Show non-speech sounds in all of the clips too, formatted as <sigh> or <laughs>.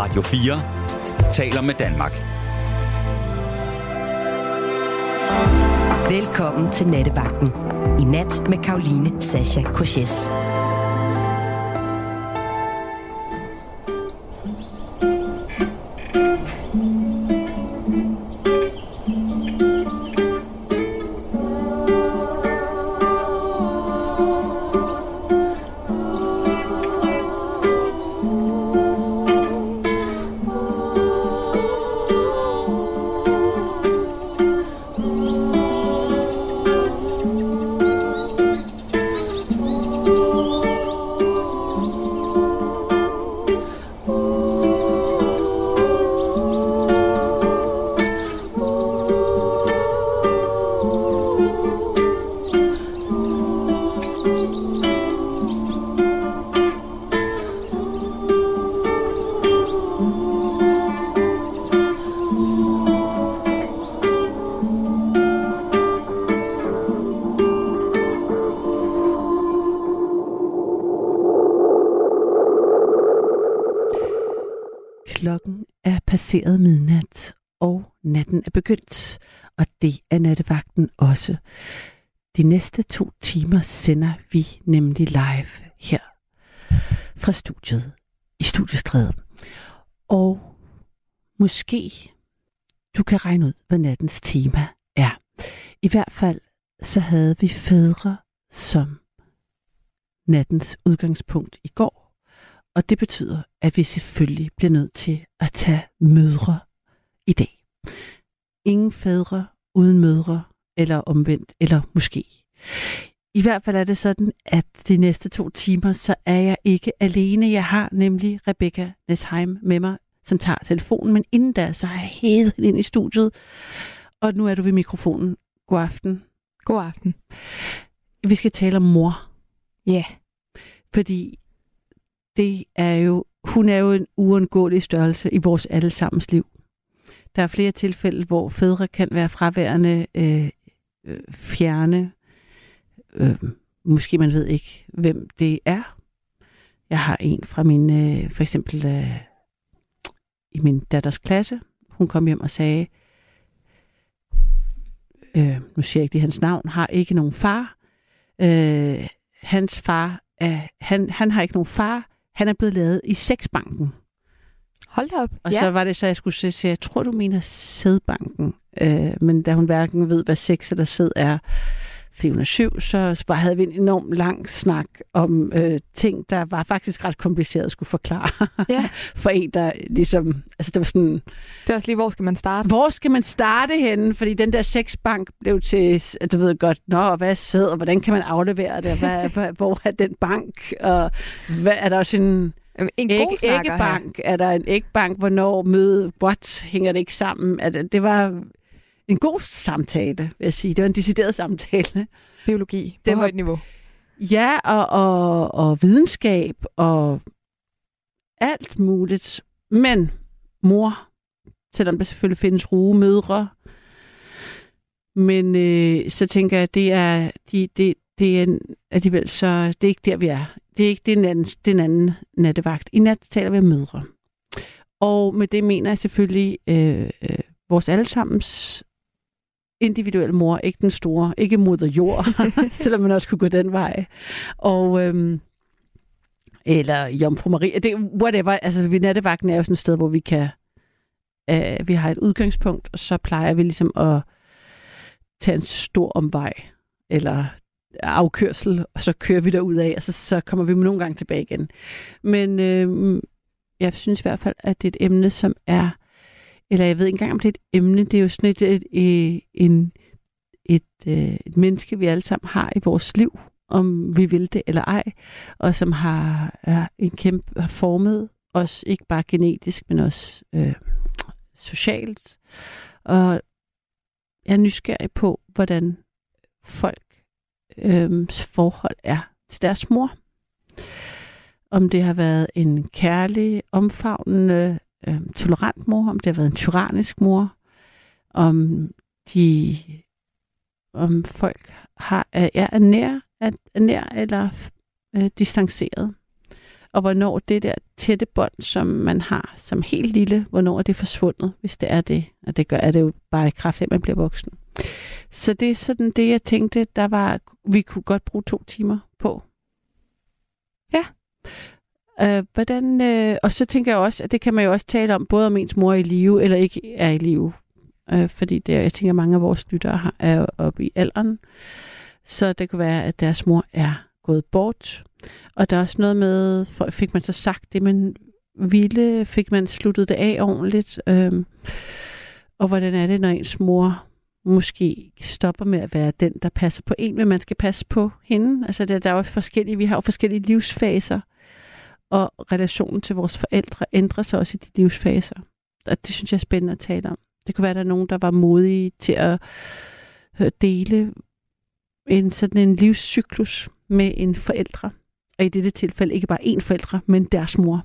Radio 4 taler med Danmark. Velkommen til Nattevagten. I nat med Karoline Sasha Koches. Begyndt, og det er nattevagten også. De næste to timer sender vi nemlig live her fra studiet i Studiestræde. Og måske du kan regne ud, hvad nattens tema er. I hvert fald så havde vi fædre som nattens udgangspunkt i går. Og det betyder, at vi selvfølgelig bliver nødt til at tage mødre i dag. Ingen fædre uden mødre, eller omvendt, eller måske. I hvert fald er det sådan, at de næste to timer, så er jeg ikke alene. Jeg har nemlig Rebecca Nesheim med mig, som tager telefonen. Men inden da, så har jeg hævet hende ind i studiet. Og nu er du ved mikrofonen. God aften. God aften. Vi skal tale om mor. Ja. Yeah. Fordi det er jo, hun er jo en uundgåelig størrelse i vores allesammens liv. Der er flere tilfælde, hvor fædre kan være fraværende, øh, øh, fjerne. Øh, måske man ved ikke, hvem det er. Jeg har en fra min, øh, for eksempel øh, i min datters klasse. Hun kom hjem og sagde, øh, nu siger jeg ikke det hans navn, har ikke nogen far. Øh, hans far, er, han, han har ikke nogen far. Han er blevet lavet i sexbanken. Hold da op. Og ja. så var det så, jeg skulle sige, jeg tror, du mener sædbanken. Øh, men da hun hverken ved, hvad sex eller sæd er, 407, så bare havde vi en enorm lang snak om øh, ting, der var faktisk ret kompliceret at skulle forklare. Ja. <laughs> For en, der ligesom... Altså, det var sådan... Det er også lige, hvor skal man starte? Hvor skal man starte henne? Fordi den der sexbank blev til, at du ved godt, nå, hvad er sæd, og hvordan kan man aflevere det? <laughs> Hvad, hvor er den bank? Og hvad, er der også en... En Æg, god snakker æggebank. Her. Er der en ægbank? Hvornår møde? What? Hænger det ikke sammen? At det var en god samtale, vil jeg sige. Det var en decideret samtale. Biologi på Det var- højt niveau. Ja, og, og, og videnskab og alt muligt. Men mor, selvom der selvfølgelig findes rugemødre, men øh, så tænker jeg, det er, de, det, det er alligevel så, det er ikke der, vi er. Det er ikke det er en anden, det er en anden nattevagt. I nat taler vi om mødre. Og med det mener jeg selvfølgelig øh, øh, vores allesammens individuelle mor, ikke den store, ikke moder jord, <laughs> selvom man også kunne gå den vej. Og, øhm, eller Jomfru Maria, det, whatever. Altså, vi nattevagten er jo sådan et sted, hvor vi kan, øh, vi har et udgangspunkt, og så plejer vi ligesom at tage en stor omvej, eller afkørsel, og så kører vi derud af, og så, så kommer vi nogle gange tilbage igen. Men øh, jeg synes i hvert fald, at det er et emne, som er, eller jeg ved ikke engang, om det er et emne, det er jo sådan et, et, et, en, et, øh, et menneske, vi alle sammen har i vores liv, om vi vil det eller ej, og som har, er en kæmpe, har formet os, ikke bare genetisk, men også øh, socialt. Og jeg er nysgerrig på, hvordan folk øh, forhold er til deres mor. Om det har været en kærlig, omfavnende, øh, tolerant mor, om det har været en tyrannisk mor, om de om folk har, er, er nær, er, er nær eller øh, distanceret. og hvornår det der tætte bånd, som man har som helt lille, hvornår er det forsvundet, hvis det er det. Og det gør er det jo bare i kraft af, at man bliver voksen. Så det er sådan det, jeg tænkte, der var, vi kunne godt bruge to timer på. Ja. Øh, hvordan, øh, og så tænker jeg også, at det kan man jo også tale om, både om ens mor er i live eller ikke er i live. Øh, fordi det, jeg tænker, at mange af vores lyttere har, er oppe i alderen. Så det kan være, at deres mor er gået bort. Og der er også noget med, fik man så sagt det, man ville, fik man sluttet det af ordentligt. Øh, og hvordan er det, når ens mor måske stopper med at være den, der passer på en, men man skal passe på hende. Altså der, der er jo forskellige, vi har jo forskellige livsfaser, og relationen til vores forældre ændrer sig også i de livsfaser. Og det synes jeg er spændende at tale om. Det kunne være, at der er nogen, der var modige til at øh, dele en sådan en livscyklus med en forældre. Og i dette tilfælde ikke bare en forældre, men deres mor.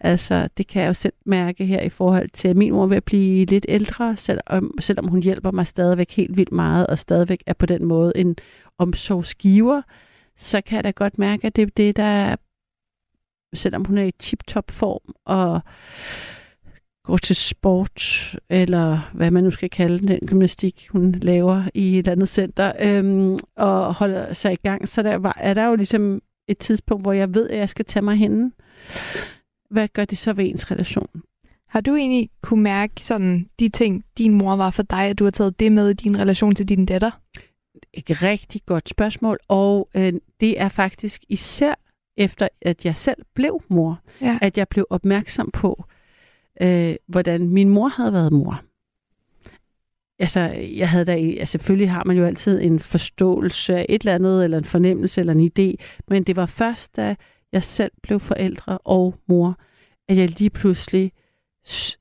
Altså, det kan jeg jo selv mærke her i forhold til, at min mor er ved at blive lidt ældre, selvom, selvom hun hjælper mig stadigvæk helt vildt meget, og stadigvæk er på den måde en omsorgsgiver, så kan jeg da godt mærke, at det er det, der er, selvom hun er i tip-top form, og går til sport, eller hvad man nu skal kalde den gymnastik, hun laver i et andet center, øhm, og holder sig i gang, så der var, er der jo ligesom et tidspunkt, hvor jeg ved, at jeg skal tage mig hende hvad gør det så ved ens relation? Har du egentlig kunne mærke sådan de ting, din mor var for dig, at du har taget det med i din relation til din datter? Et rigtig godt spørgsmål, og øh, det er faktisk især efter, at jeg selv blev mor, Ja. at jeg blev opmærksom på, øh, hvordan min mor havde været mor. Altså, jeg havde da, altså, selvfølgelig har man jo altid en forståelse af et eller andet, eller en fornemmelse, eller en idé, men det var først, da jeg selv blev forældre og mor, at jeg lige pludselig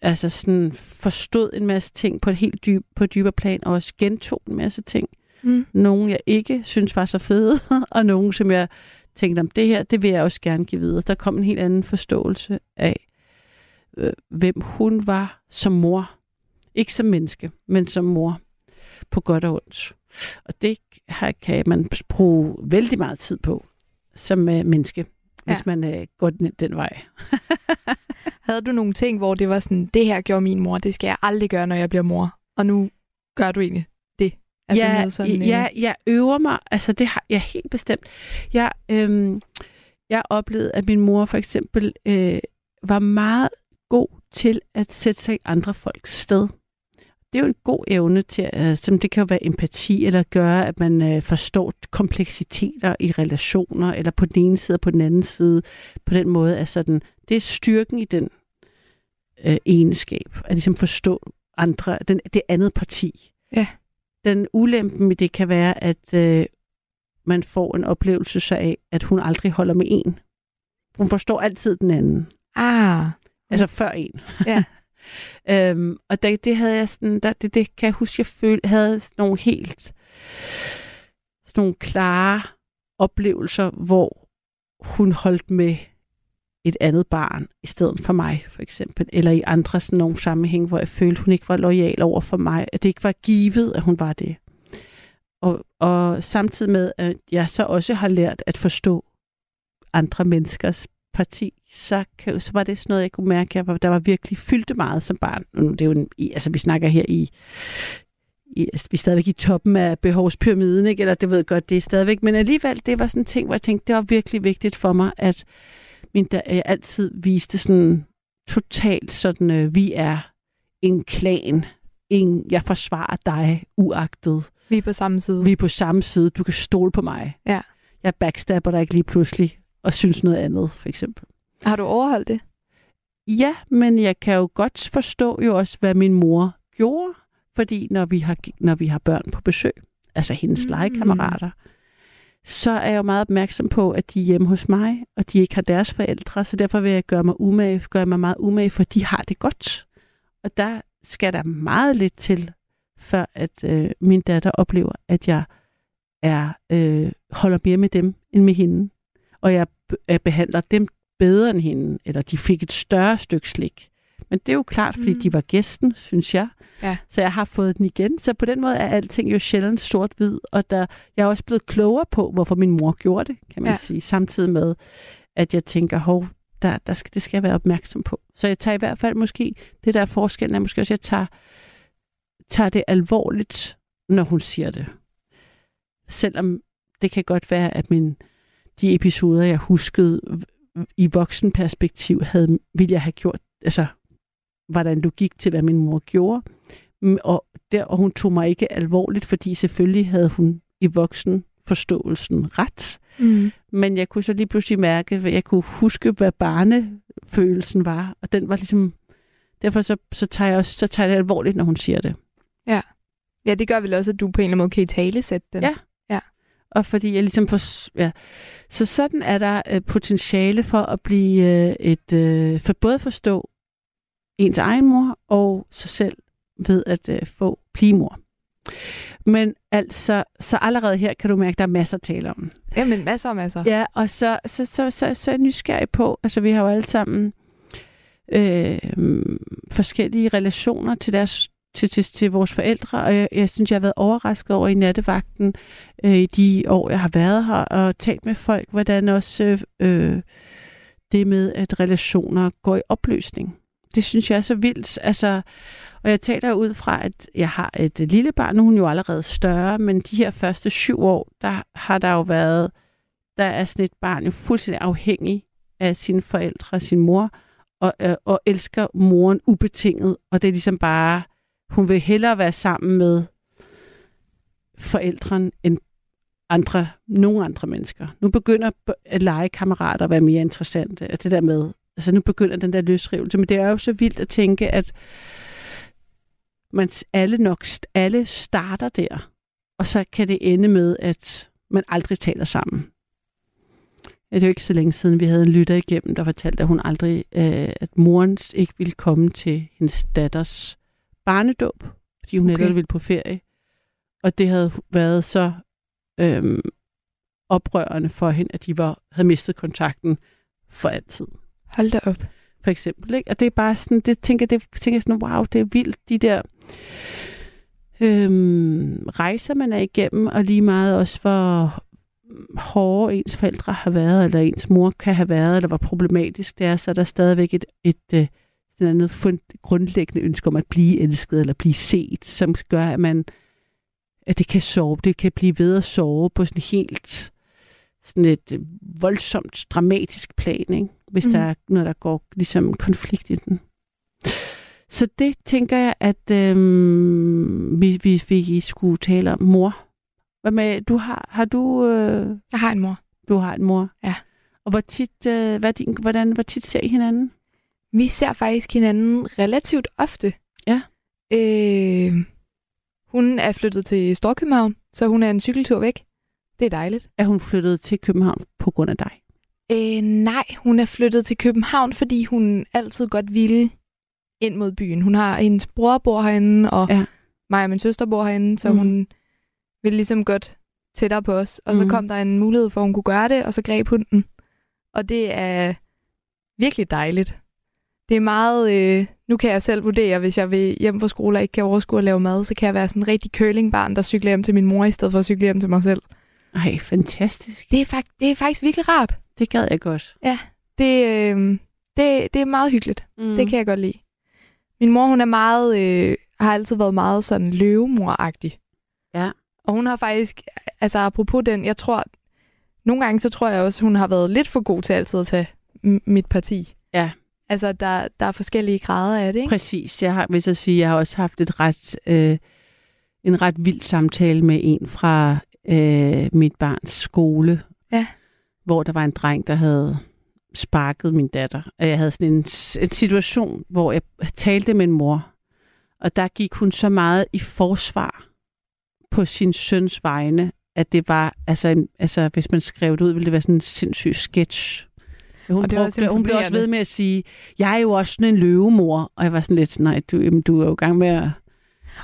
altså sådan forstod en masse ting på et helt dyb, på et dybere plan, og også gentog en masse ting. Mm. Nogle, jeg ikke synes var så fede, <laughs> og nogle, som jeg tænkte, om det her, det vil jeg også gerne give videre. Der kom en helt anden forståelse af, øh, hvem hun var som mor. Ikke som menneske, men som mor. På godt og ondt. Og det her kan man bruge vældig meget tid på som øh, menneske hvis man øh, går den, den vej. <laughs> Havde du nogle ting, hvor det var sådan, det her gjorde min mor, det skal jeg aldrig gøre, når jeg bliver mor. Og nu gør du egentlig det. Altså ja, noget sådan, øh, ja, jeg øver mig. Altså, det har jeg helt bestemt. Jeg, øhm, jeg oplevede, at min mor for eksempel øh, var meget god til at sætte sig i andre folks sted. Det er jo en god evne til, øh, som det kan jo være empati, eller gøre, at man øh, forstår kompleksiteter i relationer, eller på den ene side og på den anden side. På den måde er sådan, det er styrken i den øh, egenskab, at ligesom forstå andre, den, det andet parti. Ja. Den ulempen i det kan være, at øh, man får en oplevelse af, at hun aldrig holder med en. Hun forstår altid den anden. Ah, Altså før en. Ja. <laughs> øhm, og det, det havde jeg sådan, der, det, det kan jeg huske, jeg følte, havde sådan nogle helt sådan nogle klare oplevelser, hvor hun holdt med et andet barn i stedet for mig, for eksempel. Eller i andre sådan nogle sammenhæng, hvor jeg følte, hun ikke var lojal over for mig. At det ikke var givet, at hun var det. Og, og samtidig med, at jeg så også har lært at forstå andre menneskers parti, så, kan, så var det sådan noget, jeg kunne mærke, at der var virkelig fyldte meget som barn. Det er jo en, altså, vi snakker her i, i altså, vi er stadigvæk i toppen af behovspyramiden, ikke? eller det ved godt, det er stadigvæk, men alligevel, det var sådan en ting, hvor jeg tænkte, det var virkelig vigtigt for mig, at min, der, jeg altid viste sådan totalt sådan, øh, vi er en klan, en, jeg forsvarer dig uagtet. vi er på samme side. Vi er på samme side, du kan stole på mig. Ja. Jeg backstabber dig ikke lige pludselig og synes noget andet, for eksempel. Har du overholdt det? Ja, men jeg kan jo godt forstå jo også, hvad min mor gjorde, fordi når vi har, når vi har børn på besøg, altså hendes Mm. mm. legekammerater, så er jeg jo meget opmærksom på, at de er hjemme hos mig, og de ikke har deres forældre, så derfor vil jeg gøre mig, umage, gøre mig meget umage, for de har det godt. Og der skal der meget lidt til, før at øh, min datter oplever, at jeg er øh, holder mere med dem end med hende. Og jeg øh, behandler dem bedre end hende, eller de fik et større stykke slik. Men det er jo klart, fordi Mm. de var gæsten, synes jeg. Ja. Så jeg har fået den igen. Så på den måde er alting jo sjældent sort-hvid, og der, jeg er også blevet klogere på, hvorfor min mor gjorde det, kan man Ja. ja. sige. Samtidig med, at jeg tænker, hov, der, der skal, det skal jeg være opmærksom på. Så jeg tager i hvert fald måske, det der er forskellen er måske også, at jeg tager, tager det alvorligt, når hun siger det. Selvom det kan godt være, at min, de episoder, jeg huskede i voksenperspektiv, havde, ville jeg have gjort, altså var der en logik til, hvad min mor gjorde. Og, der, og hun tog mig ikke alvorligt, fordi selvfølgelig havde hun i voksen forståelsen ret. Mm. Men jeg kunne så lige pludselig mærke, at jeg kunne huske, hvad barnefølelsen var. Og den var ligesom... Derfor så, så, tager jeg også, så tager jeg det alvorligt, når hun siger det. Ja. Ja, det gør vel også, at du på en eller anden måde kan i tale sætte den. Ja. Og fordi jeg ligesom får... Ja. Så sådan er der øh, potentiale for at blive øh, et... Øh, for både forstå ens egen mor og sig selv ved at øh, få blive mor. Men altså, så allerede her kan du mærke, at der er masser at tale om. Jamen, masser og masser. Ja, og så, så, så, så, så er jeg nysgerrig på, altså vi har jo alle sammen øh, forskellige relationer til deres til, til, til vores forældre, og jeg, jeg synes, jeg har været overrasket over i nattevagten øh, i de år, jeg har været her, og talt med folk, hvordan også øh, det med, at relationer går i opløsning. Det synes jeg er så vildt. Altså, og jeg taler ud fra, at jeg har et øh, lille barn, nu er hun jo allerede større, men de her første syv år, der har der jo været, der er sådan et barn jo fuldstændig afhængig af sine forældre og sin mor, og, øh, og elsker moren ubetinget, og det er ligesom bare, hun vil hellere være sammen med forældren end andre, nogle andre mennesker. Nu begynder at legekammerater at være mere interessante. Det der med, altså nu begynder den der løsrivelse, men det er jo så vildt at tænke, at man alle nok alle starter der, og så kan det ende med, at man aldrig taler sammen. Det er jo ikke så længe siden, vi havde en lytter igennem, der fortalte, at hun aldrig, øh, at moren ikke ville komme til hendes datters barnedåb, fordi hun okay. netop ville på ferie. Og det havde været så øhm, oprørende for hende, at de var, havde mistet kontakten for altid. Hold da op. For eksempel. Ikke? Og det er bare sådan, det tænker, det tænker sådan, wow, det er vildt, de der øhm, rejser, man er igennem, og lige meget også hvor hårde ens forældre har været, eller ens mor kan have været, eller hvor problematisk det er, så er der stadigvæk et, et, et øh, sådan andet fund, grundlæggende ønske om at blive elsket, eller blive set, som gør, at man at det kan sove, det kan blive ved at sove på sådan helt sådan et øh, voldsomt dramatisk plan, ikke? hvis mm. der er noget, der går ligesom konflikt i den. Så det tænker jeg, at øhm, vi, vi, vi skulle tale om mor. Hvad med, du har, har du... Øh, jeg har en mor. Du har en mor? Ja. Og hvor tit, øh, hvad din, hvordan, hvor tit ser I hinanden? Vi ser faktisk hinanden relativt ofte. Ja. Øh, hun er flyttet til Storkøbenhavn, så hun er en cykeltur væk. Det er dejligt. Er hun flyttet til København på grund af dig? Øh, nej, hun er flyttet til København, fordi hun altid godt ville ind mod byen. Hun har hendes bror bor herinde, og ja. mig og min søster bor herinde, så mm. hun vil ligesom godt tættere på os. Og mm. så kom der en mulighed for, at hun kunne gøre det, og så greb hun den. Og det er virkelig dejligt. Det er meget... Øh, nu kan jeg selv vurdere, hvis jeg vil hjem fra skole og ikke kan overskue at lave mad, så kan jeg være sådan en rigtig curlingbarn, der cykler hjem til min mor, i stedet for at cykle hjem til mig selv. Ej, fantastisk. Det er, fakt- det er faktisk virkelig rart. Det gad jeg godt. Ja, det, øh, det, det er meget hyggeligt. Mm. Det kan jeg godt lide. Min mor, hun er meget, øh, har altid været meget sådan løvemoragtig. Ja. Og hun har faktisk, altså apropos den, jeg tror, nogle gange så tror jeg også, hun har været lidt for god til altid at tage mit parti. Ja. Altså, der, der er forskellige grader af det, ikke? Præcis. Jeg har, hvis jeg sige, jeg har også haft et ret, øh, en ret vild samtale med en fra øh, mit barns skole. Ja. Hvor der var en dreng, der havde sparket min datter. Og jeg havde sådan en, en situation, hvor jeg talte med en mor. Og der gik hun så meget i forsvar på sin søns vegne, at det var, altså, en, altså hvis man skrev det ud, ville det være sådan en sindssyg sketch. Hun, og det brugte, hun blev også ved med at sige, jeg er jo også sådan en løvemor. Og jeg var sådan lidt, nej, du, jamen, du er jo i gang med at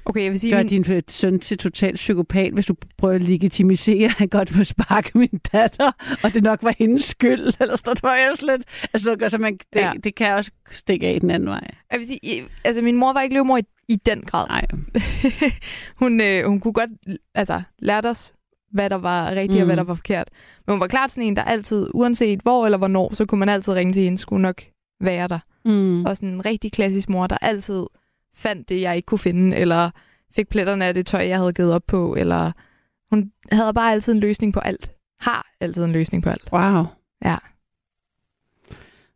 Okay, jeg vil sige, Gør min... din søn til total psykopat, hvis du prøver at legitimisere, at han godt må sparke min datter, og det nok var hendes skyld, <laughs> eller så det var jeg slet. Altså, så man, det, ja. det kan også stikke af den anden vej. Jeg vil sige, altså min mor var ikke løvemor i, i den grad. Nej. <laughs> hun, øh, hun kunne godt, altså, lærte os hvad der var rigtigt mm. og hvad der var forkert. Men hun var klart sådan en, der altid, uanset hvor eller hvornår, så kunne man altid ringe til hende, skulle nok være der. Mm. Og sådan en rigtig klassisk mor, der altid fandt det, jeg ikke kunne finde, eller fik pletterne af det tøj, jeg havde givet op på, eller hun havde bare altid en løsning på alt. Har altid en løsning på alt. Wow. Ja.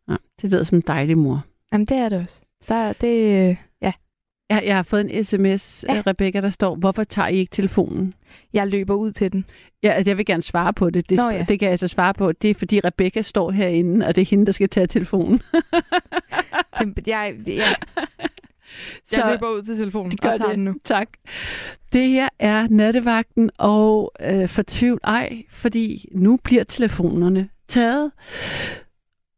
ja det lyder som en dejlig mor. Jamen, det er det også. Der, det. Jeg, jeg har fået en sms, ja. Rebecca, der står, hvorfor tager I ikke telefonen? Jeg løber ud til den. Ja, altså, jeg vil gerne svare på det. Det, Nå, ja. det kan jeg så svare på. Det er, fordi Rebecca står herinde, og det er hende, der skal tage telefonen. <laughs> jeg, jeg, <laughs> så jeg løber ud til telefonen og tager det. den nu. Tak. Det her er nattevagten, og øh, fortvivl ej, fordi nu bliver telefonerne taget.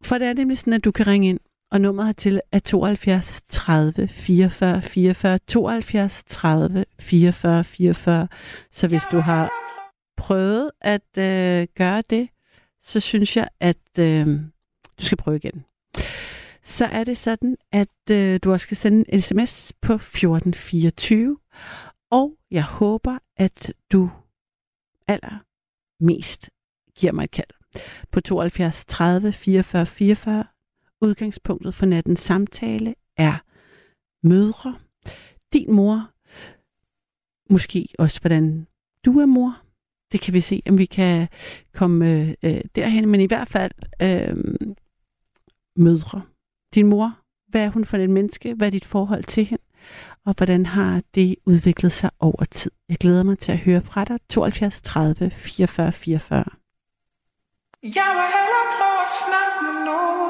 For det er nemlig sådan, at du kan ringe ind, og nummeret hertil er 72 30 44 44 72 30 44 44. Så hvis du har prøvet at øh, gøre det, så synes jeg, at øh, du skal prøve igen så er det sådan, at øh, du også skal sende en sms på 1424, og jeg håber, at du allermest giver mig et kald på 72 30 44 44. Udgangspunktet for nattens samtale er mødre. Din mor. Måske også, hvordan du er mor. Det kan vi se, om vi kan komme øh, øh derhen. Men i hvert fald øh, mødre din mor, hvad er hun for et menneske? Hvad er dit forhold til hende? Og hvordan har det udviklet sig over tid? Jeg glæder mig til at høre fra dig. 72 30 44 44. Jeg vil hellere prøve at snakke med nogen.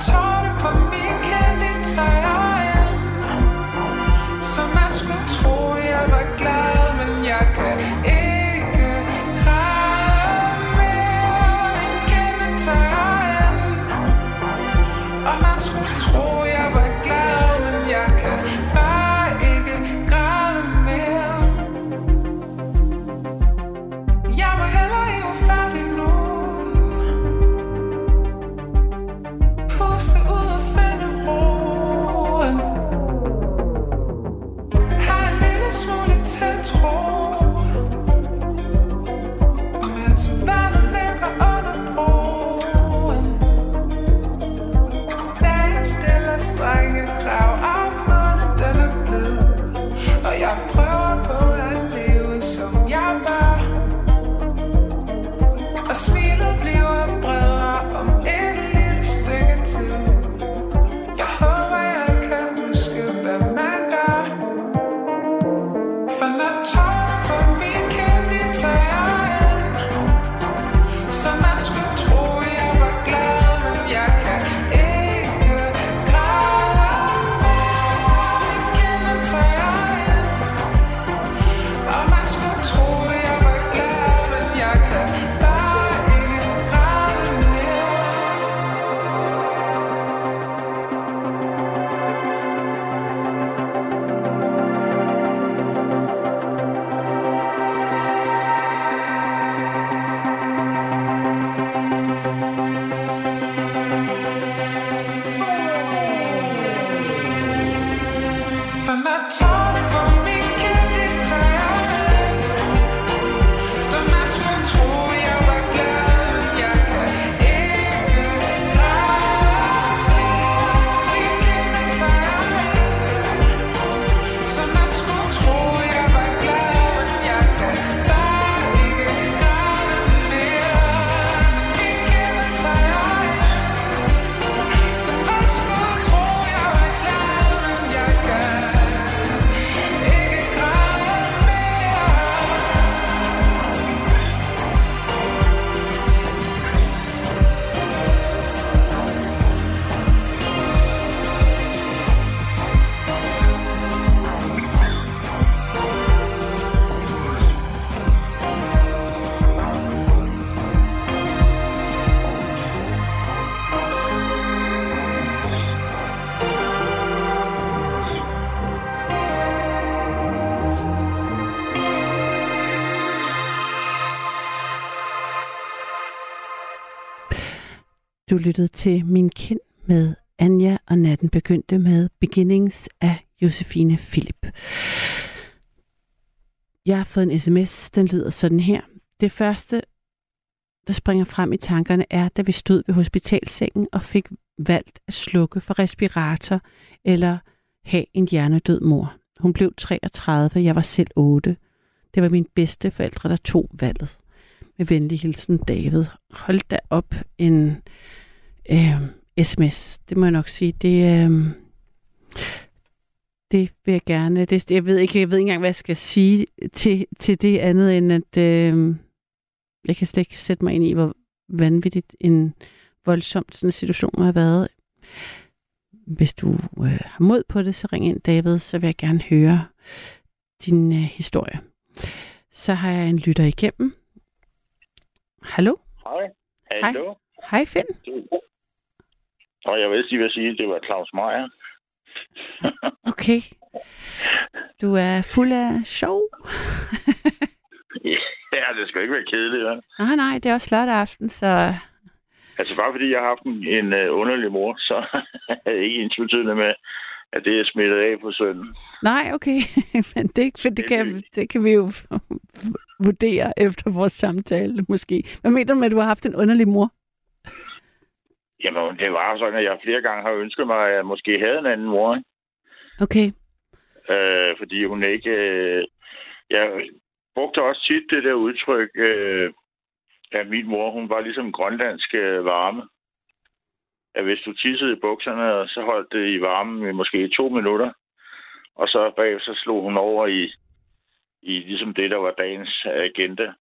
For Du lyttede til Min Kind med Anja, og natten begyndte med Beginnings af Josefine Philip. Jeg har fået en sms, den lyder sådan her. Det første, der springer frem i tankerne, er, da vi stod ved hospitalsengen og fik valgt at slukke for respirator eller have en hjernedød mor. Hun blev 33, jeg var selv 8. Det var min bedste forældre, der tog valget. Med venlig hilsen, David. Hold da op en øh, sms. Det må jeg nok sige. Det, øh, det vil jeg gerne. Det, jeg, ved ikke, jeg ved ikke engang, hvad jeg skal sige til, til det andet, end at øh, jeg kan slet ikke sætte mig ind i, hvor vanvittigt en voldsomt sådan en situation har været. Hvis du øh, har mod på det, så ring ind, David, så vil jeg gerne høre din øh, historie. Så har jeg en lytter igennem. Hallo? Hej. Hallo. Hej, Hej Finn. Og jeg vil sige, hvad sige, det var Claus Meier. <laughs> okay. Du er fuld af sjov. <laughs> ja, det skal ikke være kedeligt, ja. Nej, nej, det er også lørdag aften, så... Altså bare fordi jeg har haft en, en uh, underlig mor, så <laughs> er det ikke ens betydende med, at det er smittet af på sønnen. Nej, okay. Men det, for det, kan, det kan vi jo vurdere efter vores samtale, måske. Hvad mener du med, at du har haft en underlig mor? Jamen, det var sådan, at jeg flere gange har ønsket mig, at jeg måske havde en anden mor. Ikke? Okay. Øh, fordi hun ikke... Øh, jeg brugte også tit det der udtryk, øh, at min mor, hun var ligesom grønlandsk øh, varme. At hvis du tissede i bukserne, så holdt det i varmen i måske to minutter. Og så bagefter så slog hun over i, i ligesom det, der var dagens agenda.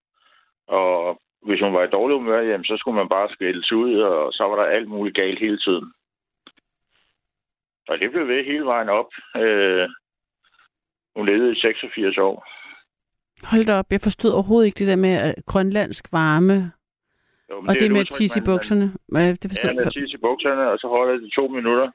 Og hvis hun var i dårlig humør, jamen, så skulle man bare skældes ud, og så var der alt muligt galt hele tiden. Og det blev ved hele vejen op. Øh, hun levede i 86 år. Hold da op, jeg forstod overhovedet ikke det der med øh, grønlandsk varme. Jo, og det, det med at tisse i bukserne. Man, det forstod ja, med tisse i bukserne, og så holder det to minutter.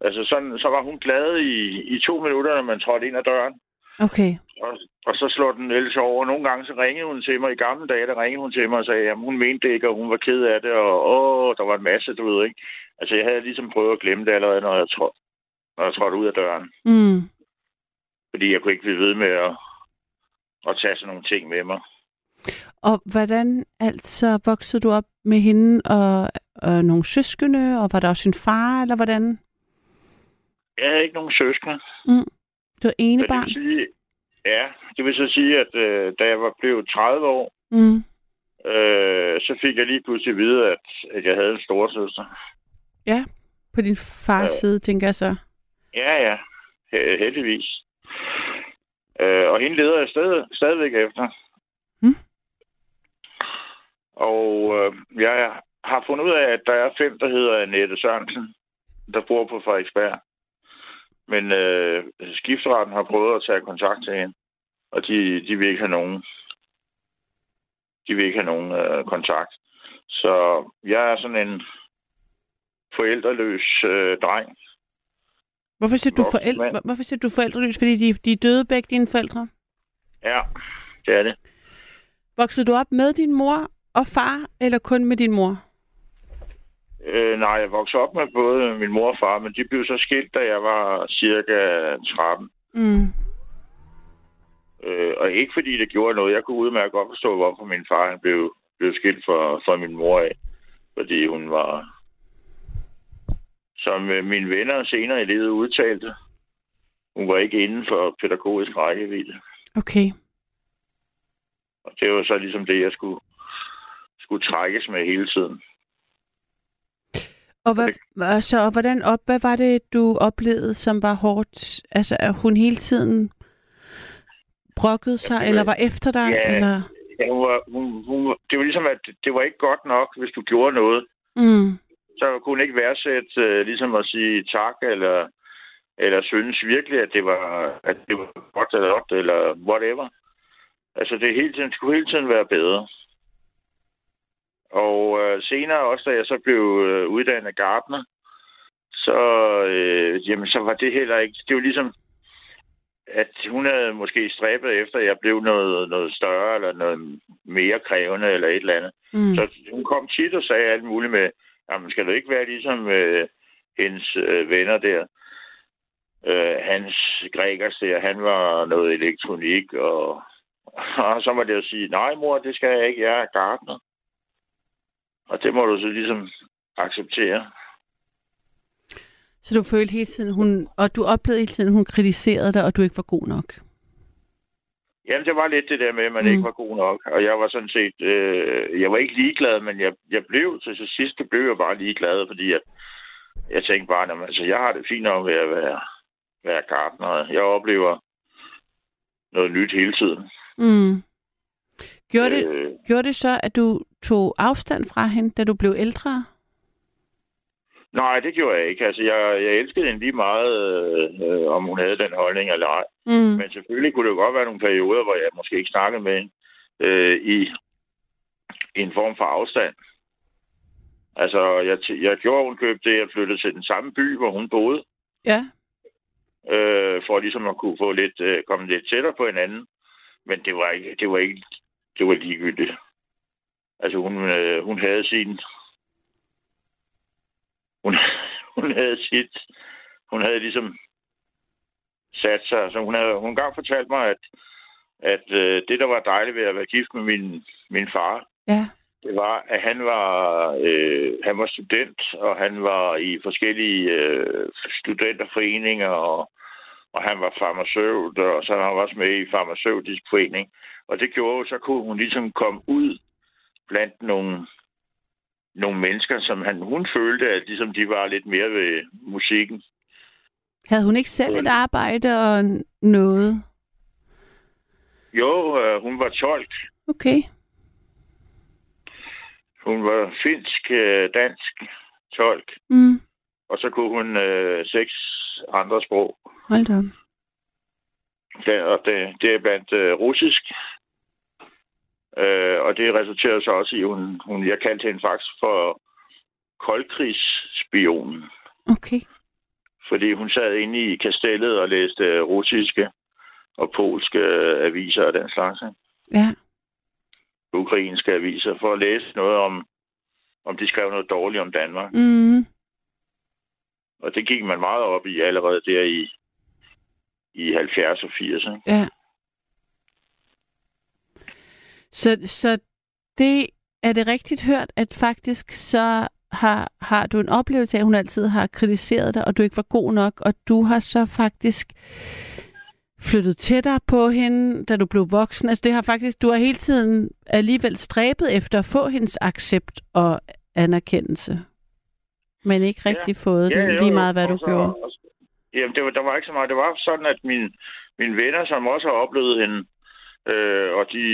Altså sådan, så var hun glad i, i to minutter, når man trådte ind ad døren. Okay. Og, og så slår den ellers over. Nogle gange så ringede hun til mig. I gamle dage, der ringede hun til mig og sagde, at hun mente det ikke, og hun var ked af det, og åh, der var en masse, du ved ikke. Altså, jeg havde ligesom prøvet at glemme det allerede, når jeg, tråd, når jeg trådte ud af døren. Mm. Fordi jeg kunne ikke blive ved med at, at tage sådan nogle ting med mig. Og hvordan altså voksede du op med hende og, og nogle søskende, og var der også en far, eller hvordan? Jeg havde ikke nogen søskende. Mm. Du er ene barn? Det sige, ja, det vil så sige, at øh, da jeg var blevet 30 år, mm. øh, så fik jeg lige pludselig at vide, at, at jeg havde en storesøster. Ja, på din fars øh, side, tænker jeg så. Ja, ja. Heldigvis. Øh, og hende leder jeg stadig, stadigvæk efter. Mm. Og øh, jeg har fundet ud af, at der er fem, der hedder Annette Sørensen, der bor på Frederiksberg. Men øh, skiftretten har prøvet at tage kontakt til hende, og de, de vil ikke have nogen. De vil ikke have nogen øh, kontakt. Så jeg er sådan en forældreløs øh, dreng. Hvorfor siger, du forældre, hvorfor siger du forældreløs? Fordi de, de er døde begge dine forældre? Ja, det er det. Voksede du op med din mor og far, eller kun med din mor? Øh, nej, jeg voksede op med både min mor og far, men de blev så skilt, da jeg var cirka 13. Mm. Øh, og ikke fordi det gjorde noget. Jeg kunne udmærke godt forstå, hvorfor min far han blev, blev skilt fra, fra min mor af. Fordi hun var, som øh, mine venner senere i livet udtalte, hun var ikke inden for pædagogisk rækkevidde. Okay. Og det var så ligesom det, jeg skulle, skulle trækkes med hele tiden. Og hvad, altså, og hvordan op, hvad var det, du oplevede, som var hårdt? Altså, at hun hele tiden brokkede sig, ja, eller var efter dig? Ja, eller? ja hun var, hun, hun, det var ligesom, at det var ikke godt nok, hvis du gjorde noget. Mm. Så kunne hun ikke værdsætte uh, ligesom at sige tak, eller, eller synes virkelig, at det var, at det var godt eller godt, eller whatever. Altså, det hele tiden, skulle hele tiden være bedre. Og øh, senere også, da jeg så blev øh, uddannet gartner, så, øh, jamen, så var det heller ikke... Det var ligesom, at hun havde måske stræbet efter, at jeg blev noget, noget større, eller noget mere krævende, eller et eller andet. Mm. Så hun kom tit og sagde alt muligt med, jamen skal du ikke være ligesom øh, hendes øh, venner der? Øh, hans grækers der, han var noget elektronik, og, <laughs> og så må det jo sige, nej mor, det skal jeg ikke, jeg er gartner. Og det må du så ligesom acceptere. Så du følte hele tiden, hun, og du oplevede hele tiden, hun kritiserede dig, og du ikke var god nok? Jamen, det var lidt det der med, at man mm. ikke var god nok. Og jeg var sådan set... Øh, jeg var ikke ligeglad, men jeg, jeg blev til så sidst, blev jeg bare ligeglad, fordi jeg, jeg tænkte bare, at altså, jeg har det fint nok ved at være, være gartner. Jeg oplever noget nyt hele tiden. Mm. Gjorde, det, øh, gjorde det så, at du tog afstand fra hende, da du blev ældre? Nej, det gjorde jeg ikke. Altså, jeg, jeg elskede hende lige meget, øh, om hun havde den holdning eller ej. Mm. Men selvfølgelig kunne det jo godt være nogle perioder, hvor jeg måske ikke snakkede med hende øh, i, i en form for afstand. Altså, jeg, jeg gjorde hun købte det, jeg flyttede til den samme by, hvor hun boede. Ja. Øh, for ligesom at kunne få lidt, øh, komme lidt tættere på hinanden. Men det var ikke, det var ikke, det var ligegyldigt. Altså, hun, øh, hun havde sin hun, <laughs> hun havde sit, hun havde ligesom sat sig, så hun havde hun gang fortalt mig, at, at øh, det, der var dejligt ved at være gift med min, min far, ja. det var, at han var, øh, han var student, og han var i forskellige øh, studenterforeninger, og, og han var farmaceut, og så han var også med i farmaceutisk forening. Og det gjorde, så kunne hun ligesom komme ud blandt nogle nogle mennesker, som han, hun følte, at ligesom de var lidt mere ved musikken. Havde hun ikke selv et arbejde og noget? Jo, øh, hun var tolk. Okay. Hun var finsk, øh, dansk tolk. Mm. Og så kunne hun øh, seks andre sprog. Hold da. Det, og det, det er blandt øh, russisk, Øh, og det resulterede så også i, hun, hun, jeg kaldte hende faktisk for koldkrigsspionen. Okay. Fordi hun sad inde i kastellet og læste russiske og polske aviser og den slags. Ja. Ukrainske aviser, for at læse noget om, om de skrev noget dårligt om Danmark. Mm. Og det gik man meget op i allerede der i, i 70 og 80. Ja. Så, så det er det rigtigt hørt, at faktisk så har, har du en oplevelse af, at hun altid har kritiseret dig, og du ikke var god nok, og du har så faktisk flyttet tættere på hende, da du blev voksen. Altså det har faktisk, du har hele tiden alligevel stræbet efter at få hendes accept og anerkendelse, men ikke rigtig ja. fået ja, den, lige meget hvad du gjorde. Også, jamen, det var, der var ikke så meget. Det var sådan, at min, mine venner, som også har oplevet hende, Øh, og de,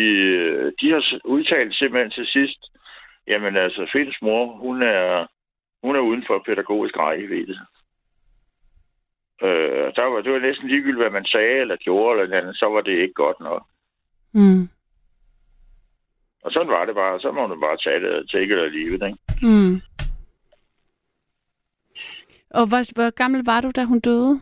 de har udtalt simpelthen til sidst, jamen altså, Finds mor, hun er, hun er uden for pædagogisk rækkevidde. Øh, der var, det var næsten ligegyldigt, hvad man sagde eller gjorde, eller andet, så var det ikke godt nok. Mm. Og sådan var det bare. Så må man bare tage det, it or leave it, ikke? Mm. Og hvor, hvor gammel var du, da hun døde?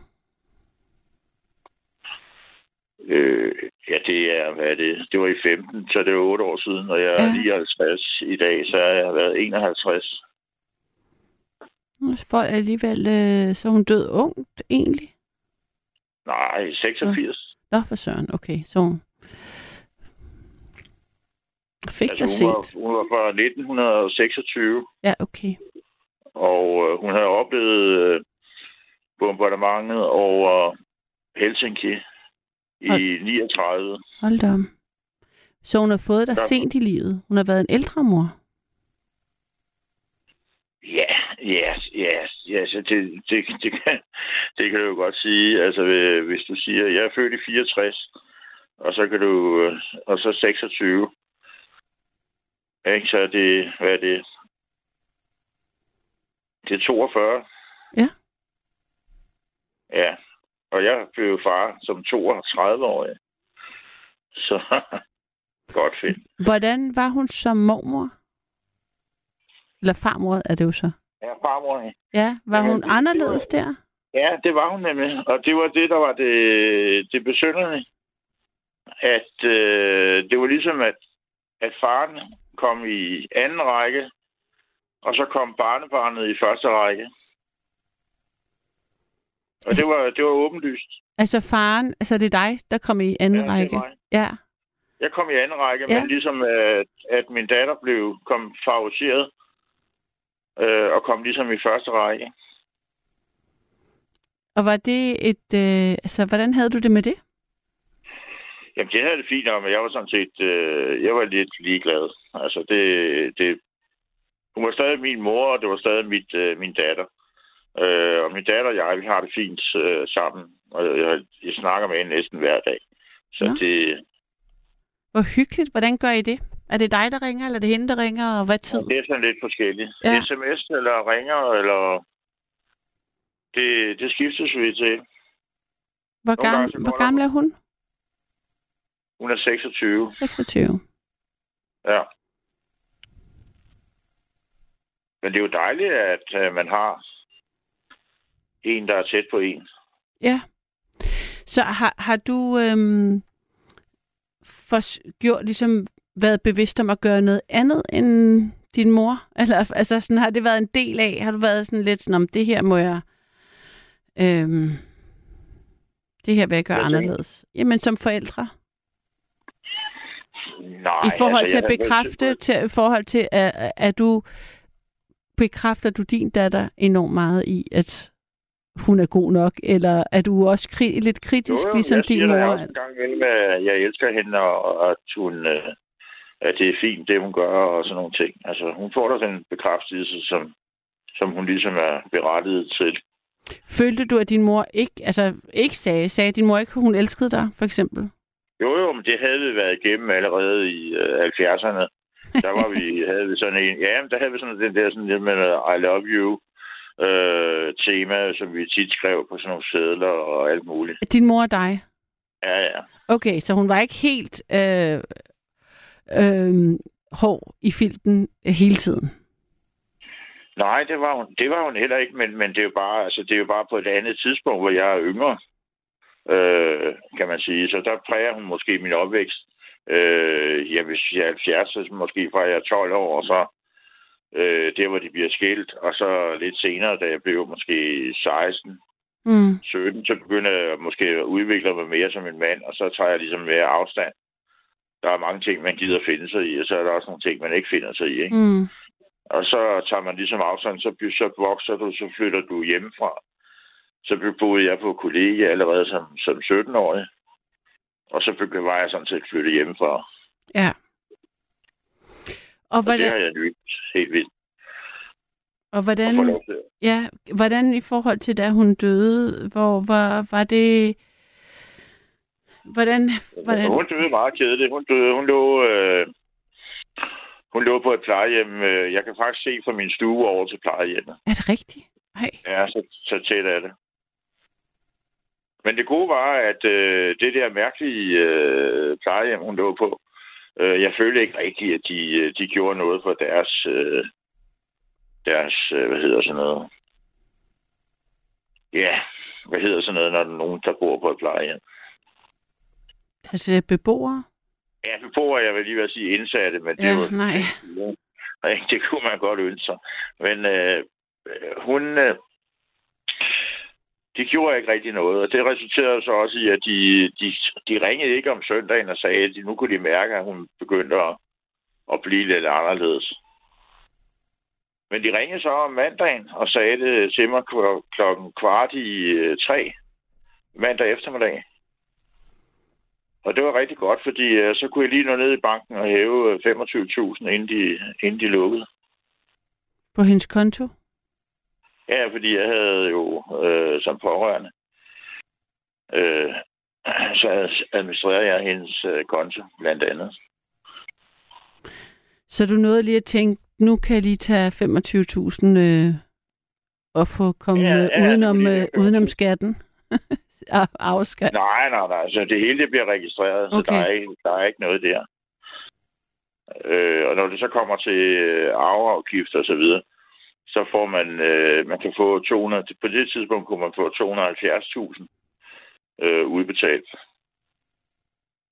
Øh, ja, det er, hvad er det? Det var i 15, så det er 8 år siden, og jeg er ja. 59 i dag, så jeg har været 51. For alligevel, øh, så hun død ungt egentlig? Nej, 86. Nå, Nå for søren, okay. Så hun fik altså, hun, set. Var, hun var fra 1926. Ja, okay. Og øh, hun havde oplevet øh, bombardementet over Helsinki i Hold. 39. Hold da Så hun har fået dig ja. sent i livet. Hun har været en ældre mor. Ja, ja, ja, ja, så det, det, det, kan, det kan du jo godt sige. Altså, hvis du siger, jeg er født i 64, og så kan du, og så 26. Ikke, så er det, hvad er det? Det er 42. Ja. Ja, og jeg blev far som 32-årig. Så <laughs> godt fedt. Hvordan var hun som mormor? Eller farmor er det jo så? Ja, farmor. Ja, var hun ja, anderledes det var, der? Ja, det var hun nemlig. Og det var det, der var det, det besynderlige. At øh, det var ligesom, at, at faren kom i anden række, Og så kom barnebarnet i første række. Og det var, det var åbenlyst. Altså faren, altså det er dig, der kom i anden Ja, række? Ja. Jeg kom i anden række, Ja. men ligesom at, at min datter blev kom favoriseret øh, og kom ligesom i første række. Og var det et... Øh, altså, hvordan havde du det med det? Jamen, det havde det fint men jeg var sådan set, øh, jeg var lidt ligeglad. Altså, det, det, hun var stadig min mor, og det var stadig mit, øh, min datter. Øh, og min datter og jeg, vi har det fint øh, sammen. Og jeg, jeg snakker med hende næsten hver dag. Så Nå. det, Hvor hyggeligt. Hvordan gør I det? Er det dig, der ringer, eller er det hende, der ringer, og hvad tid? det er sådan lidt forskelligt. Ja. Ja. SMS eller ringer, eller... Det, det skiftes vi til. Hvor, gange gammel, går hvor gammel er hun? Hun er 26. 26. Ja. Men det er jo dejligt, at øh, man har en, der er tæt på en. Ja. Så har, har du øhm, for, gjort, ligesom været bevidst om at gøre noget andet end din mor? <laughs> Eller altså sådan, har det været en del af? Har du været sådan lidt sådan, om det her må jeg... Øhm, det her vil jeg gøre du? anderledes. Jamen som forældre. Nej, I forhold altså, til at bekræfte, til, i forhold til, at, at du bekræfter du din datter enormt meget i, at hun er god nok, eller er du også kri- lidt kritisk, Jo, jo, ligesom jeg din mor? også en gang imellem, at jeg elsker hende, og at, hun, øh, at det er fint, det hun gør, og sådan nogle ting. Altså, hun får da den bekræftelse, som, som hun ligesom er berettiget til. Følte du, at din mor ikke, altså ikke sagde, sagde din mor ikke, at hun elskede dig, for eksempel? Jo, jo, men det havde vi været igennem allerede i øh, 70'erne. Der var vi, havde vi sådan en, ja, der havde vi sådan den der sådan lidt med I love you øh, tema, som vi tit skrev på sådan nogle sædler og alt muligt. Din mor og dig? Ja, ja. Okay, så hun var ikke helt øh, øh, hård i filten hele tiden? Nej, det var hun, det var hun heller ikke, men, men det, er jo bare, altså, det er jo bare på et andet tidspunkt, hvor jeg er yngre, øh, kan man sige. Så der præger hun måske min opvækst. Øh, jeg vil sige 70, så måske fra jeg er 12 år, og så øh, der, hvor de bliver skilt. Og så lidt senere, da jeg blev måske 16, Mm. 17, så begynder jeg måske at udvikle mig mere som en mand, og så tager jeg ligesom mere afstand. Der er mange ting, man gider finde sig i, og så er der også nogle ting, man ikke finder sig i. Ikke? Mm. Og så tager man ligesom afstand, så, så vokser du, så flytter du hjemmefra. Så boede jeg på kollega allerede som, som 17-årig. Og så begy- var jeg sådan set flyttet hjemmefra. Ja. Og Og det hvordan, har jeg nyt helt vildt. og hvordan, til. ja, hvordan i forhold til, da hun døde, hvor var, var det... Hvordan, hvordan, Hun døde meget kedeligt. Hun døde, hun lå, øh, hun lå på et plejehjem. Øh, Jeg kan faktisk se fra min stue over til plejehjemmet. er det rigtigt? Nej. Ja, så, så tæt er det. Men det gode var, at øh, det der mærkelige øh, plejehjem, hun lå på, øh, jeg følte ikke rigtigt, at de, øh, de gjorde noget for deres, øh, deres øh, hvad hedder sådan noget? Ja, hvad hedder sådan noget, når der er nogen, der bor på et plejehjem? Deres øh, beboere? Ja, beboere, jeg vil lige ved at sige indsatte, men det Ja, var, nej. <laughs> Nej, det kunne man godt ønske sig. Men øh, øh, hun... Øh, de gjorde ikke rigtig noget, og det resulterede så også i, at de, de, de ringede ikke om søndagen og sagde, at de, nu kunne de mærke, at hun begyndte at, at blive lidt anderledes. Men de ringede så om mandagen og sagde det til mig kl- klokken kvart i øh, tre mandag eftermiddag. Og det var rigtig godt, fordi øh, så kunne jeg lige nå ned i banken og hæve øh, 25.000, inden de, inden de lukkede. På hendes konto? Ja, fordi jeg havde jo øh, som pårørende, øh, så administrerede jeg hendes øh, konto, blandt andet. Så du nåede lige at tænke, nu kan jeg lige tage 25.000 øh, og få komme Ja, ja, udenom, øh, udenom skatten. <laughs> Af- Afskat. Nej, nej, nej. Så det hele det bliver registreret, så Okay. der, er ikke, der er ikke noget der. Øh, og når det så kommer til øh, arveafgift og så videre, så får man, øh, man kan få 200, på det tidspunkt kunne man få 270.000 øh, udbetalt.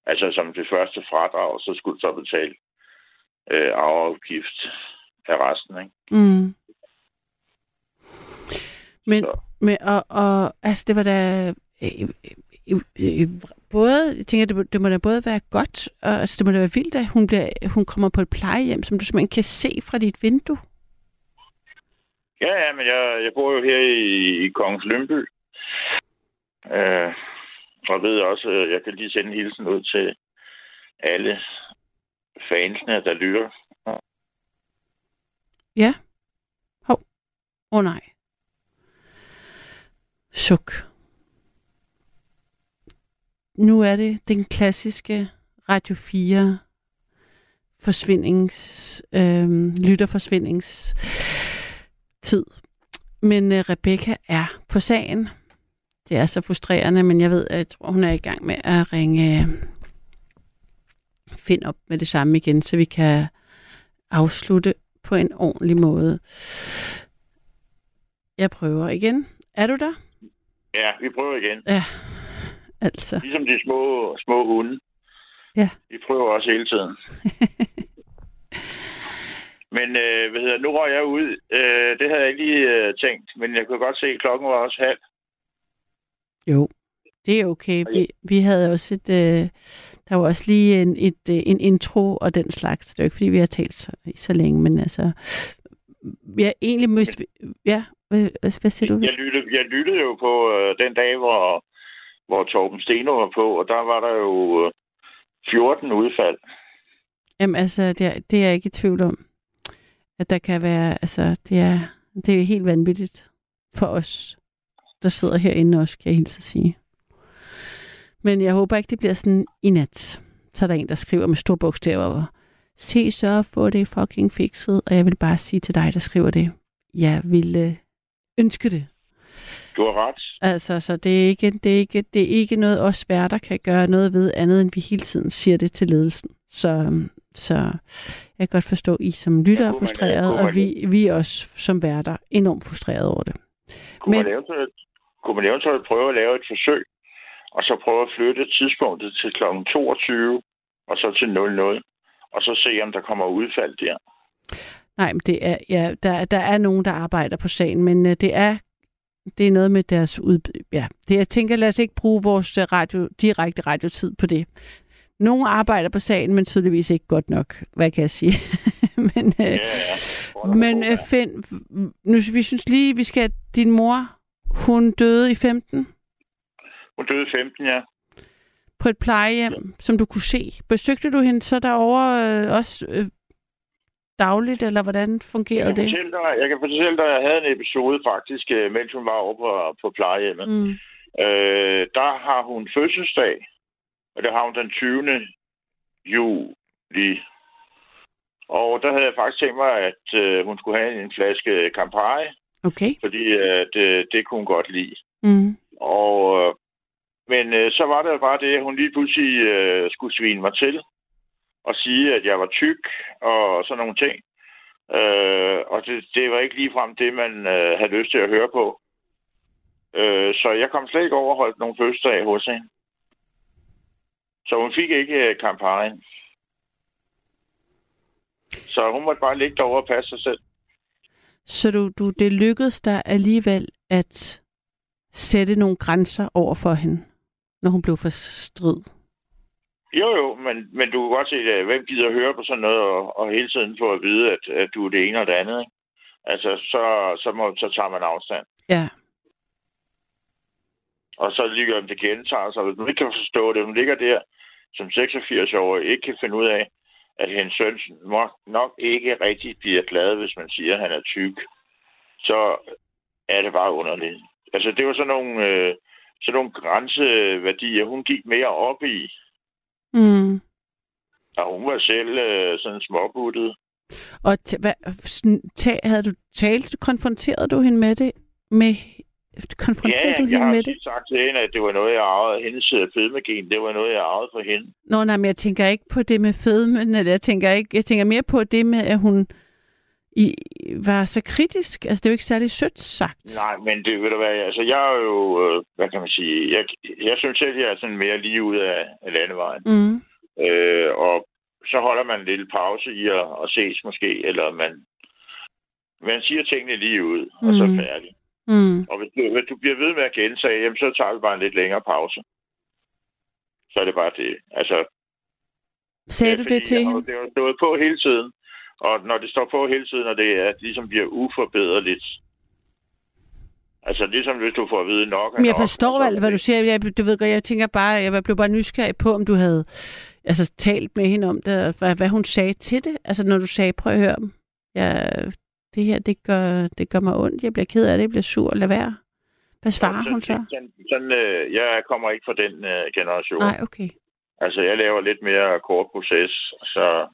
Altså som det første fradrag, så skulle du så betale øh, arveafgift af resten. Ikke? Mm. Men, men og, og, altså, det var da... Øh, øh, øh, både, jeg tænker, det, det må da både være godt, og altså, det må da være vildt, at hun, bliver, hun kommer på et plejehjem, som du simpelthen kan se fra dit vindue. Ja, ja, men jeg, jeg bor jo her i, i Kongens Lønby. Øh, og ved også, øh, jeg kan lige sende en hilsen ud til alle fansene, der lytter. Ja. Hov. Åh oh, nej. Suk. Nu er det den klassiske Radio 4 forsvindings, øh, lytterforsvindings tid. Men øh, Rebecca er på sagen. Det er så frustrerende, men jeg ved, at jeg tror, hun er i gang med at ringe øh, Find op med det samme igen, så vi kan afslutte på en ordentlig måde. Jeg prøver igen. Er du der? Ja, vi prøver igen. Ja, altså. Ligesom de små, små hunde. Ja. Vi prøver også hele tiden. <laughs> men øh, hvad hedder, nu røg jeg ud. Øh, det havde jeg ikke lige øh, tænkt, men jeg kunne godt se, at klokken var også halv. Jo, det er okay. Vi, vi havde også et... Øh, der var også lige en, et, øh, en intro og den slags. Det er jo ikke, fordi vi har talt så, så længe, men altså... Ja, egentlig møst... Ja, hvad, hvad siger du? Jeg lyttede, jeg lyttede jo på øh, den dag, hvor, hvor Torben Steno var på, og der var der jo øh, 14 udfald. Jamen altså, det er, det er jeg ikke i tvivl om. At der kan være... Altså, det er, det er helt vanvittigt for os, der sidder herinde også, kan jeg hilse at sige. Men jeg håber ikke, det bliver sådan i nat. Så er der en, der skriver med store bogstaver, se så få det fucking fikset. Og jeg vil bare sige til dig, der skriver det, jeg ville ønske det. Du har ret. Altså, så det er ikke, det er ikke, det er ikke noget, os værter kan gøre noget ved, andet end vi hele tiden siger det til ledelsen. Så, så jeg kan godt forstå, I som lytter er frustreret, og vi, vi er også som værter enormt frustreret over det. Kunne, Men, man eventuelt, kunne man eventuelt prøve at lave et forsøg, og så prøve at flytte tidspunktet til kl. 22, og så til 00, og så se, om der kommer udfald der. Nej, men det er, ja, der, der er nogen, der arbejder på sagen, men uh, det er det er noget med deres ud... Ja, det, jeg tænker, lad os ikke bruge vores øh, radio, direkte radiotid på det. Nogle arbejder på sagen, men tydeligvis ikke godt nok, hvad kan jeg sige. <laughs> men uh, ja, ja. men uh, Finn, nu, vi synes lige, vi skal... Din mor, hun døde i 15? Hun døde i 15, ja. På et plejehjem, ja. som du kunne se. Besøgte du hende så derovre øh, også øh, dagligt, eller hvordan fungerede det? Dig, jeg kan fortælle dig, at jeg havde en episode faktisk, øh, mens hun var over på, på plejehjemmet. Mm. Øh, der har hun fødselsdag, og det har hun den 20. juli. Og der havde jeg faktisk tænkt mig, at øh, hun skulle have en flaske Campari. Okay. Fordi at, øh, det kunne hun godt lide. Mm. Og øh, men øh, så var det bare det, at hun lige pludselig øh, skulle svine mig til og sige, at jeg var tyk og sådan nogle ting. Øh, og det, det var ikke ligefrem det, man øh, havde lyst til at høre på. Øh, så jeg kom slet ikke overholdt nogle fødselsdage hos hende. Så hun fik ikke øh, kampagnen. Så hun måtte bare ligge derovre og passe sig selv. Så du, du, det lykkedes dig alligevel at sætte nogle grænser over for hende? når hun blev for strid. Jo, jo, men, men du kan godt se, at hvem gider høre på sådan noget, og, og hele tiden få at vide, at, at du er det ene og det andet. Ikke? Altså, så, så, må, så tager man afstand. Ja. Og så ligger om det gentager sig. Hvis man ikke kan forstå det, hun ligger der som 86 år og ikke kan finde ud af, at hendes søn nok, nok ikke rigtig bliver glad, hvis man siger, at han er tyk, så er det bare underligt. Altså, det var sådan nogle... Øh, sådan nogle grænseværdier, hun gik mere op i. Mm. Og hun var selv øh, sådan småbuttet. Og t- hvad, t- havde du talt, konfronteret du hende med det? Med, konfronterede ja, du hende med det? Ja, jeg har sagt til hende, at det var noget, jeg arvede. Hendes øh, fedmegen, det var noget, jeg arvede for hende. Nå, nej, men jeg tænker ikke på det med fedmen. Jeg tænker, ikke, jeg tænker mere på det med, at hun i, var så kritisk. Altså, det er jo ikke særlig sødt sagt. Nej, men det vil da være... Altså, jeg er jo... Øh, hvad kan man sige? Jeg, jeg synes selv, jeg er sådan mere lige ud af, af landevejen. Mm. Øh, og så holder man en lille pause i at, at ses måske, eller man Man siger tingene lige ud, og mm. så færdig. Mm. Og hvis du, hvis du bliver ved med at gentage, jamen, så tager vi bare en lidt længere pause. Så er det bare det. Altså, Sagde du det til jeg, hende? Det har stået på hele tiden. Og når det står på hele tiden, og det er, ligesom bliver uforbederligt, Altså ligesom hvis du får at vide nok. Men jeg forstår alt, hvad du siger. Jeg, du ved godt, jeg tænker bare, jeg blev bare nysgerrig på, om du havde altså, talt med hende om det, hvad, hvad hun sagde til det. Altså når du sagde, prøv at høre, ja, det her, det gør, det gør mig ondt, jeg bliver ked af det, jeg bliver sur, lad være. Hvad svarer sådan, hun så? Sådan, sådan, øh, jeg kommer ikke fra den øh, generation. Nej, okay. Altså, jeg laver lidt mere kort proces, så...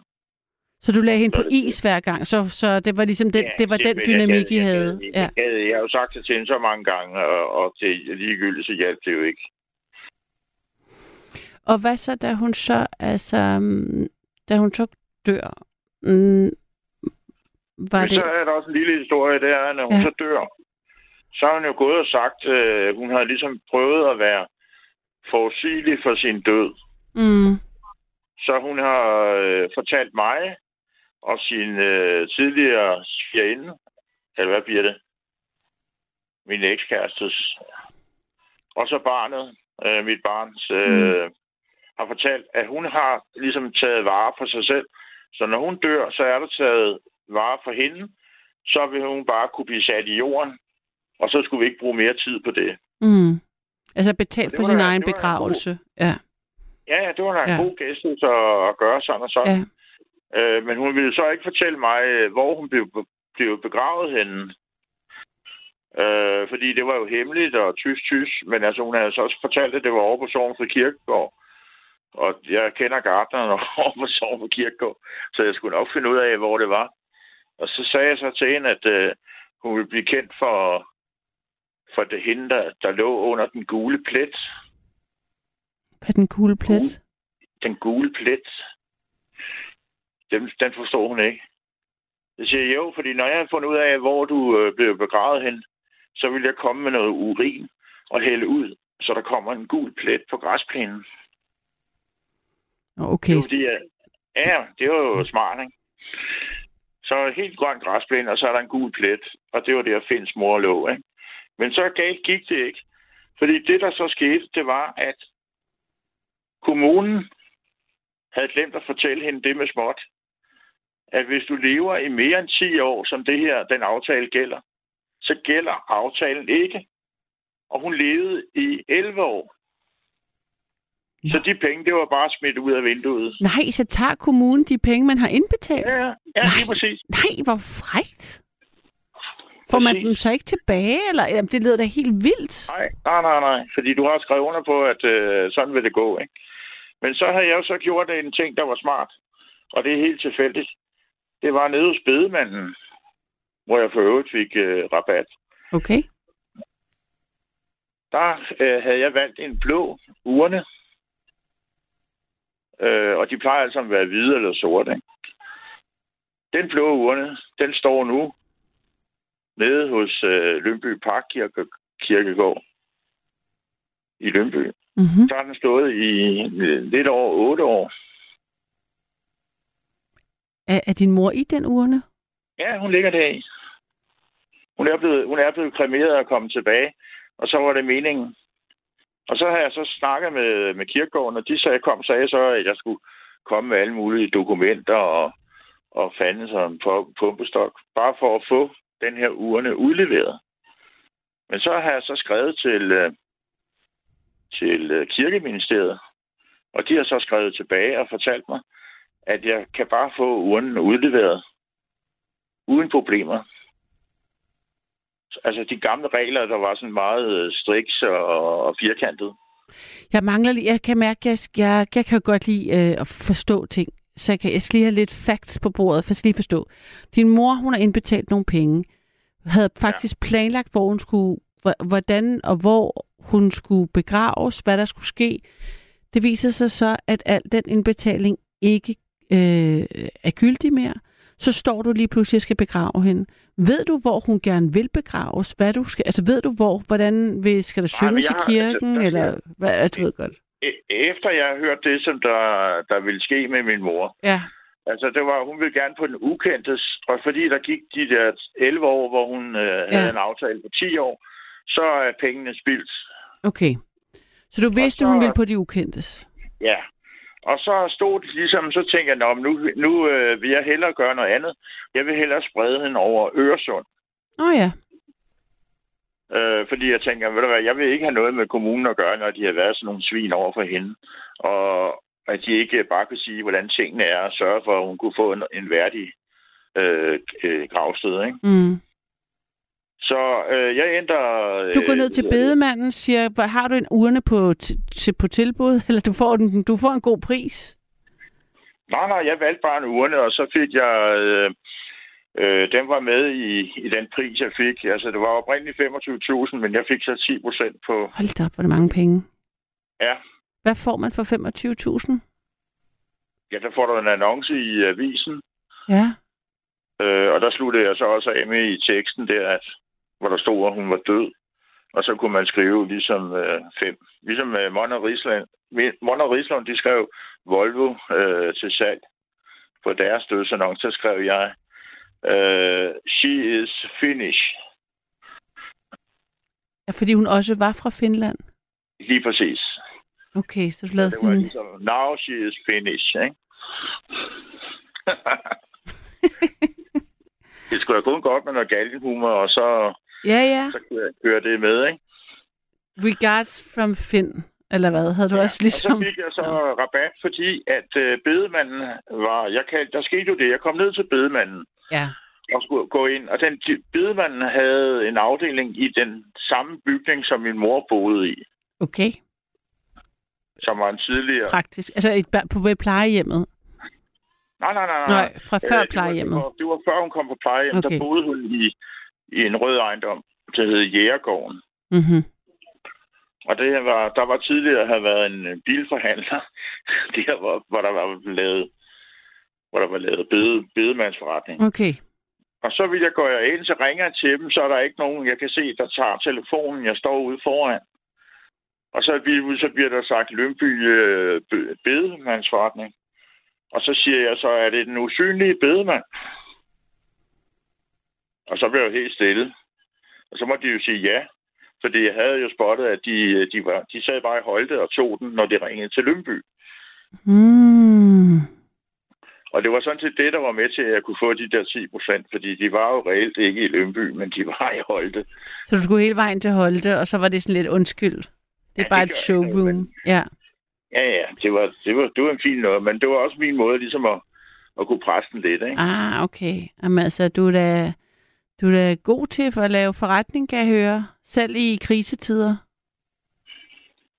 Så du lagde hende på det- is hver gang, så, så det var ligesom den, Ja, det var den simpelthen, jeg dynamik, I gad- jeg havde. gad- Ja. Jeg, jeg har jo sagt det til hende så mange gange, og, og til ligegyldigt, så hjalp det jo ikke. Og hvad så, da hun så, altså, mm, da hun så dør, mm, var Men det... så er der også en lille historie, der er, når hun Ja. så dør, så har hun jo gået og sagt, øh, hun har ligesom prøvet at være forudsigelig for sin død. Mm, Så hun har øh, fortalt mig og sin øh, tidligere svigerinde, eller hvad bliver det? Min ekskærestes. Og så barnet, øh, mit barns, øh, har fortalt, at hun har ligesom taget vare på sig selv. Så når hun dør, så er der taget vare for hende. Så vil hun bare kunne blive sat i jorden. Og så skulle vi ikke bruge mere tid på det. mm. Altså betalt for var sin da- egen var begravelse. Ja. Ja, ja, det var da en Ja. god gæst at, at gøre sådan og sådan. ja. Øh, men hun ville så ikke fortælle mig, øh, hvor hun blev, blev begravet henne. Øh, fordi det var jo hemmeligt og tysk-tysk. Men altså, hun havde så også fortalt, at det var over på Sorgenfri Kirkegård. Og jeg kender gardneren <laughs> over på Sorgenfri Kirkegård. Så jeg skulle nok finde ud af, hvor det var. Og så sagde jeg så til hende, at øh, hun ville blive kendt for, for det hende, der, der lå under den gule plet. Hvad er den gule plet? Den gule plet. Den, den forstår hun ikke. Jeg siger jo, fordi når jeg har fundet ud af, hvor du øh, blev begravet hen, så vil jeg komme med noget urin og hælde ud, så der kommer en gul plet på græsplænen. Nå, Det Okay, var fordi, at, ja, det var jo smart, ikke? Så helt grøn græsplæne, og så er der en gul plet, og det var der Finns mor lå, ikke? Men så galt gik det ikke. Fordi det, der så skete, det var, at kommunen havde glemt at fortælle hende det med småt. At hvis du lever i mere end 10 år, som det her, den aftale gælder, så gælder aftalen ikke. Og hun levede i 11 år. Så de penge, det var bare smidt ud af vinduet. nej, så tager kommunen de penge, man har indbetalt? Ja, ja, ja Nej. lige præcis. Nej, hvor frægt. Får man dem så ikke tilbage? Eller, jamen, det lyder da helt vildt. Nej, nej, nej, nej. Fordi du har skrevet under på, at øh, sådan vil det gå, ikke? Men så har jeg jo så gjort en ting, der var smart. Og det er helt tilfældigt. Det var nede hos bedemanden, hvor jeg for øvrigt fik øh, rabat. Okay. Der øh, havde jeg valgt en blå urne. Øh, og de plejer altså at være hvide eller sorte. Ikke? Den blå urne, den står nu nede hos øh, Lønby Parkkirke, Kirkegård i Lønby. Mm-hmm. Så har den stået i øh, lidt over otte år. Er, er din mor i den urne? Ja, hun ligger der i. Hun er blevet, hun er blevet kremeret og kommet tilbage, og så var det meningen. Og så har jeg så snakket med, med kirkegården, og de sagde, kom, sagde så, at jeg skulle komme med alle mulige dokumenter og, og fanden som på pumpestok, bare for at få den her urne udleveret. Men så har jeg så skrevet til, øh, til øh, kirkeministeriet, og de har så skrevet tilbage og fortalt mig, at jeg kan bare få urnen udleveret uden problemer. Altså de gamle regler, der var sådan meget øh, striks og, og firkantet. Jeg mangler lige, jeg kan mærke, jeg, jeg, jeg kan godt lide øh, at forstå ting. Så jeg, kan, jeg skal lige have lidt facts på bordet, for skal lige forstå. Din mor, hun har indbetalt nogle penge. Havde faktisk ja. planlagt, hvor hun skulle, hvordan og hvor hun skulle begraves, hvad der skulle ske. Det viser sig så, at al den indbetaling ikke øh, er gyldig mere. Så står du lige pludselig og skal begrave hende. Ved du, hvor hun gerne vil begraves? Hvad du skal, altså ved du, hvor, hvordan vil, skal der synges jeg i har- kirken? altså, eller skal- hvad, du ved godt. E- Efter jeg har hørt det, som der, der ville ske med min mor, Ja. Altså, det var, hun ville gerne på den ukendte, og fordi der gik de der 11 år, hvor hun øh, ja. havde en aftale på 10 år, så er pengene spildt. Okay. Så du vidste, så, hun ville på de ukendtes? Ja. Og så stod det ligesom, så tænkte jeg, nu, nu øh, vil jeg hellere gøre noget andet. Jeg vil hellere sprede hende over Øresund. Åh oh, ja. Øh, fordi jeg tænker, ved du hvad, jeg vil ikke have noget med kommunen at gøre, når de har været sådan nogle svin over for hende. Og at de ikke bare kan sige, hvordan tingene er, og sørge for, at hun kunne få en, en værdig øh, øh, gravsted. Ikke? Mm. Så øh, jeg ændrer... Du går ned til øh, bedemanden, siger, har du en urne på, til, på tilbud, <laughs> eller du får, den, du får en god pris? Nej, nej, jeg valgte bare en urne, og så fik jeg... Øh, øh, den var med i, i den pris, jeg fik. Altså, det var oprindeligt 25.000, men jeg fik så 10 procent på... Hold da op, hvor det mange penge. Ja. Hvad får man for 25.000? Ja, der får du en annonce i avisen. Ja. Øh, og der sluttede jeg så også af med i teksten der, at hvor der stod, at hun var død. Og så kunne man skrive ligesom øh, fem. Ligesom øh, Mona Riesland. Mona Riesland, de skrev Volvo øh, til salg. På deres dødsannonce, så skrev jeg, øh, she is Finnish. Ja, fordi hun også var fra Finland? Lige præcis. Okay, så du lavede sådan... Det var ligesom, now she is Finnish, ikke? <laughs> det skulle da kun godt med noget galgenhumor, og så Ja, ja. Så kunne jeg køre det med, ikke? Regards from Finn, eller hvad? Havde du ja, også ligesom... Og så fik jeg så ja. rabat, fordi at øh, bedemanden var... Jeg kan, der skete jo det. Jeg kom ned til bedemanden. Ja. Og skulle gå ind. Og den bedemanden havde en afdeling i den samme bygning, som min mor boede i. Okay. Som var en tidligere... Praktisk. Altså et, på ved plejehjemmet? Nej, nej, nej. nej. Nej, fra før plejehjemmet? Det var, det var før hun kom på plejehjem. Okay. Der boede hun i i en rød ejendom, der hed Jægergården. Mm-hmm. Og det var, der var tidligere havde været en bilforhandler, <laughs> der var, hvor der var lavet hvor der var lavet bede, bedemandsforretning. Okay. Og så vil jeg gå ind, så ringer jeg til dem, så er der ikke nogen, jeg kan se, der tager telefonen. Jeg står ude foran. Og så, så bliver der sagt Lønby øh, bedemandsforretning. Og så siger jeg så, er det den usynlige bedemand? Og så blev jeg helt stille. Og så måtte de jo sige ja. Fordi jeg havde jo spottet, at de, de, var, de sad bare i Holte og tog den, når de ringede til Lønby. Mm. Og det var sådan set det, der var med til, at jeg kunne få de der 10 procent, fordi de var jo reelt ikke i Lønby, men de var i Holte. Så du skulle hele vejen til Holte, og så var det sådan lidt undskyld? Det er ja, bare det et showroom. Men... Ja. Ja, ja, det var, det, var, det var en fin noget, men det var også min måde ligesom at, at kunne presse den lidt, ikke? Ah, okay. Jamen altså, du er da du er da god til at lave forretning, kan jeg høre. Selv i krisetider.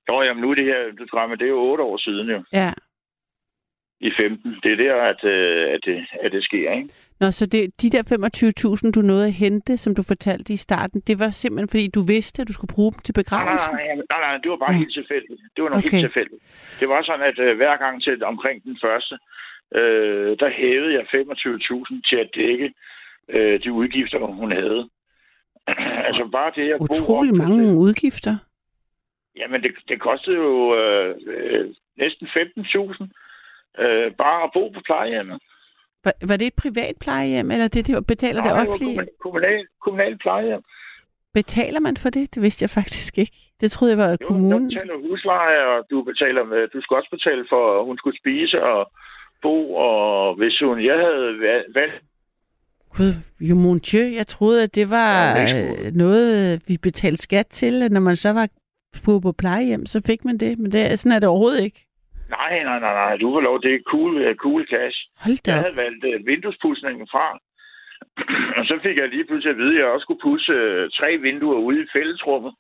Jo, jamen nu er det her, du drømmer, det er jo otte år siden jo. Ja. I 15. Det er der, at, øh, at, det, at det sker, ikke? Nå, så det, de der 25.000, du nåede at hente, som du fortalte i starten, det var simpelthen, fordi du vidste, at du skulle bruge dem til begravelsen? Nej, nej, nej, nej, nej det var bare ja. helt tilfældigt. Det var noget okay. helt tilfældigt. Det var sådan, at uh, hver gang til omkring den første, uh, der hævede jeg 25.000 til at dække øh, de udgifter, hun havde. <clears throat> altså bare det at Utrolig bo mange det. udgifter. Jamen, det, det kostede jo øh, øh, næsten 15.000 øh, bare at bo på plejehjemmet. Var, var det et privat plejehjem, eller det, det betaler Nej, det offentlige? det var kommunal, kommunal plejehjem. Betaler man for det? Det vidste jeg faktisk ikke. Det troede jeg var jo, kommunen. Du betaler husleje, og du betaler med, du skulle også betale for, at hun skulle spise og bo, og hvis hun, jeg havde valgt Gud, jo mon Dieu, jeg troede, at det var ja, noget, vi betalte skat til, når man så var på, på plejehjem, så fik man det. Men det, sådan er det overhovedet ikke. Nej, nej, nej, nej. Du var lov, det er cool, cool cash. Hold da Jeg havde valgt uh, vinduespudsningen fra. <clears throat> og så fik jeg lige pludselig at vide, at jeg også skulle pusse uh, tre vinduer ude i fællesrummet.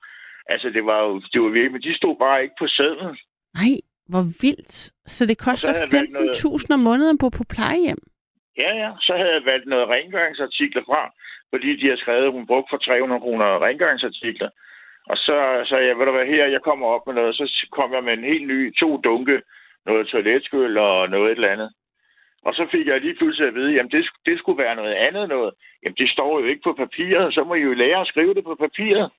Altså, det var jo det var virkelig, men de stod bare ikke på sædlen. Nej, hvor vildt. Så det koster 15.000 om måneden på, på plejehjem? Ja, ja. Så havde jeg valgt noget rengøringsartikler fra, fordi de har skrevet, at hun brugte for 300 kroner rengøringsartikler. Og så sagde jeg, ved du hvad, her, jeg kommer op med noget. Så kom jeg med en helt ny, to dunke, noget toiletskyld og noget et eller andet. Og så fik jeg lige pludselig at vide, jamen det, det skulle være noget andet noget. Jamen det står jo ikke på papiret, så må I jo lære at skrive det på papiret.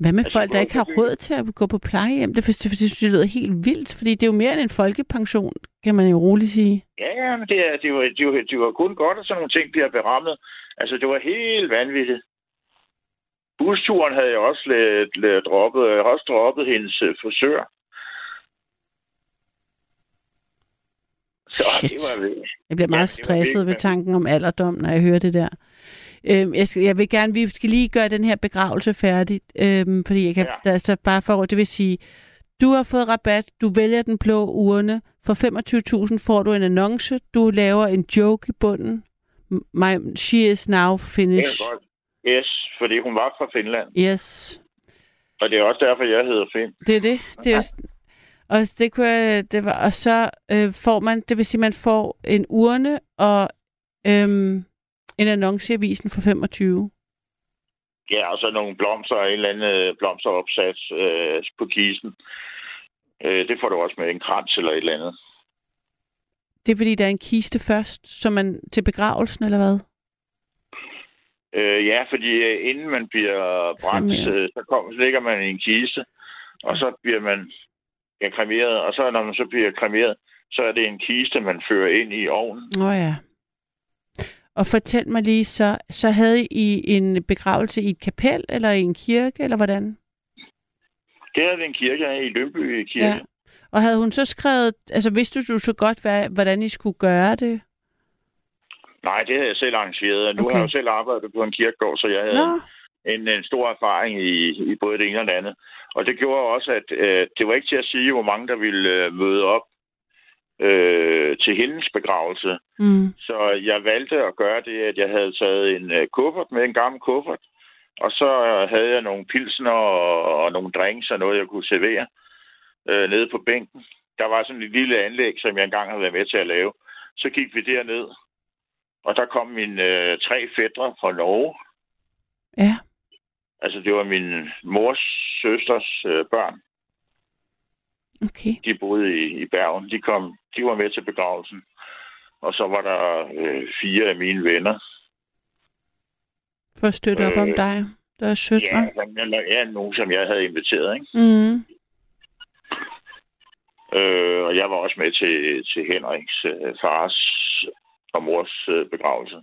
Hvad med altså, folk, der ikke har råd til at gå på plejehjem? Det, det, det jeg lyder helt vildt, fordi det er jo mere end en folkepension, kan man jo roligt sige. Ja, men det, er, det, var, det, var, det var kun godt, at sådan nogle ting bliver berammet. Altså, det var helt vanvittigt. Busturen havde jeg også lidt, lidt droppet. Jeg har også droppet hendes øh, frisør. Så Shit. det var Jeg bliver meget ja, stresset ved tanken om alderdom, når jeg hører det der. Øhm, jeg, skal, jeg vil gerne, vi skal lige gøre den her begravelse færdig, øhm, fordi jeg kan, ja. der, så bare for, det vil sige, du har fået rabat, du vælger den blå urne, for 25.000 får du en annonce, du laver en joke i bunden, My, she is now finished. Er godt. Yes, fordi hun var fra Finland. Yes. Og det er også derfor, jeg hedder Finn. Det er det. det er, og det kunne det var, og så øh, får man, det vil sige, man får en urne og øhm, en annonce i avisen for 25. Ja, og så nogle blomster og en eller anden øh, blomsteropsats øh, på kisten. Øh, det får du også med en krans eller et eller andet. Det er fordi, der er en kiste først, så man til begravelsen, eller hvad? Øh, ja, fordi øh, inden man bliver brændt, øh, så, kom, så ligger man i en kiste, og så bliver man ja, kremeret, og så når man så bliver kremeret, så er det en kiste, man fører ind i ovnen. Åh oh, ja. Og fortæl mig lige, så, så havde I en begravelse i et kapel, eller i en kirke, eller hvordan? Det havde vi en kirke i Lønby Kirke. Ja. Og havde hun så skrevet, altså vidste du så godt, hvad, hvordan I skulle gøre det? Nej, det havde jeg selv arrangeret. Nu okay. har jeg jo selv arbejdet på en kirkegård, så jeg havde en, en stor erfaring i, i både det ene og det andet. Og det gjorde også, at øh, det var ikke til at sige, hvor mange der ville øh, møde op øh, til hendes begravelse. Mm. Så jeg valgte at gøre det, at jeg havde taget en øh, kuffert med, en gammel kuffert, og så havde jeg nogle pilsner og, og nogle drinks og noget, jeg kunne servere øh, nede på bænken. Der var sådan et lille anlæg, som jeg engang havde været med til at lave. Så gik vi derned, og der kom mine øh, tre fædre fra Norge. Ja. Altså, det var min mors søsters øh, børn. Okay. De boede i, i Bergen. De, kom, de var med til begravelsen. Og så var der øh, fire af mine venner. For at støtte op øh, om dig, der er søstre? Ja, ja, nogen, som jeg havde inviteret, ikke? Mm. Øh, og jeg var også med til, til Henriks øh, fars og mors øh, begravelse.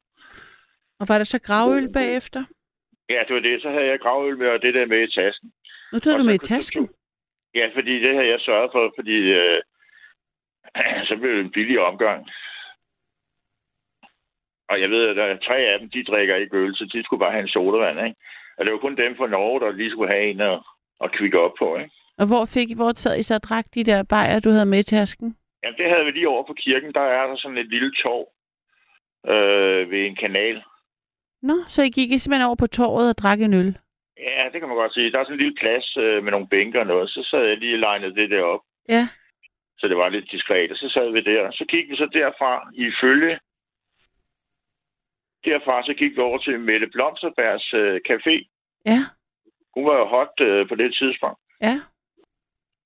Og var der så gravøl bagefter? Ja, det var det. Så havde jeg gravøl med, og det der med i tasken. Nu tog du med i tasken? Ja, fordi det havde jeg sørget for, fordi øh, <clears throat> så blev det en billig omgang. Og jeg ved, at der er tre af dem, de drikker ikke øl, så de skulle bare have en sodavand, ikke? Og det var kun dem fra Norge, der lige skulle have en at, at kvikke op på, ikke? Og hvor fik I, hvor sad I så drak de der bajer, du havde med i tasken? Ja, det havde vi lige over på kirken. Der er der sådan et lille torv øh, ved en kanal. Nå, så I gik simpelthen over på torvet og drak en øl? Det kan man godt sige. Der er sådan en lille plads øh, med nogle bænker og noget. Så sad jeg lige og legnede det der op. Ja. Så det var lidt diskret. Og så sad vi der. Så gik vi så derfra i følge. Derfra så gik vi over til Mette Blomsterbergs øh, café. Ja. Hun var jo hot øh, på det tidspunkt. Ja.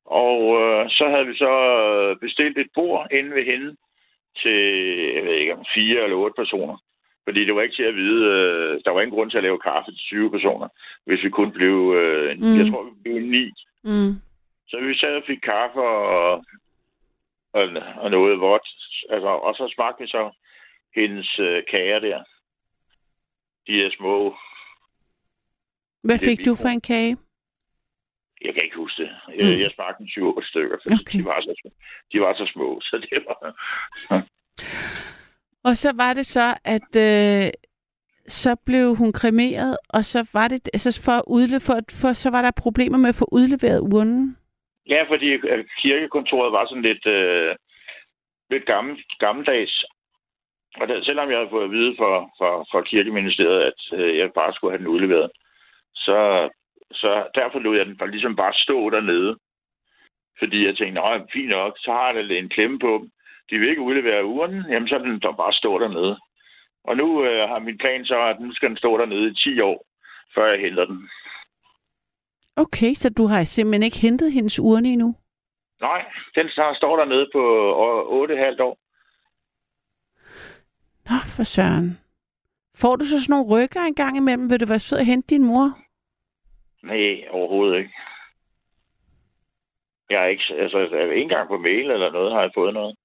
Og øh, så havde vi så øh, bestilt et bord inde ved hende til, jeg ved ikke, fire eller otte personer. Fordi det var ikke til at vide, øh, der var ingen grund til at lave kaffe til 20 personer, hvis vi kun blev, øh, mm. jeg tror, vi blev ni. Mm. Så vi sad og fik kaffe og, og, og noget vådt. Altså, og så smagte vi så hendes øh, kager der. De er små. Hvad fik du for en kage? Jeg kan ikke huske det. Jeg, mm. jeg smagte en 20 stykker, fordi okay. de, var så, de var så små, så det var... <laughs> og så var det så, at øh, så blev hun kremeret, og så var det altså for, udle, for, for så var der problemer med at få udleveret urnen. Ja, fordi øh, kirkekontoret var sådan lidt, øh, lidt gammel, gammeldags. Og der, selvom jeg havde fået at vide fra, fra, fra kirkeministeriet, at øh, jeg bare skulle have den udleveret, så så derfor lod jeg den ligesom bare stå dernede. Fordi jeg tænkte, nej, fint nok, så har jeg en klemme på dem. De vil ikke udlevere uren, jamen så den der bare stå dernede. Og nu øh, har min plan så, at nu skal den stå dernede i 10 år, før jeg henter den. Okay, så du har simpelthen ikke hentet hendes urne endnu? Nej, den står dernede på 8,5 år. Nå, for søren. Får du så sådan nogle rykker en gang imellem? Vil du være sød at hente din mor? Nej, overhovedet ikke. Jeg er ikke, altså, ikke engang på mail eller noget har jeg fået noget.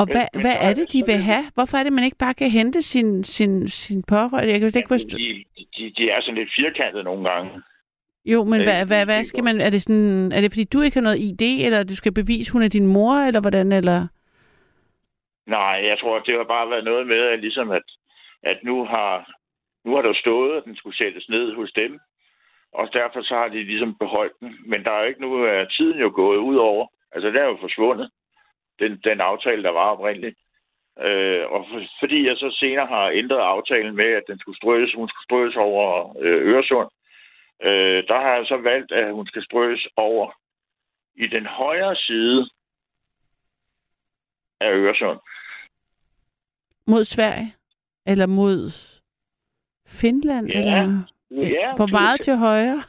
Og hvad, men, hvad er det, de vil have? Hvorfor er det, man ikke bare kan hente sin, sin, sin pårørende? Jeg kan ikke forstå. De, de, de er sådan lidt firkantede nogle gange. Jo, men hvad, hvad, hvad skal man... Er det, sådan, er det fordi, du ikke har noget ID, eller du skal bevise, hun er din mor, eller hvordan, eller... Nej, jeg tror, det har bare været noget med, at, ligesom at, at nu har nu har der stået, at den skulle sættes ned hos dem, og derfor så har de ligesom beholdt den. Men der er jo ikke nu, at tiden jo gået ud over. Altså, det er jo forsvundet, den, den aftale, der var oprindeligt. Øh, og for, fordi jeg så senere har ændret aftalen med, at den skulle strøs, hun skulle strøs over øh, Øresund, øh, der har jeg så valgt, at hun skal strøs over i den højre side af Øresund. Mod Sverige? Eller mod Finland? Ja. Eller? Ja, Hvor meget til højre?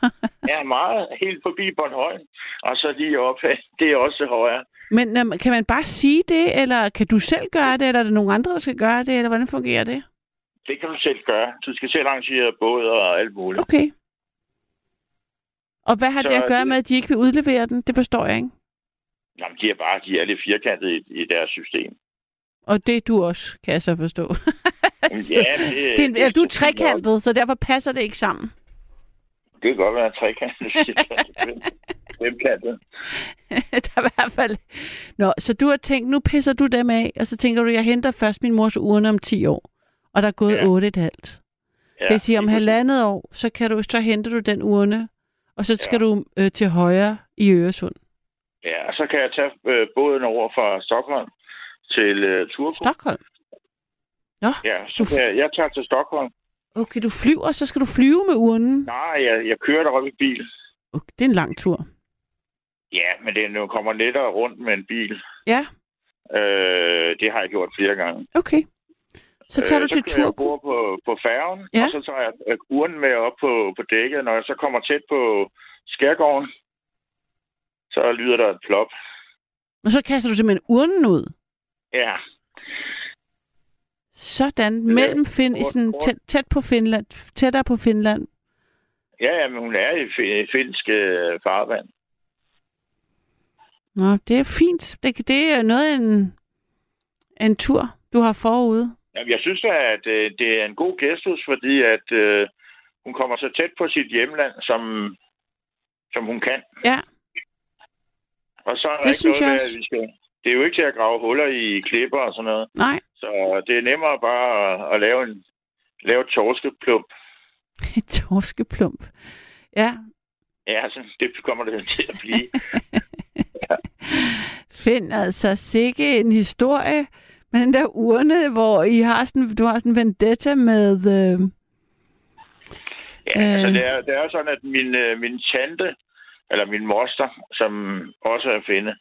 ja, meget. Helt forbi Bornholm. Og så lige op. Det er også højre. Men kan man bare sige det, eller kan du selv gøre det, eller er der nogen andre, der skal gøre det, eller hvordan fungerer det? Det kan du selv gøre. Du skal selv arrangere båd og alt muligt. Okay. Og hvad har så det at gøre det... med, at de ikke vil udlevere den? Det forstår jeg ikke. Jamen, de er bare de er lidt firkantede i, i deres system. Og det er du også, kan jeg så forstå. <laughs> ja, det, det, det, er, du er trekantet, så derfor passer det ikke sammen. Det kan godt være trekantet. <laughs> Femkantet. <laughs> der er i hvert fald... Nå, så du har tænkt, nu pisser du dem af, og så tænker du, jeg henter først min mors urne om 10 år. Og der er gået ja. 8,5. Ja, det vil sige, om halvandet år, så, kan du, så henter du den urne, og så skal ja. du øh, til højre i Øresund. Ja, og så kan jeg tage øh, båden over fra Stockholm til øh, Turku. Stockholm? Nå, ja, så du... jeg, jeg tager til Stockholm. Okay, du flyver, så skal du flyve med urnen? Nej, jeg, jeg kører derop i bil. Okay, det er en lang tur. Ja, men det nu kommer lettere rundt med en bil. Ja. Øh, det har jeg gjort flere gange. Okay. Så tager øh, du til tur. Jeg bor på, på færgen, ja. og så tager jeg øh, urnen med op på, på dækket. Når jeg så kommer tæt på skærgården, så lyder der et plop. Og så kaster du simpelthen urnen ud? Ja. Sådan, mellem Fin, i sådan tæt, tæt på Finland, tættere på Finland. Ja, ja, men hun er i finsk øh, farvand. Nå, det er fint. Det, det er noget af en, en tur, du har forude. Jamen, jeg synes at øh, det er en god gestus, fordi at øh, hun kommer så tæt på sit hjemland, som, som hun kan. Ja. Og så er det der ikke synes noget jeg med, at vi skal det er jo ikke til at grave huller i klipper og sådan noget. Nej. Så det er nemmere bare at, at lave en lave et torskeplump. <laughs> Et torskeplump. Ja. Ja, så det kommer det til at blive. <laughs> Find altså sikke en historie med den der urne, hvor I har sådan, du har sådan en vendetta med... Øh, ja, øh, altså det er, det er sådan, at min, øh, min tante, eller min moster, som også er finde,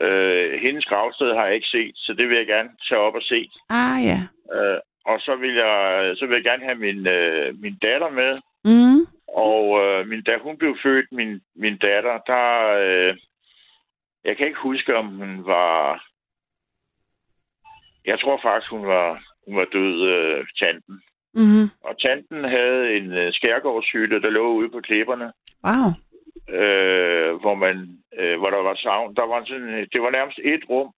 Øh, hendes gravsted har jeg ikke set, så det vil jeg gerne tage op og se. Ah, ja. Øh, og så vil jeg så vil jeg gerne have min, øh, min datter med. Mm. Og øh, min, da hun blev født, min, min datter, der... Øh, jeg kan ikke huske, om hun var... Jeg tror faktisk, hun var, hun var død, øh, tanten. Mm-hmm. Og tanten havde en øh, skærgårdshytte, der lå ude på klipperne. Wow øh, hvor man øh, hvor der var savn. Der var sådan, det var nærmest et rum,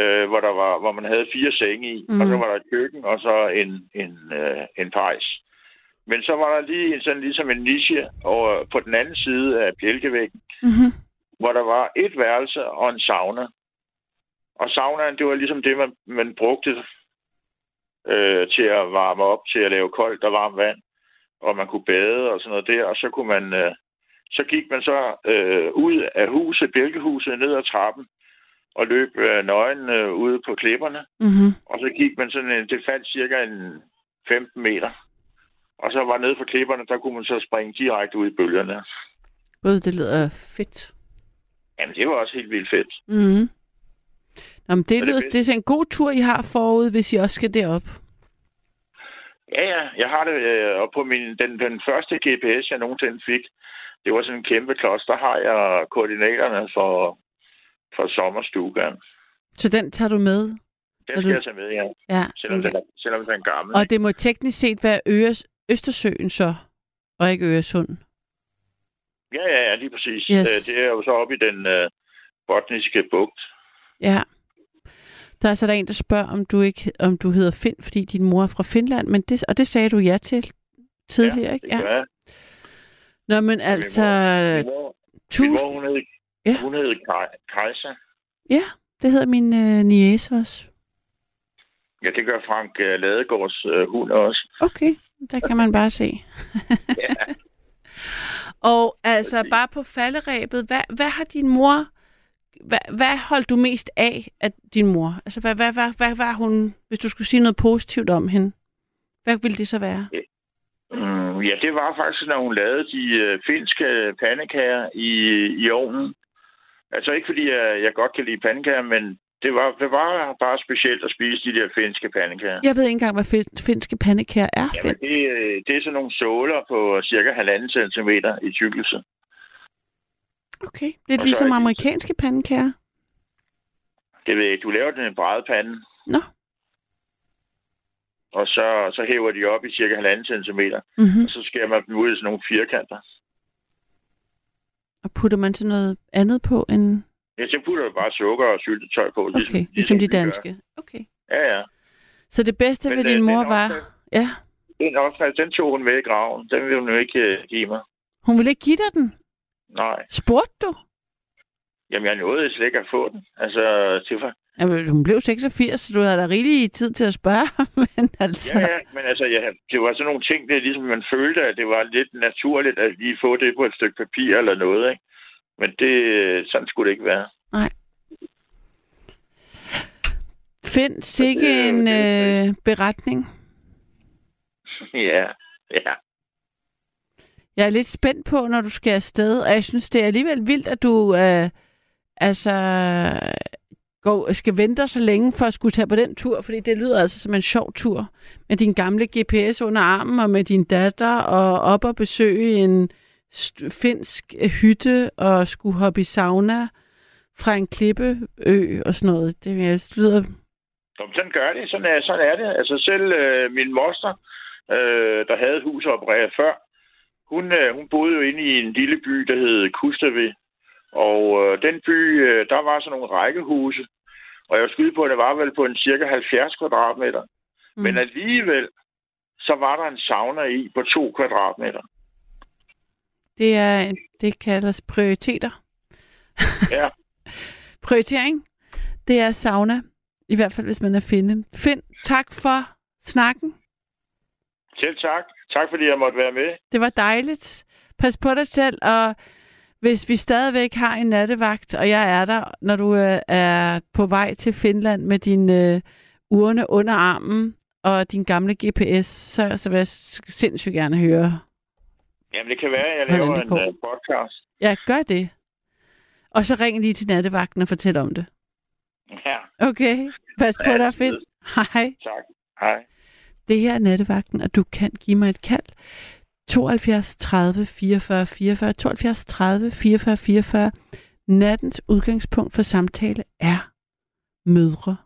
øh, hvor der var hvor man havde fire senge i, mm. og så mhm. var der et køkken og så en en øh, en pejs. Men så var der lige sådan ligesom en niche over på den anden side af bjælkevæggen, mm-hmm. Hvor der var et værelse og en sauna. Og saunaen, det var ligesom det, man, man brugte øh, til at varme op, til at lave koldt og varmt vand. Og man kunne bade og sådan noget der, og så kunne man øh, så gik man så øh, ud af huset, bjælkehuset, ned ad trappen, og løb øh, nøgen øh, ude på klipperne. Mm-hmm. Og så gik man sådan en, det faldt cirka en 15 meter. Og så var nede for klipperne, der kunne man så springe direkte ud i bølgerne. Gud, det lyder fedt. Jamen, det var også helt vildt fedt. Mm-hmm. Nå, men det, lyder, det, det er en god tur, I har forud, hvis I også skal derop. Ja, ja. Jeg har det, øh, og på min, den, den første GPS, jeg nogensinde fik, det var sådan en kæmpe klods. Der har jeg koordinaterne for, for sommerstugan. Så den tager du med? Den skal du... jeg tage med, ja. ja selvom, den, selvom den er gammel. Og det må teknisk set være Øres, Østersøen så? og ikke Øresund. Ja, ja, ja, lige præcis. Yes. Øh, Det er jo så oppe i den øh, botniske bugt. Ja. Der er så der en, der spørger, om du ikke om du hedder Finn, fordi din mor er fra Finland, men det, og det sagde du ja til tidligere, ja, ikke? det gør jeg. Nå, men altså, Min mor, min tusind... mor hun hed, Ja. hun hed Kaj- Kajsa. Ja, det hedder min øh, niece også. Ja, det gør Frank øh, Ladegårds øh, hund også. Okay, der kan man bare se. <laughs> Ja. Og altså, bare på falderæbet, hvad, hvad har din mor... Hvad, hvad holdt du mest af af din mor? Altså, hvad, hvad, hvad, hvad var hun, hvis du skulle sige noget positivt om hende? Hvad ville det så være? Mm, ja, det var faktisk, når hun lavede de øh, finske pandekager i, i ovnen. Altså ikke fordi jeg, jeg godt kan lide pandekager, men det var, det var bare specielt at spise de der finske pandekager. Jeg ved ikke engang, hvad fin- finske pandekager er. Jamen, det, øh, det er sådan nogle såler på cirka halvanden centimeter i tykkelse. Okay, lidt ligesom er amerikanske pandekager. Det ved jeg ikke. Du laver den i en brædepande, Nå. og så, så hæver de op i cirka halvanden centimeter. Mm-hmm. Og så skærer man dem ud i sådan nogle firkanter. Og putter man så noget andet på end... Ja, så putter du bare sukker og syltetøj på. Okay, ligesom de vi gør. danske. Okay. Ja, ja. Så det bedste Men, ved øh, din mor den var... Ja, Den opskrift, den tog hun med i graven. Den vil hun jo ikke øh, give mig. hun ville ikke give dig den. Nej. Spurgte du? Jamen, jeg nåede slet ikke at få den. Altså, det var... Jamen, hun blev 86, så du havde da rigtig tid til at spørge. <laughs> Men altså... Ja, ja, men altså, ja, det var sådan nogle ting, det er ligesom, man følte, at det var lidt naturligt at lige få det på et stykke papir eller noget, ikke? Men det, sådan skulle det ikke være. Find sikke en øh, beretning. <laughs> ja, ja. Jeg er lidt spændt på, når du skal afsted, og jeg synes, det er alligevel vildt, at du øh, altså går, skal vente så længe for at skulle tage på den tur, fordi det lyder altså som en sjov tur med din gamle GPS under armen og med din datter og op og besøge en st- finsk øh, hytte og skulle hoppe i sauna fra en klippeø og sådan noget. Det jeg lyder... Jamen, sådan gør det. Sådan er, sådan er det. Altså selv øh, min moster, øh, der havde hus opereret før, hun, øh, hun boede jo inde i en lille by, der hed Kustavi. Og øh, den by, øh, der var sådan nogle rækkehuse. Og jeg var skyde på, at det var vel på en cirka 70 kvadratmeter. Mm. Men alligevel, så var der en sauna i på to kvadratmeter. Det er, det kaldes prioriteter. Ja. <laughs> Prioritering, det er sauna. I hvert fald, hvis man er finde. Find, tak for snakken. Selv tak. Tak fordi jeg måtte være med. Det var dejligt. Pas på dig selv, og hvis vi stadigvæk har en nattevagt, og jeg er der, når du øh, er på vej til Finland med din øh, urne under armen og din gamle GPS, så, så vil jeg sindssygt gerne høre. Jamen, det kan være, at jeg laver en uh, podcast. Ja, gør det. Og så ring lige til nattevagten og fortæl om det. Ja, Okay? Pas på dig, Finn. Hej. tak. Hej. Det her er nattevagten, og du kan give mig et kald. 72 30 44 44, 72 30 44 44. Nattens udgangspunkt for samtale er mødre.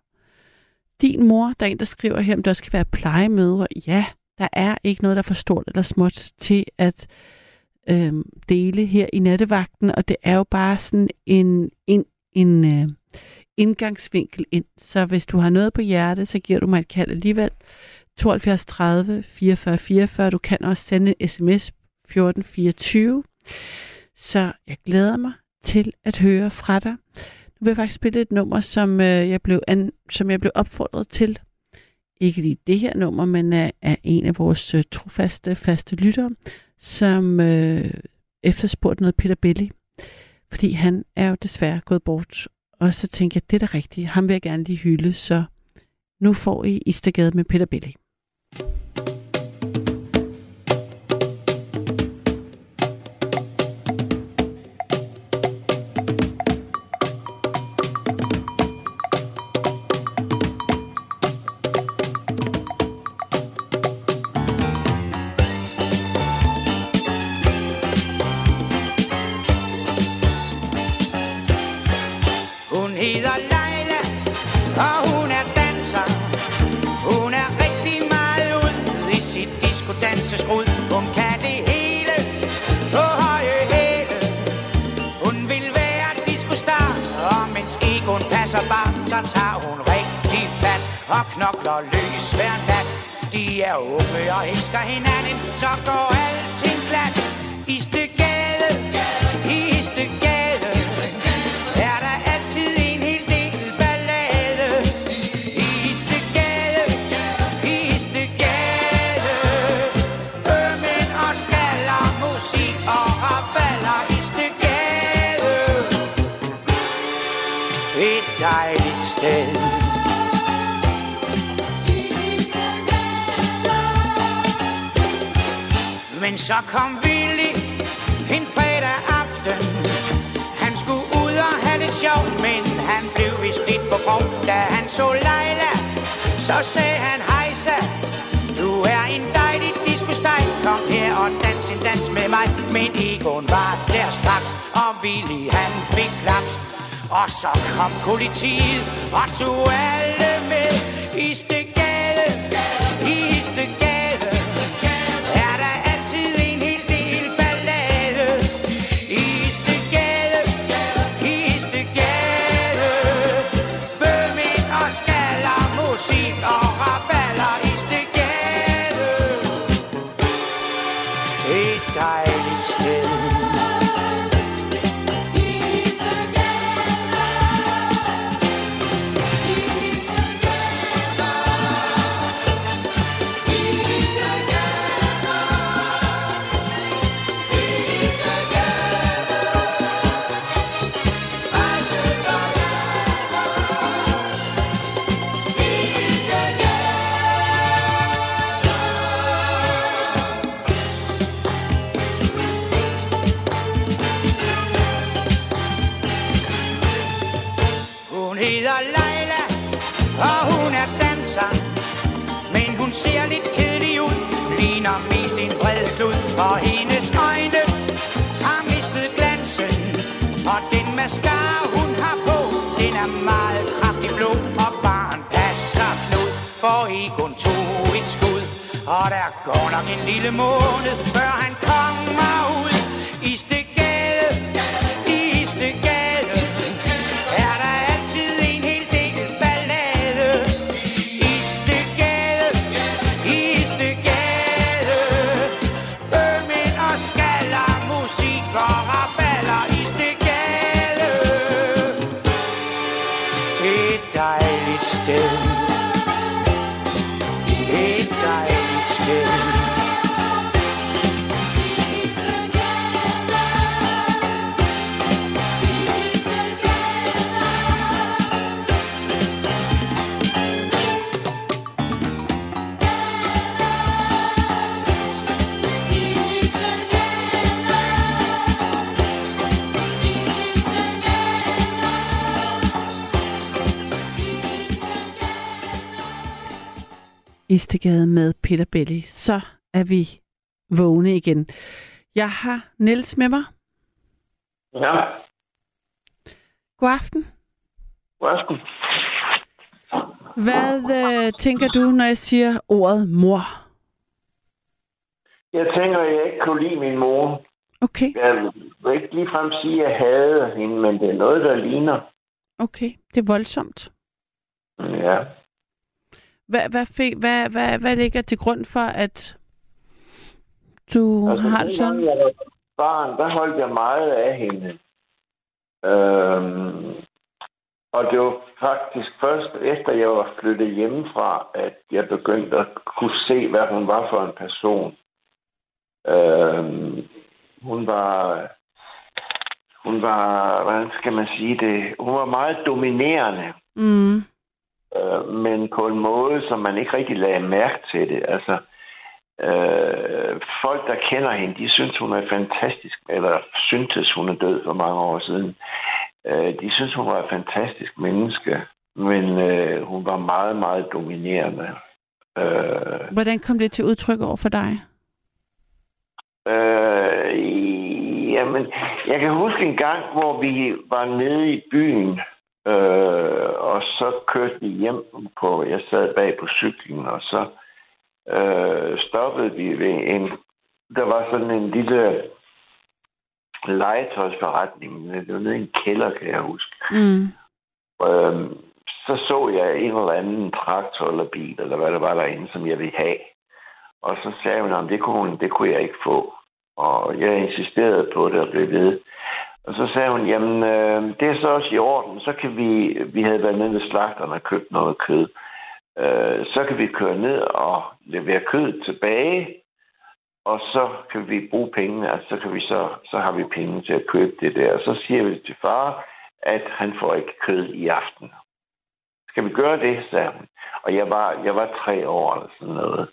Din mor, der er en, der skriver her, om der skal være plejemødre. Ja, der er ikke noget, der er for stort eller småt til at øhm, dele her i nattevagten, og det er jo bare sådan en, en, en øh, indgangsvinkel ind. Så hvis du har noget på hjertet, så giver du mig et kald alligevel. 72 30 44 44. Du kan også sende sms 1424. Så jeg glæder mig til at høre fra dig. Nu vil jeg faktisk spille et nummer, som, øh, jeg, blev an, som jeg blev opfordret til. Ikke lige det her nummer, men af, af en af vores øh, trofaste faste lyttere, som øh, efterspurgte noget Peter Belli. Fordi han er jo desværre gået bort. Og så tænkte jeg, det er da rigtigt. Ham vil jeg gerne lige hylde, så nu får I Istergade med Peter Belli. Hun politiet og tog Peter Belli. Så er vi vågne igen. Jeg har Niels med mig. Ja, God aften. værsgo. Hvad øh, tænker du, når jeg siger ordet mor? Jeg tænker, at jeg ikke kunne lide min mor. Okay, Jeg vil ikke ligefrem sige, at jeg hader hende, men det er noget, der ligner. okay. Det er voldsomt. Ja. Hvad, hvad, fik, hvad, hvad, hvad ligger til grund for, at du altså, har det sådan? jeg var barn, der holdt jeg meget af hende. Øhm, og det var faktisk først efter, jeg var flyttet hjemmefra, at jeg begyndte at kunne se, hvad hun var for en person. Øhm, hun var... Hun var, hvordan skal man sige det? Hun var meget dominerende. Mm. Øh, men på en måde, som man ikke rigtig lagde mærke til det. Altså, øh, folk, der kender hende, de synes, hun er fantastisk, eller syntes, hun er død for mange år siden. Øh, de synes, hun var et fantastisk menneske, men øh, hun var meget, meget dominerende. Øh, Hvordan kom det til udtryk over for dig? Øh, jamen, jeg kan huske en gang, hvor vi var nede i byen, øh, og så kørte vi hjem på, jeg sad bag på cyklen, og så øh, stoppede vi ved en, der var sådan en lille legetøjsforretning, det var nede i en kælder, kan jeg huske. Mm. øh, så så jeg en eller anden traktor eller bil, eller hvad der var derinde, som jeg ville have. Og så sagde hun, at det kunne, det kunne jeg ikke få. Og jeg insisterede på det og blev ved. Og så sagde hun, jamen, øh, det er så også i orden. Så kan vi, vi havde været nede ved slagteren og købt noget kød. Øh, så kan vi køre ned og levere kød tilbage, og så kan vi bruge pengene, altså så, kan vi så, så har vi penge til at købe det der. Og så siger vi til far, at han får ikke kød i aften. Skal vi gøre det, sagde hun. Og jeg var, jeg var tre år eller sådan noget.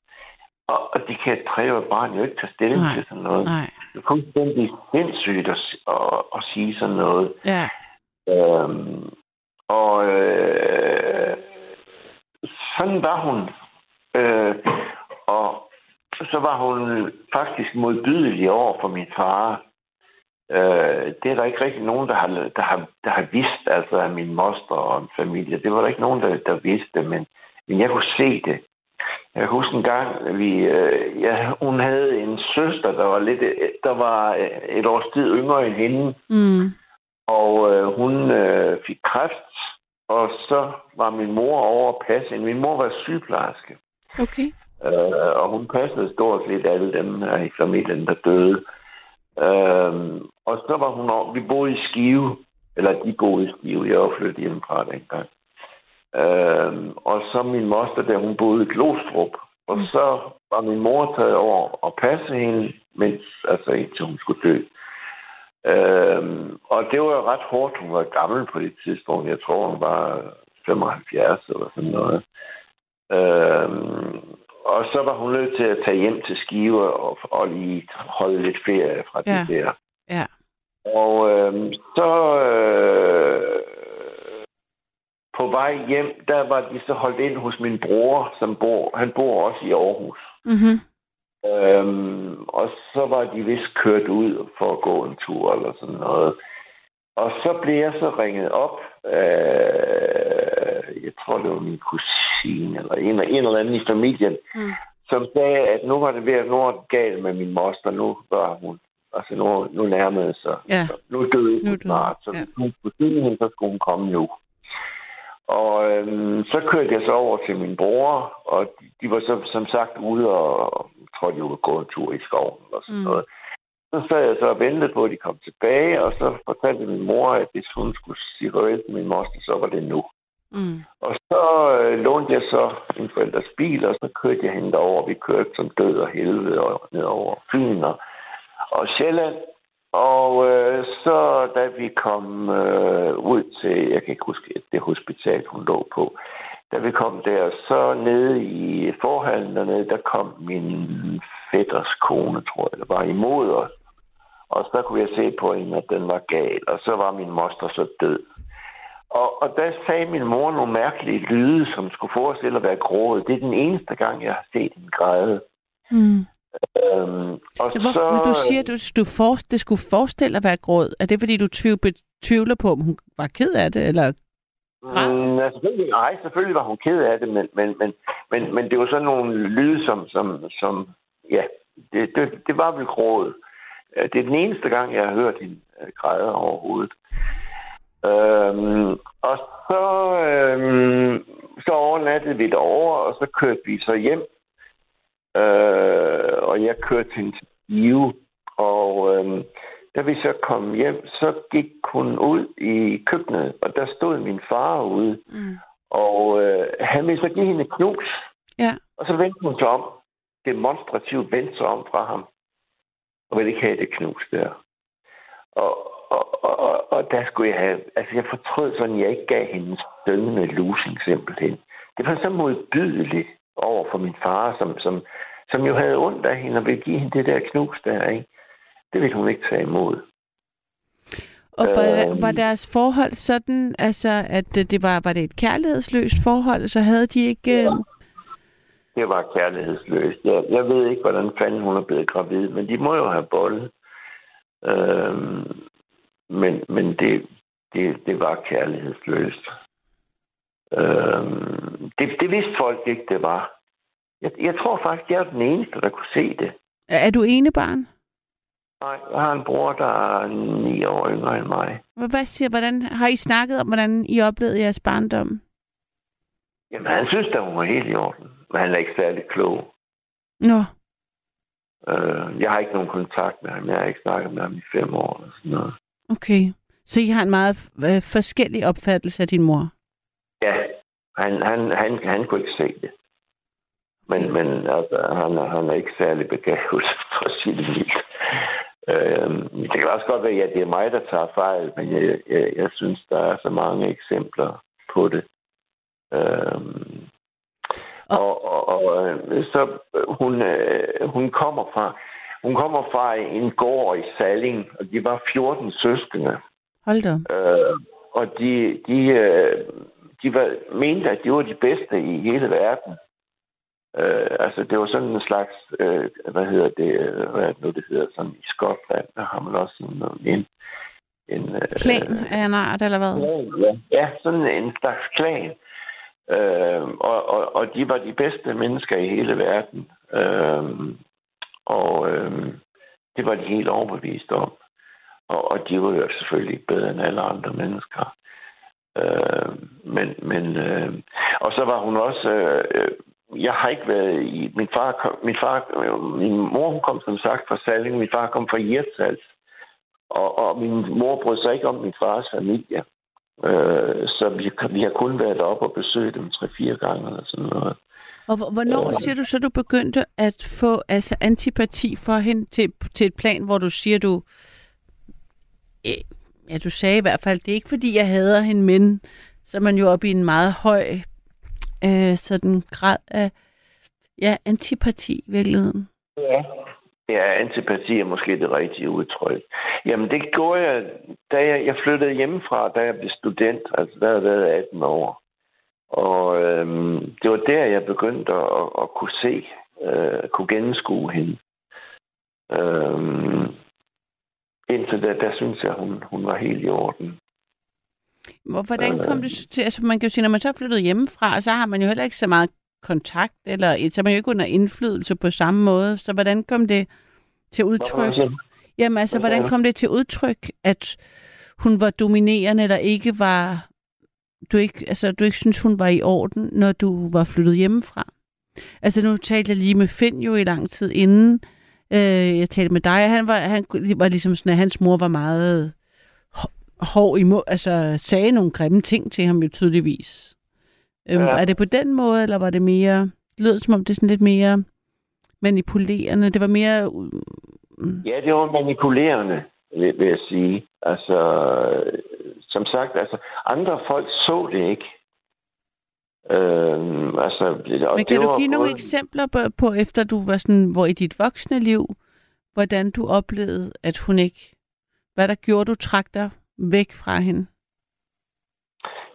Og, og de kan tre barn jo ikke tage stilling Nej. til sådan noget. Nej. Det er fuldstændig sindssygt at, at, at sige sådan noget. Ja. Øhm, og øh, sådan var hun. Øh, og så var hun faktisk modbydelig over for min far. Øh, det er der ikke rigtig nogen, der har, der har, der har vidst, altså af min moster og familie. Det var der ikke nogen, der, der vidste, men, men jeg kunne se det. Jeg kan huske en gang, vi, øh, ja, hun havde en søster, der var lidt, der var et års tid yngre end hende. Mm. Og øh, hun øh, fik kræft, og så var min mor over at passe hende. Min mor var sygeplejerske, Okay. øh, og hun passede stort set alle dem her i familien, der døde. Øh, og så var hun over, vi boede i Skive, eller de boede i Skive, jeg var flyttet hjemmefra dengang. Øh, og så min moster, der hun boede i Glostrup. Og så var min mor taget over og passe hende, mens, altså indtil hun skulle dø. Øhm, og det var ret hårdt. Hun var gammel på det tidspunkt. Jeg tror, hun var 75 eller sådan noget. Øhm, og så var hun nødt til at tage hjem til Skive og, og lige holde lidt ferie fra Ja. det der. Ja. Og øhm, så øh, på vej hjem, der var de så holdt ind hos min bror, som bor, han bor også i Aarhus. Mm-hmm. Øhm, og så var de vist kørt ud for at gå en tur eller sådan noget. Og så blev jeg så ringet op af, jeg tror det var min kusine, eller en, en eller anden i familien, Mm. som sagde, at nu var det ved at nå galt med min moster. Nu var hun, altså nu, nu nærmede sig. Ja. Så Nu døde Nu hun døde snart, så hun, hvis hun skulle se hende, så skulle hun komme nu. Og øhm, så kørte jeg så over til min bror, og de, de var så som sagt ude og, jeg tror, de var gået en tur i skoven og sådan Mm. noget. Så sad jeg så og ventede på, at de kom tilbage, og så fortalte min mor, at hvis hun skulle sige farvel til min moster, så var det nu. Mm. Og så øh, lånte jeg så min forældres bil, og så kørte jeg hende derover. Vi kørte som død og helvede og ned over Fyn og, og Sjælland. Og øh, så da vi kom øh, ud til, jeg kan ikke huske det hospital, hun lå på, da vi kom der, så nede i forhallen dernede, der kom min fætters kone, tror jeg, der var imod os. Og så kunne jeg se på hende, at den var gal, og så var min moster så død. Og, og der sagde min mor nogle mærkelige lyde, som skulle forestille at være grået. Det er den eneste gang, jeg har set hende græde. Mm. Øhm, og Hvorfor, så, men du siger, at du, du for, det skulle forestille at være gråd. Er det, fordi du tvivl, tvivler på, om hun var ked af det? Eller? græd? Mm, ja, selvfølgelig, nej, selvfølgelig var hun ked af det, men, men, men, men, men det var sådan nogle lyde, som, som, som ja, det, det, det var vel grådet. Øh, Det er den eneste gang, jeg har hørt hende øh, græde overhovedet. Øhm, og så, øhm, så overnattede vi derovre, og så kørte vi så hjem. Øh, og jeg kørte hende til Skive. Og øhm, da vi så kom hjem, så gik hun ud i køkkenet, og der stod min far ude. Mm. Og øh, han ville så give hende et knus. Ja. Og så vendte hun sig om. Demonstrativt vendte sig om fra ham. Og ville ikke have det knus der. Og, og, og, og, og der skulle jeg have... Altså, jeg fortrød sådan, at jeg ikke gav hende stønnende lusing simpelthen. Det var så modbydeligt over for min far, som, som, som jo havde ondt af hende og ville give hende det der knus der, ikke? Det ville hun ikke tage imod. Og var, Øhm. var deres forhold sådan, altså, at øh, det var, var det et kærlighedsløst forhold, så havde de ikke... Øh... Det var kærlighedsløst. Jeg, jeg ved ikke, hvordan fanden hun er blevet gravid, men de må jo have bollet. Øhm, men men det, det, det var kærlighedsløst. Øhm, det, det vidste folk ikke, det var. Jeg, jeg tror faktisk, jeg er den eneste, der kunne se det. Er du ene barn? Nej, jeg har en bror, der er ni år yngre end mig. Hvad siger, hvordan har I snakket om, hvordan I oplevede jeres barndom? Jamen, han synes, at hun var helt i orden. Men han er ikke særlig klog. Nå. Øh, jeg har ikke nogen kontakt med ham. Jeg har ikke snakket med ham i fem år. Eller sådan noget. Okay. Så I har en meget øh, forskellig opfattelse af din mor? Ja, han, han, han, han kunne ikke se det. Men, men altså, han, han er ikke særlig begavet, <laughs> for at sige det mildt. Øhm, det kan også godt være, at det er mig, der tager fejl, men jeg, jeg, jeg synes, der er så mange eksempler på det. Øhm, og, og, og øh, så hun, øh, hun kommer fra hun kommer fra en gård i Salling, og de var 14 søskende. Hold da. Øh, og de, de, øh, de var, mente, at de var de bedste i hele verden. Øh, altså, det var sådan en slags, øh, hvad hedder det, hvad er det nu, det hedder, sådan i Skotland, der har man også sådan en... en øh, klan af en art, eller hvad? Ja, ja, sådan en slags klan. Øh, og, og, og de var de bedste mennesker i hele verden. Øh, og øh, det var de helt overbevist om. Og, og de var jo selvfølgelig bedre end alle andre mennesker. Øh, men, men øh, og så var hun også øh, jeg har ikke været i... Min far, kom, min, far, min mor hun kom som sagt fra Salling, min far kom fra Hirtshals. Og, og min mor brød sig ikke om min fars familie. Øh, så vi, vi har kun været op og besøgt dem tre-fire gange eller sådan noget. Og hvornår øh, siger du så, du begyndte at få altså, antipati for hende til, til et plan, hvor du siger, du... Øh, ja, du sagde i hvert fald, det er ikke fordi, jeg hader hende, men så er man jo oppe i en meget høj øh, sådan grad af ja, antipati i virkeligheden. Ja. Ja, antipati er måske det rigtige udtryk. Jamen, det gjorde jeg, da jeg, jeg flyttede hjemmefra, da jeg blev student. Altså, der havde været 18 år. Og øhm, det var der, jeg begyndte at, at kunne se, øh, kunne gennemskue hende. Øhm, indtil da, der synes jeg, hun, hun var helt i orden. Hvordan kom det til, altså man kan jo sige, når man så er flyttet hjemmefra, så har man jo heller ikke så meget kontakt, eller så er man jo ikke under indflydelse på samme måde. Så hvordan kom det til udtryk? Jamen altså, hvordan kom det til udtryk, at hun var dominerende, eller ikke var... Du ikke, altså, du ikke synes, hun var i orden, når du var flyttet hjemmefra? Altså, nu talte jeg lige med Finn jo i lang tid inden. Øh, jeg talte med dig, han var, han var ligesom sådan, at hans mor var meget hård imod, altså sagde nogle grimme ting til ham jo tydeligvis. Øhm, ja. Er det på den måde, eller var det mere, det lød som om det er sådan lidt mere manipulerende, det var mere... Mm. Ja, det var manipulerende, vil, vil jeg sige. Altså, som sagt, altså, andre folk så det ikke. Øhm, altså, og Men kan du give både... nogle eksempler på, på, efter du var sådan, hvor i dit voksne liv, hvordan du oplevede, at hun ikke, hvad der gjorde, du trak dig væk fra hende?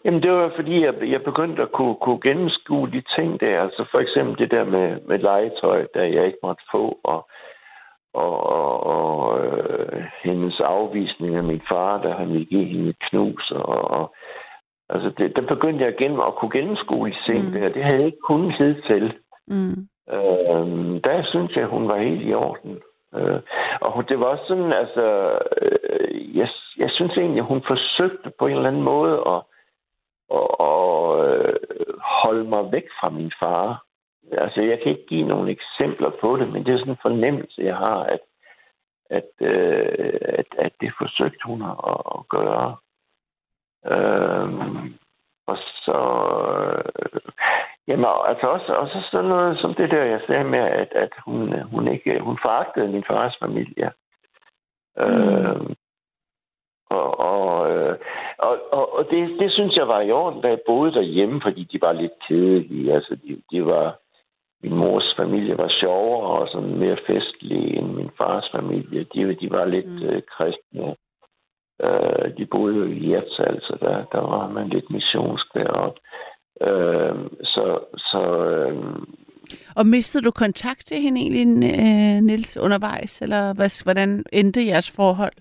Jamen, det var fordi, jeg, jeg begyndte at kunne, kunne gennemskue de ting der. Altså for eksempel det der med, med legetøj, der jeg ikke måtte få, og, og, og, og øh, hendes afvisning af min far, der han ville give hende knus. Og, og, altså, det, der begyndte jeg igen at kunne gennemskue de ting mm. der. Det havde jeg ikke kunnet til. Mm. Øh, der synes jeg, hun var helt i orden. Øh, og det var også sådan, altså, øh, jeg, jeg synes egentlig, at hun forsøgte på en eller anden måde at, at, at øh, holde mig væk fra min far. Altså, jeg kan ikke give nogle eksempler på det, men det er sådan en fornemmelse, jeg har, at, at, øh, at, at det forsøgte hun at, at gøre. Øh, og så... Øh, jamen, altså også, også sådan noget som det der, jeg sagde med, at, at hun, hun ikke... Hun foragtede min fars familie. Mm. Øh, og, og, og, og, og det, det synes jeg var i orden, da jeg boede derhjemme, fordi de var lidt kedelige. Altså, de, de var... Min mors familie var sjovere og sådan mere festlige end min fars familie. De, de var lidt mm. øh, kristne. Øh, de boede jo i Hirtshals, så der, der var man lidt missionsk deroppe. Øh, så, så øh, og mistede du kontakt til hende egentlig, øh, Nils, undervejs? Eller hvad, hvordan endte jeres forhold?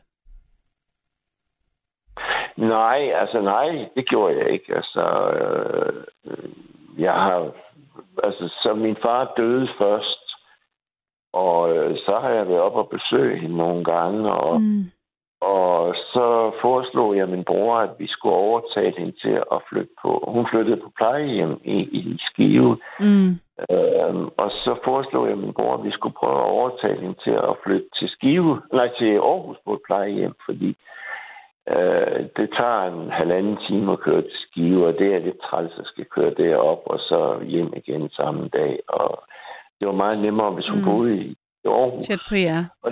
Nej, altså nej, det gjorde jeg ikke. Altså, øh, jeg har... Altså, så min far døde først, Og øh, så har jeg været op og besøge hende nogle gange, og, mm. Og så foreslog jeg min bror, at vi skulle overtale hende til at flytte på. Hun flyttede på plejehjem i, i Skive. Mm. Øhm, og så foreslog jeg min bror, at vi skulle prøve at overtale hende til at flytte til Skive, nej, til Aarhus på et plejehjem, fordi Øh, det tager en halvanden time at køre til Skive, og det er lidt træls at skal køre derop og så hjem igen samme dag. Og det var meget nemmere, hvis hun mm. boede i Aarhus. Tæt på jer. Og,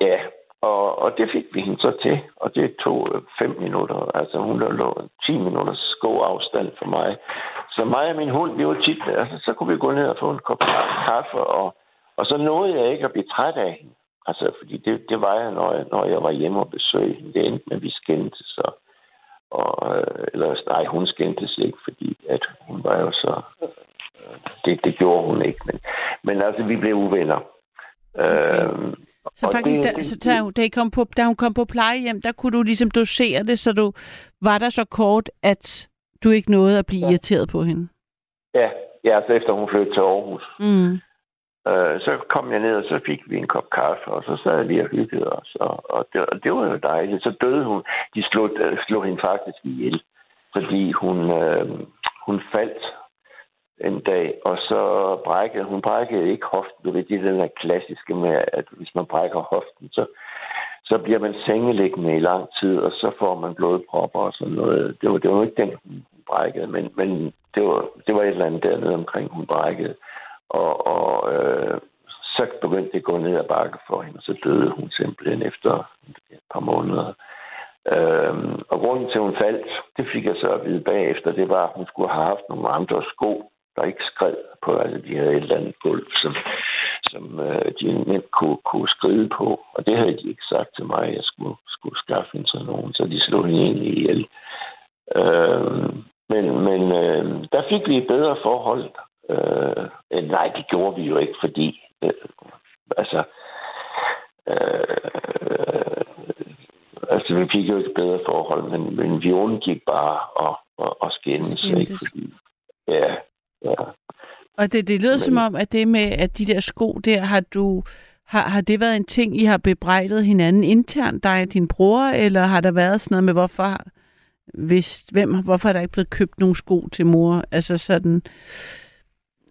ja, og, og det fik vi hende så til, og det tog fem minutter. Altså hun lå 10 minutters afstand for mig. Så mig og min hund, vi var tit, altså så kunne vi gå ned og få en kop kaffe, og, og så nåede jeg ikke at blive træt af hende. Altså, fordi det, det var jeg, når jeg, når jeg var hjemme og besøgte hende. Det endte med, at vi skændte så. Og, øh, eller nej, hun skændtes ikke, fordi at hun var jo så... Øh, det, det gjorde hun ikke. Men, men altså, vi blev uvenner. Okay. Øhm, så faktisk, det, da, så, da, da, kom på, da hun kom på plejehjem, der kunne du ligesom dosere det, så du var der så kort, at du ikke nåede at blive ja. irriteret på hende? Ja, ja altså efter hun flyttede til Aarhus. Mm. Øh, så kom jeg ned, og så fik vi en kop kaffe, og så sad vi og hyggede os. Og, og, det, og det var jo dejligt. Så døde hun. De slog, øh, slog hende faktisk ihjel, fordi hun, øh, hun faldt en dag, og så brækkede hun brækkede ikke hoften. Det er den der klassiske med, at hvis man brækker hoften, så, så bliver man sengeliggende i lang tid, og så får man blodpropper og sådan noget. Det var, det var ikke den, hun brækkede, men, men det, var, det var et eller andet dernede omkring, hun brækkede. Og, og øh, så begyndte det at gå ned ad bakke for hende, og så døde hun simpelthen efter et par måneder. Øhm, og grunden til, at hun faldt, det fik jeg så at vide bagefter, det var, at hun skulle have haft nogle andre sko, der ikke skred på. Altså, de havde et eller andet gulv, som, som øh, de nemt kunne, kunne skride på. Og det havde de ikke sagt til mig, at jeg skulle, skulle skaffe hende sådan nogen. Så de slog hende egentlig ihjel. Øhm, men men øh, der fik vi et bedre forhold. Øh, øh, nej, det gjorde vi jo ikke, fordi øh, altså, øh, altså vi fik jo ikke bedre forhold, men, men vi undgik bare at, at, at skændes. Ikke? Fordi, ja, ja. Og det, det lyder men, som om, at det med, at de der sko der, har du... Har, har det været en ting, I har bebrejdet hinanden internt, dig og din bror, eller har der været sådan noget med, hvorfor, hvis, hvem, hvorfor er der ikke blevet købt nogle sko til mor? Altså sådan,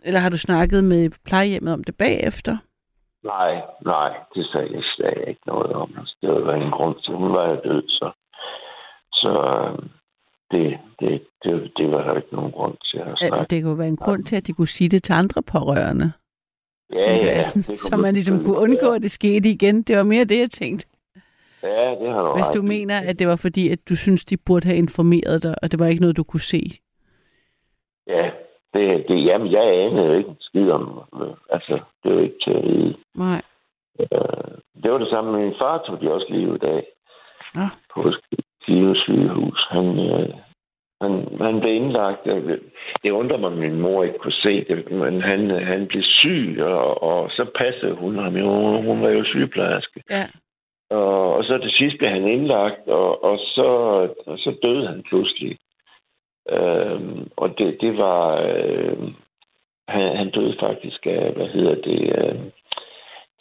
eller har du snakket med plejehjemmet om det bagefter? Nej, nej, det sagde jeg, jeg ikke noget om. Altså, det var en grund til, hun var død, så, så øhm, det, det, det, det var der ikke nogen grund til at snakke. Det kunne være en grund til, at de kunne sige det til andre pårørende. Ja, ja. Sådan, så man ligesom kunne undgå, at det skete igen. Det var mere det, jeg tænkte. Ja, det har du Hvis du mener, at det var fordi, at du synes, de burde have informeret dig, og det var ikke noget, du kunne se. Ja, det, det, jamen, jeg anede ikke en skid om, altså, det var ikke til at vide. Nej. Øh, det var det samme med min far, tog de også lige i dag. Ja. På Skive sygehus. Han, øh, han, han blev indlagt. Det undrer mig, at min mor ikke kunne se det, men han, han blev syg, og, og så passede hun ham jo. Hun var jo sygeplejerske. Ja. Og, og så til sidst blev han indlagt, og, og, så, og så døde han pludselig. Øhm, og det, det var... Øh, han, han døde faktisk af, hvad hedder det... Øh,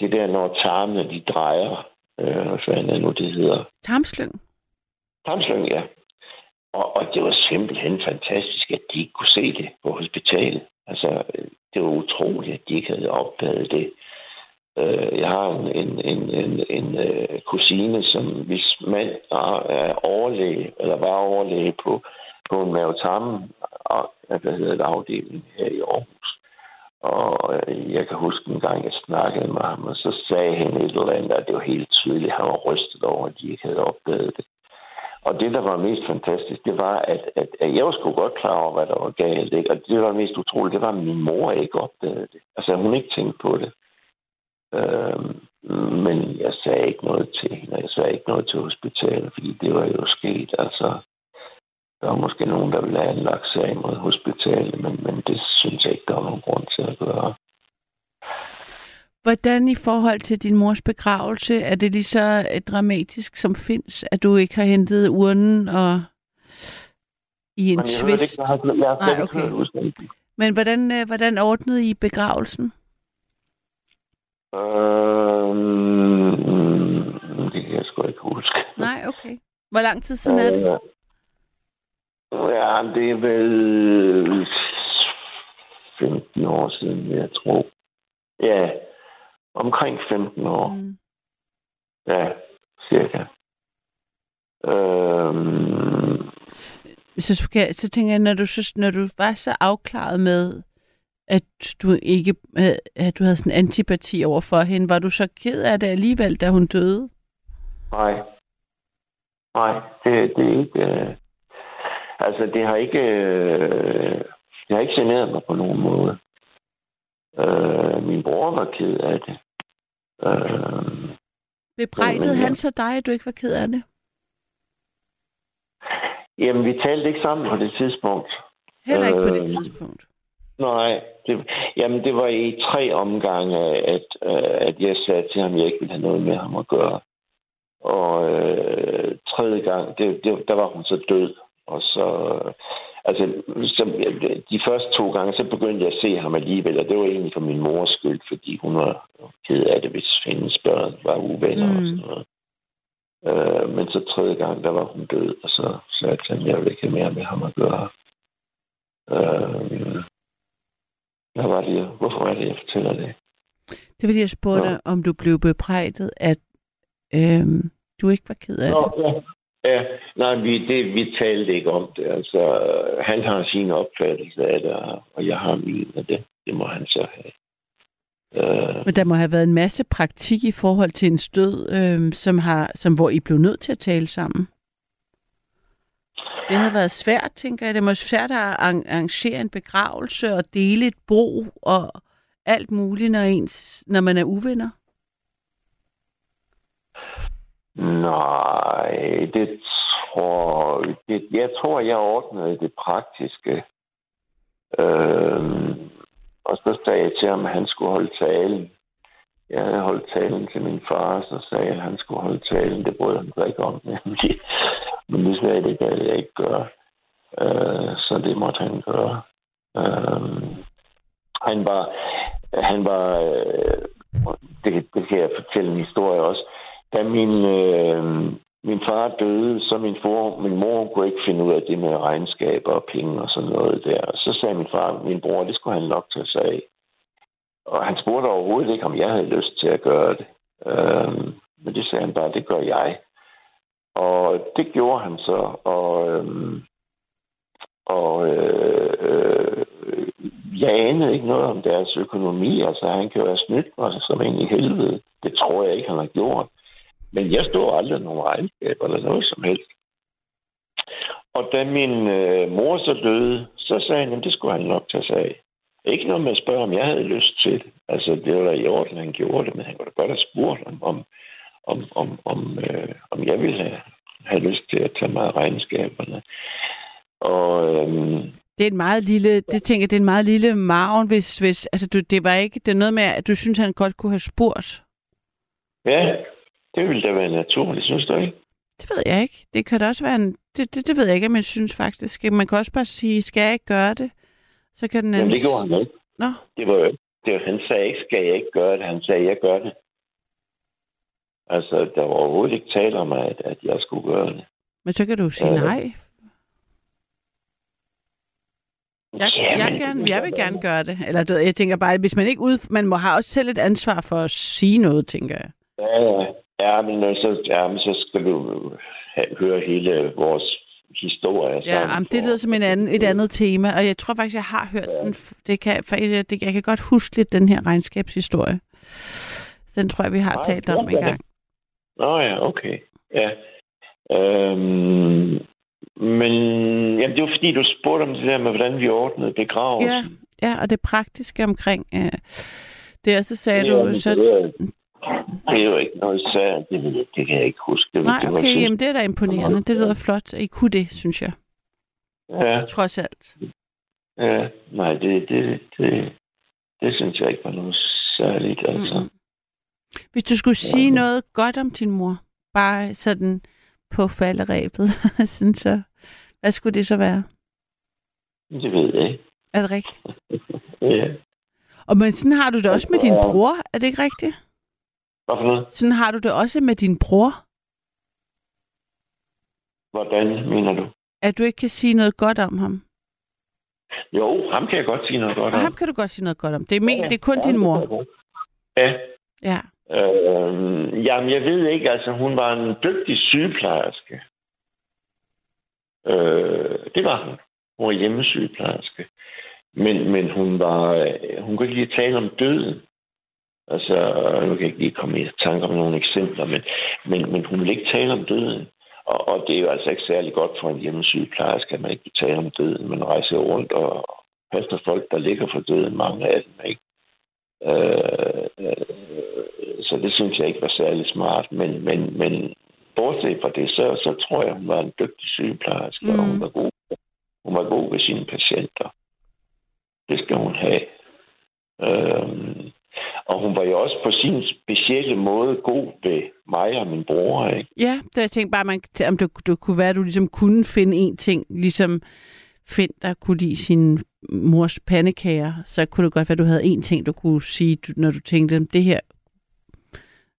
det der, når tarmene de drejer. Øh, hvad er nu, det hedder? Tarmslyng? Tarmslyng, ja. Og, og det var simpelthen fantastisk, at de ikke kunne se det på hospitalet. Altså, det var utroligt, at de ikke havde opdaget det. Øh, jeg har en, en, en, en, en uh, kusine, som hvis mand er overlæge, eller var overlæge på på en og hvad hedder det, afdeling her i Aarhus. Og øh, jeg kan huske en gang, jeg snakkede med ham, og så sagde han et eller andet, at det var helt tydeligt, at han var rystet over, at de ikke havde opdaget det. Og det, der var mest fantastisk, det var, at, at, at jeg var sgu godt klar over, hvad der var galt. Ikke? Og det, der var mest utroligt, det var, at min mor ikke opdagede det. Altså, hun ikke tænkte på det. Øhm, men jeg sagde ikke noget til hende, jeg sagde ikke noget til hospitalet, fordi det var jo sket. Altså, der var måske nogen, der ville have anlagt sag mod hospitalet, men, men det synes jeg ikke, der var nogen grund til at gøre. Hvordan i forhold til din mors begravelse, er det lige så dramatisk som findes, at du ikke har hentet urnen og i en men jeg twist? Ikke, jeg har, jeg har Nej, okay. Men hvordan, øh, hvordan ordnede I begravelsen? Øhm, det kan jeg sgu ikke huske. Nej, okay. Hvor lang tid siden er det? Ja, det er vel 15 år siden, jeg tror. Ja, omkring 15 år. Mm. Ja, cirka. Øhm... Så, skal, så tænker jeg, når du, så, når du var så afklaret med, at du ikke at du havde sådan antipati over for hende, var du så ked af det alligevel, da hun døde? Nej. Nej, det, det er ikke... Øh... Altså, det har ikke... Øh... Det har ikke generet mig på nogen måde. Øh, min bror var ked af det. Øh, Bebrejdede han så dig, at du ikke var ked af det? Jamen, vi talte ikke sammen på det tidspunkt. Heller ikke øh, på det øh, tidspunkt? Nej. Det, jamen, det var i tre omgange, at, øh, at jeg sagde til ham, at jeg ikke ville have noget med ham at gøre. Og øh, tredje gang, det, det, der var hun så død. Og så, altså, så, de første to gange, så begyndte jeg at se ham alligevel, og det var egentlig for min mors skyld, fordi hun var ked af det, hvis hendes børn var uvenner mm. og sådan noget. Øh, men så tredje gang, der var hun død, og så sagde jeg til ham, jeg vil ikke have mere med ham at gøre. Øh, hvad var det, hvorfor er det, jeg fortæller det? Det var fordi, jeg spurgte, ja. om du blev bebrejdet, at øhm, du ikke var ked af Nå, det. Ja. Ja, nej, vi, det, vi talte ikke om det. Altså, han har sin opfattelse af det, og jeg har min, og det, det må han så have. Øh. Men der må have været en masse praktik i forhold til en stød, øh, som har, som, hvor I blev nødt til at tale sammen. Det har været svært, tænker jeg. Det må være svært at arrangere en begravelse og dele et bro og alt muligt, når, ens, når man er uvenner. Nej, det tror det, jeg tror, jeg ordnede det praktiske. Øhm, og så sagde jeg til ham, at han skulle holde talen. Jeg havde holdt talen til min far, så sagde jeg, at han skulle holde talen. Det brød han sig ikke om, nemlig. Men det sagde det kan jeg ikke gøre. Øh, så det måtte han gøre. Øh, han var, han var, øh, det, det kan jeg fortælle en historie også. Da min, øh, min far døde, så min, for, min mor kunne ikke finde ud af det med regnskaber og penge og sådan noget der. Så sagde min far, min bror, det skulle han nok tage sig af. Og han spurgte overhovedet ikke, om jeg havde lyst til at gøre det. Øh, men det sagde han bare, det gør jeg. Og det gjorde han så. Og, øh, og øh, øh, jeg anede ikke noget om deres økonomi. Altså, han kan jo have snydt mig som en i helvede. Det tror jeg ikke, han har gjort. Men jeg stod aldrig nogen regnskab eller noget som helst. Og da min øh, mor så døde, så sagde han, at det skulle han nok tage sig af. Ikke noget med at spørge, om jeg havde lyst til det. Altså, det var da i orden, han gjorde det, men han kunne da godt have spurgt, om, om, om, om, om, øh, om jeg ville have, have lyst til at tage mig af regnskaberne. Og, øhm, det er en meget lille, det tænker jeg, det er en meget lille maven, hvis, hvis altså du, det var ikke, det er noget med, at du synes, han godt kunne have spurgt. Ja, det ville da være naturligt, synes du ikke? Det ved jeg ikke. Det kan da også være en... Det, det, det ved jeg ikke, men jeg synes faktisk. Man kan også bare sige, skal jeg ikke gøre det? Så kan den anden... Jamen, det gjorde han ikke. Nå. Det var jo... Det var, han sagde ikke, skal jeg ikke gøre det. Han sagde, jeg gør det. Altså, der var overhovedet ikke tale om, at, at jeg skulle gøre det. Men så kan du sige ja. nej. Jeg, jeg, gerne, jeg vil gerne gøre det. Eller jeg tænker bare, at hvis man ikke ud... Man må have også selv et ansvar for at sige noget, tænker jeg. Ja, ja. Ja, men så, ja, men så skal du høre hele vores historie. Ja, jamen, det lyder som en anden, et andet tema, og jeg tror faktisk, jeg har hørt ja. den. Det kan, for det, jeg kan godt huske lidt den her regnskabshistorie. Den tror jeg, vi har Nej, talt om en gang. Nå ja, okay. Ja. Øhm, men jamen, det var fordi, du spurgte om det der med, hvordan vi ordnede begravelsen. Ja, ja og det praktiske omkring øh, det, og så sagde ja, du... Så, det er jo ikke noget særligt. Det, det kan jeg ikke huske. Det, Nej, okay, det jamen det er da imponerende. Det lyder flot. I kunne det, synes jeg. Ja. Trods alt. Ja, nej, det, det, det, det synes jeg ikke var noget særligt, altså. Mm. Hvis du skulle sige ja. noget godt om din mor, bare sådan på falderæbet, <laughs> sådan så, hvad skulle det så være? Det ved jeg ikke. Er det rigtigt? <laughs> ja. Og men sådan har du det også med din bror, er det ikke rigtigt? Hvad for noget? Sådan har du det også med din bror. Hvordan mener du? At du ikke kan sige noget godt om ham. Jo, ham kan jeg godt sige noget godt Og om. ham kan du godt sige noget godt om. Det er, men, Ja, det er kun ja, din mor. Ja. Ja. Øh, jamen, jeg ved ikke, altså hun var en dygtig sygeplejerske. Øh, det var hun. Hun var hjemmesygeplejerske. Men, men hun var, øh, hun kunne ikke lige tale om døden. Altså, nu kan jeg ikke lige komme i tanke om nogle eksempler, men, men, men hun ville ikke tale om døden. Og, og det er jo altså ikke særlig godt for en hjemmesygeplejerske, at man ikke vil tale om døden. Man rejser rundt og passer folk, der ligger for døden, mange af dem, ikke? Øh, øh, så det synes jeg ikke var særlig smart. Men, men, men bortset fra det, så, så tror jeg, hun var en dygtig sygeplejerske, mm. og hun var, god, hun var god ved sine patienter. Det skal hun have. Øhm, og hun var jo også på sin specielle måde god ved mig og min bror, ikke? Ja, det jeg tænkte bare, man, om det, det kunne være, at du ligesom kunne finde en ting, ligesom Finn, der kunne lide sin mors pandekager, så kunne det godt være, at du havde en ting, du kunne sige, når du tænkte, det her,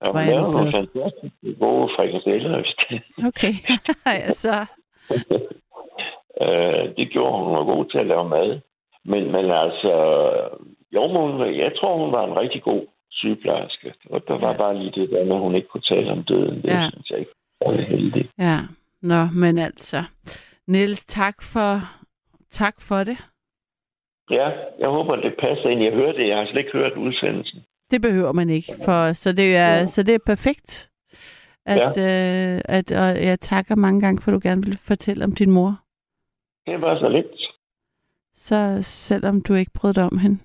hun Var jeg glad. fantastisk gode frikadeller, hvis det. okay, <laughs> ja, så, <laughs> øh, det gjorde hun. Hun var god til at lave mad. Men, men altså, jo, hun, jeg tror, hun var en rigtig god sygeplejerske. Og der var bare lige det der med, at hun ikke kunne tale om døden. Det Ja. ja. synes jeg ikke var heldigt. ja, nå, men altså, Niels, tak for, tak for det. Ja, jeg håber, det passer ind. Jeg hørte det. Jeg har slet ikke hørt udsendelsen. Det behøver man ikke, for, så, det er, Ja. så det er perfekt. At, ja. øh, at, og jeg takker mange gange, for at du gerne vil fortælle om din mor. Det var så lidt. Så selvom du ikke brød dig om hende.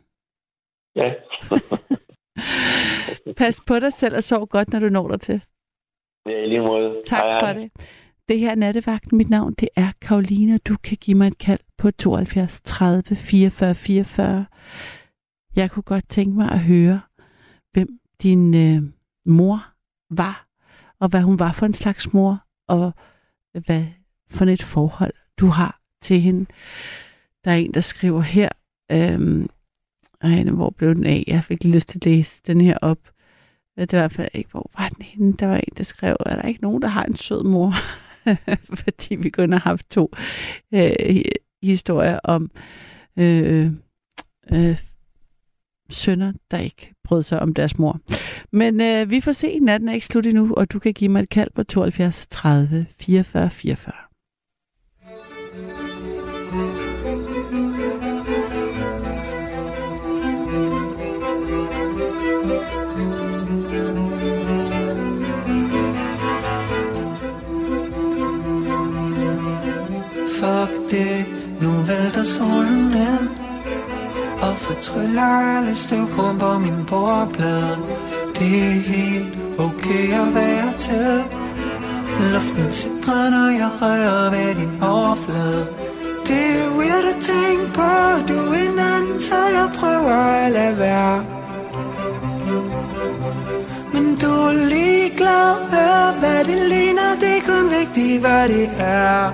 Ja. <laughs> Pas på dig selv og sov godt, når du når dig til. ja, i lige måde. Tak Hej, for hej. det. Det her er nattevagten. Mit navn det er Karoline. Du kan give mig et kald på 72 30 44 44. Jeg kunne godt tænke mig at høre, hvem din øh, mor var, og hvad hun var for en slags mor, og hvad for et forhold du har til hende. Der er en, der skriver her, øhm, ej, hvor blev den af? Jeg fik lyst til at læse den her op. Øh, det var i hvert fald ikke, hvor var den henne? Der var en, der skrev, er der ikke nogen, der har en sød mor? <laughs> Fordi vi kun har haft to øh, historier om øh, øh, sønner, der ikke brød sig om deres mor. Men øh, vi får se, natten er ikke slut endnu, og du kan give mig et kald på 72 30 44 44. fortryller alle støvkorn på min bordplade. Det er helt okay at være til. Luften sidder, når jeg rører ved din overflade. Det er weird at tænke på, du er en anden, så jeg prøver at lade være. Men du er ligeglad, med, hvad det ligner, det er kun vigtigt, hvad det er.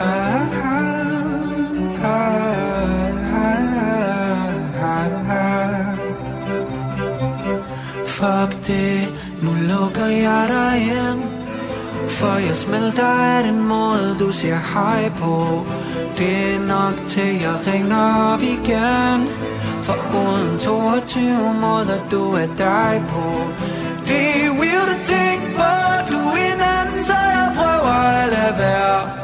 Ah, ah. Fuck det, nu lukker jeg dig ind. For jeg smelter af den måde, du siger hej på. Det er nok til, jeg ringer op igen. For uden 22 måder, du er dig på. Det er weird at tænke på, du er en anden, så jeg prøver at lade være.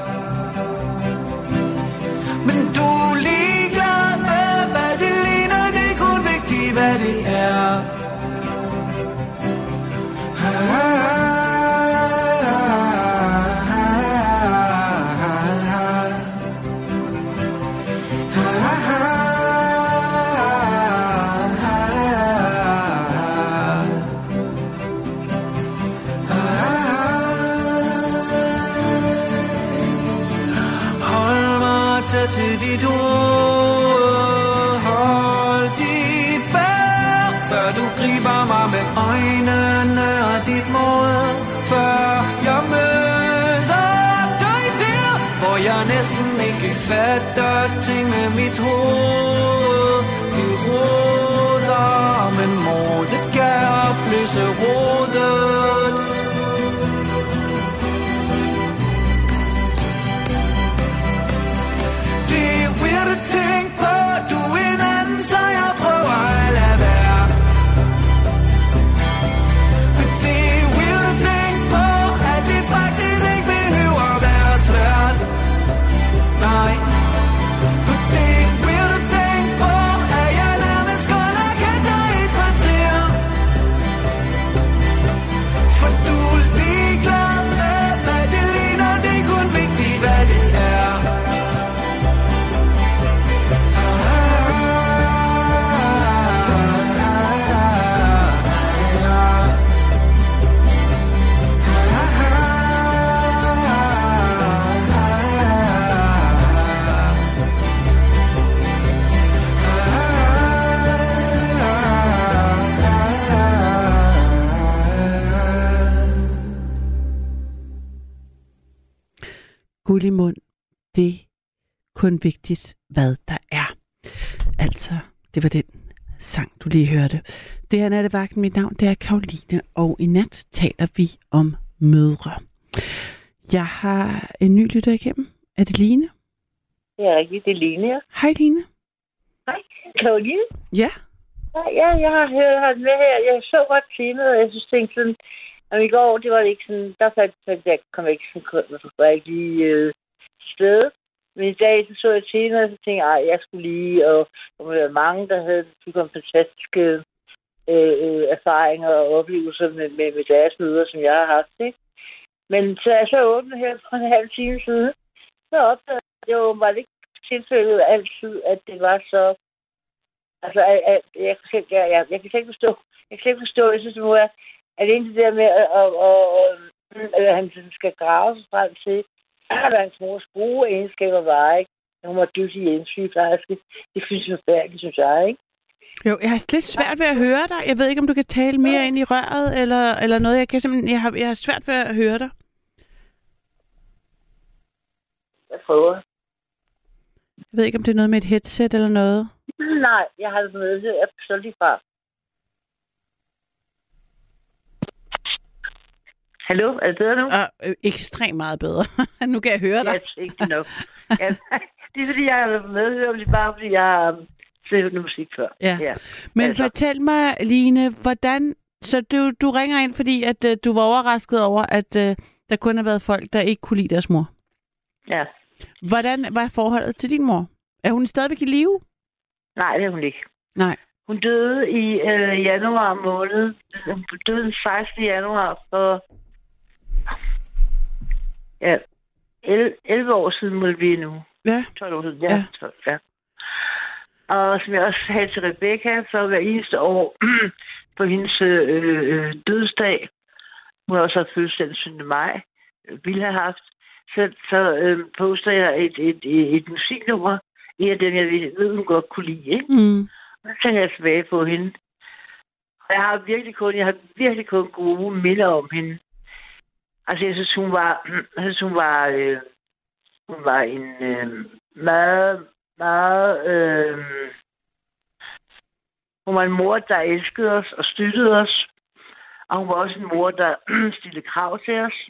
Kun vigtigt, hvad der er. Altså, det var den sang, du lige hørte. Det er nattevagten. Mit navn det er Karoline, og i nat taler vi om mødre. Jeg har en ny lytter igennem. Er det Line? Ja, det er Line, ja. Hej Line. Hej, Karoline. Ja. Ja, jeg har hørt ham med her. Jeg så godt temaet, og jeg synes, det sådan... Og i går, det var det ikke sådan... Der fandt jeg, jeg kom ikke sådan... Jeg var ikke lige øh, sted. Men i dag, så så jeg senere, og så tænkte jeg, jeg skulle lige... Og der må være mange, der havde nogle fantastiske øh, øh, erfaringer og oplevelser med, med, med deres møder, som jeg har haft. Ikke? Men så er så åbnet her for en halv time siden, så opdagede jeg jo var ikke tilfældet altid, at det var så Altså, at, jeg, jeg, jeg, jeg, jeg, jeg kan slet ikke forstå, jeg kan slet ikke forstå, jeg synes, det må være, at det det der med, at, at, at, at han skal grave sig frem til, at hans mors gode egenskaber var, ikke? Hun var dygtig hjemmesygeplejerske. Det synes jeg forfærdeligt, synes jeg, ikke? Jo, jeg har lidt svært ved at høre dig. Jeg ved ikke, om du kan tale mere ind i røret eller, eller noget. Jeg, kan simpelthen, jeg, har, jeg har svært ved at høre dig. Jeg prøver. Jeg ved ikke, om det er noget med et headset eller noget. Nej, jeg har det med det. Jeg lige fra. Hallo, er det bedre nu? Uh, øh, ekstremt meget bedre. <laughs> nu kan jeg høre dig. Ja, ikke nok. ja, <laughs> det er fordi, jeg har været med, bare fordi jeg har set musik før. Ja. ja. Men altså. fortæl mig, Line, hvordan... Så du, du ringer ind, fordi at uh, du var overrasket over, at uh, der kun har været folk, der ikke kunne lide deres mor. Ja. Hvordan var forholdet til din mor? Er hun stadigvæk i live? Nej, det er hun ikke. Nej. Hun døde i øh, januar måned. Hun døde den 16. januar for ja, 11, 11 år siden må det blive nu. Ja. 12 år siden, ja. ja. 12, ja. Og som jeg også sagde til Rebecca, så hver eneste år <clears throat> på hendes øh, øh, dødsdag, hun har også haft fødselsdag den 7. maj, ville have haft, så, så øh, poster jeg et, et, et, et musiknummer, en af dem, jeg ved, hun godt kunne lide. Ikke? Mm. Og så tænker jeg tilbage på hende. Og jeg har virkelig kun, jeg har virkelig kun gode minder om hende. Altså, jeg synes, hun var, <clears throat> jeg synes, hun var, øh, hun var en øh, meget, meget, øh, hun var en mor, der elskede os og støttede os. Og hun var også en mor, der <clears throat> stillede krav til os.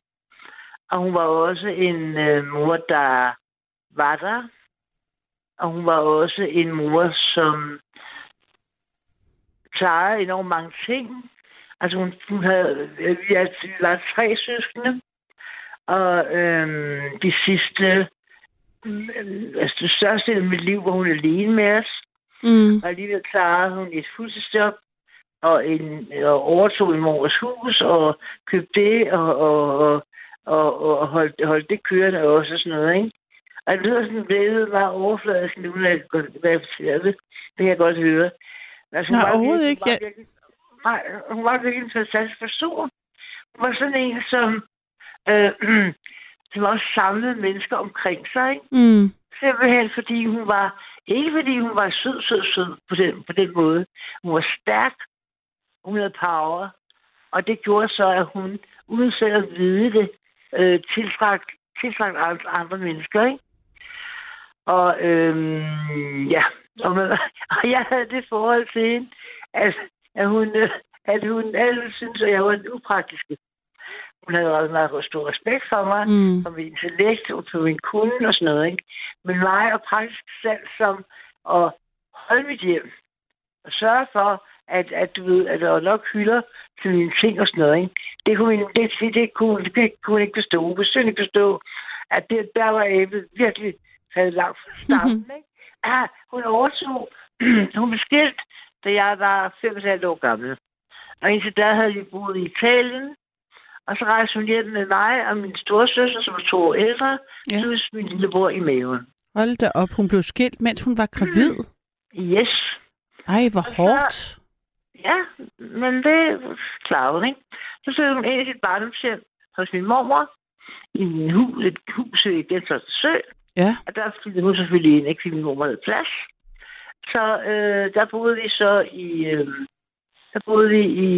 Og hun var også en øh, mor, der var der og hun var også en mor, som klarede enormt mange ting. Altså hun, hun havde, vi, vi var tre søskende, og øhm, de sidste, altså det største af mit liv, hvor hun alene med os. Mm. Og alligevel klarede hun et fuldtidsjob, og, en, og overtog en mors hus, og købte det, og, og, og, og, og holdt, holdt det kørende også, og sådan noget, ikke? Og det lyder sådan blevet meget overfladisk nu, når jeg, hvad jeg fortæller det. Det kan jeg godt høre. Altså, Nej, overhovedet ikke. Var, virkelig, nej, hun var virkelig en fantastisk person. Hun var sådan en, som, øh, <clears throat> som også samlede mennesker omkring sig. Ikke? Mm. Simpelthen fordi hun var, ikke fordi hun var sød, sød, sød på den, på den måde. Hun var stærk. Hun havde power. Og det gjorde så, at hun, uden selv at vide det, øh, tiltrak, tiltrak andre mennesker. Ikke? Og øhm, ja, og, man, <laughs> og jeg havde det forhold til hende, at, <laughs> at hun, at hun alle synes, at jeg var en upraktiske. Hun havde også meget stor respekt for mig, mm. for min intellekt, og for min kunde og sådan noget. Ikke? Men mig og praktisk selv som at holde mit hjem og sørge for, at, at du ved, at der var nok hylder til mine ting og sådan noget. Ikke? Det, kunne, det, det, det, kunne, det kunne ikke forstå. Hun kunne ikke forstå, at det, der var Ebbe virkelig havde langt fra stammen. Mm-hmm. <laughs> Ikke? Ja, hun overtog. <clears throat> hun blev skilt, da jeg var 5,5 år gammel. Og indtil da havde vi boet i Italien. Og så rejste hun hjem med mig og min storesøster, som var to år ældre, ja. plus min lillebror i maven. Hold da op, hun blev skilt, mens hun var gravid. Yes. Ej, hvor så, hårdt. Ja, men det klarede hun, ikke? Så flyttede hun ind i sit barndomshjem hos min mormor, i en hus, et hus i Gentofte Sø. Ja. Og der flyttede hun selvfølgelig ind, ikke fordi min mor havde plads. Så øh, der boede vi så i... Øh, der boede vi i...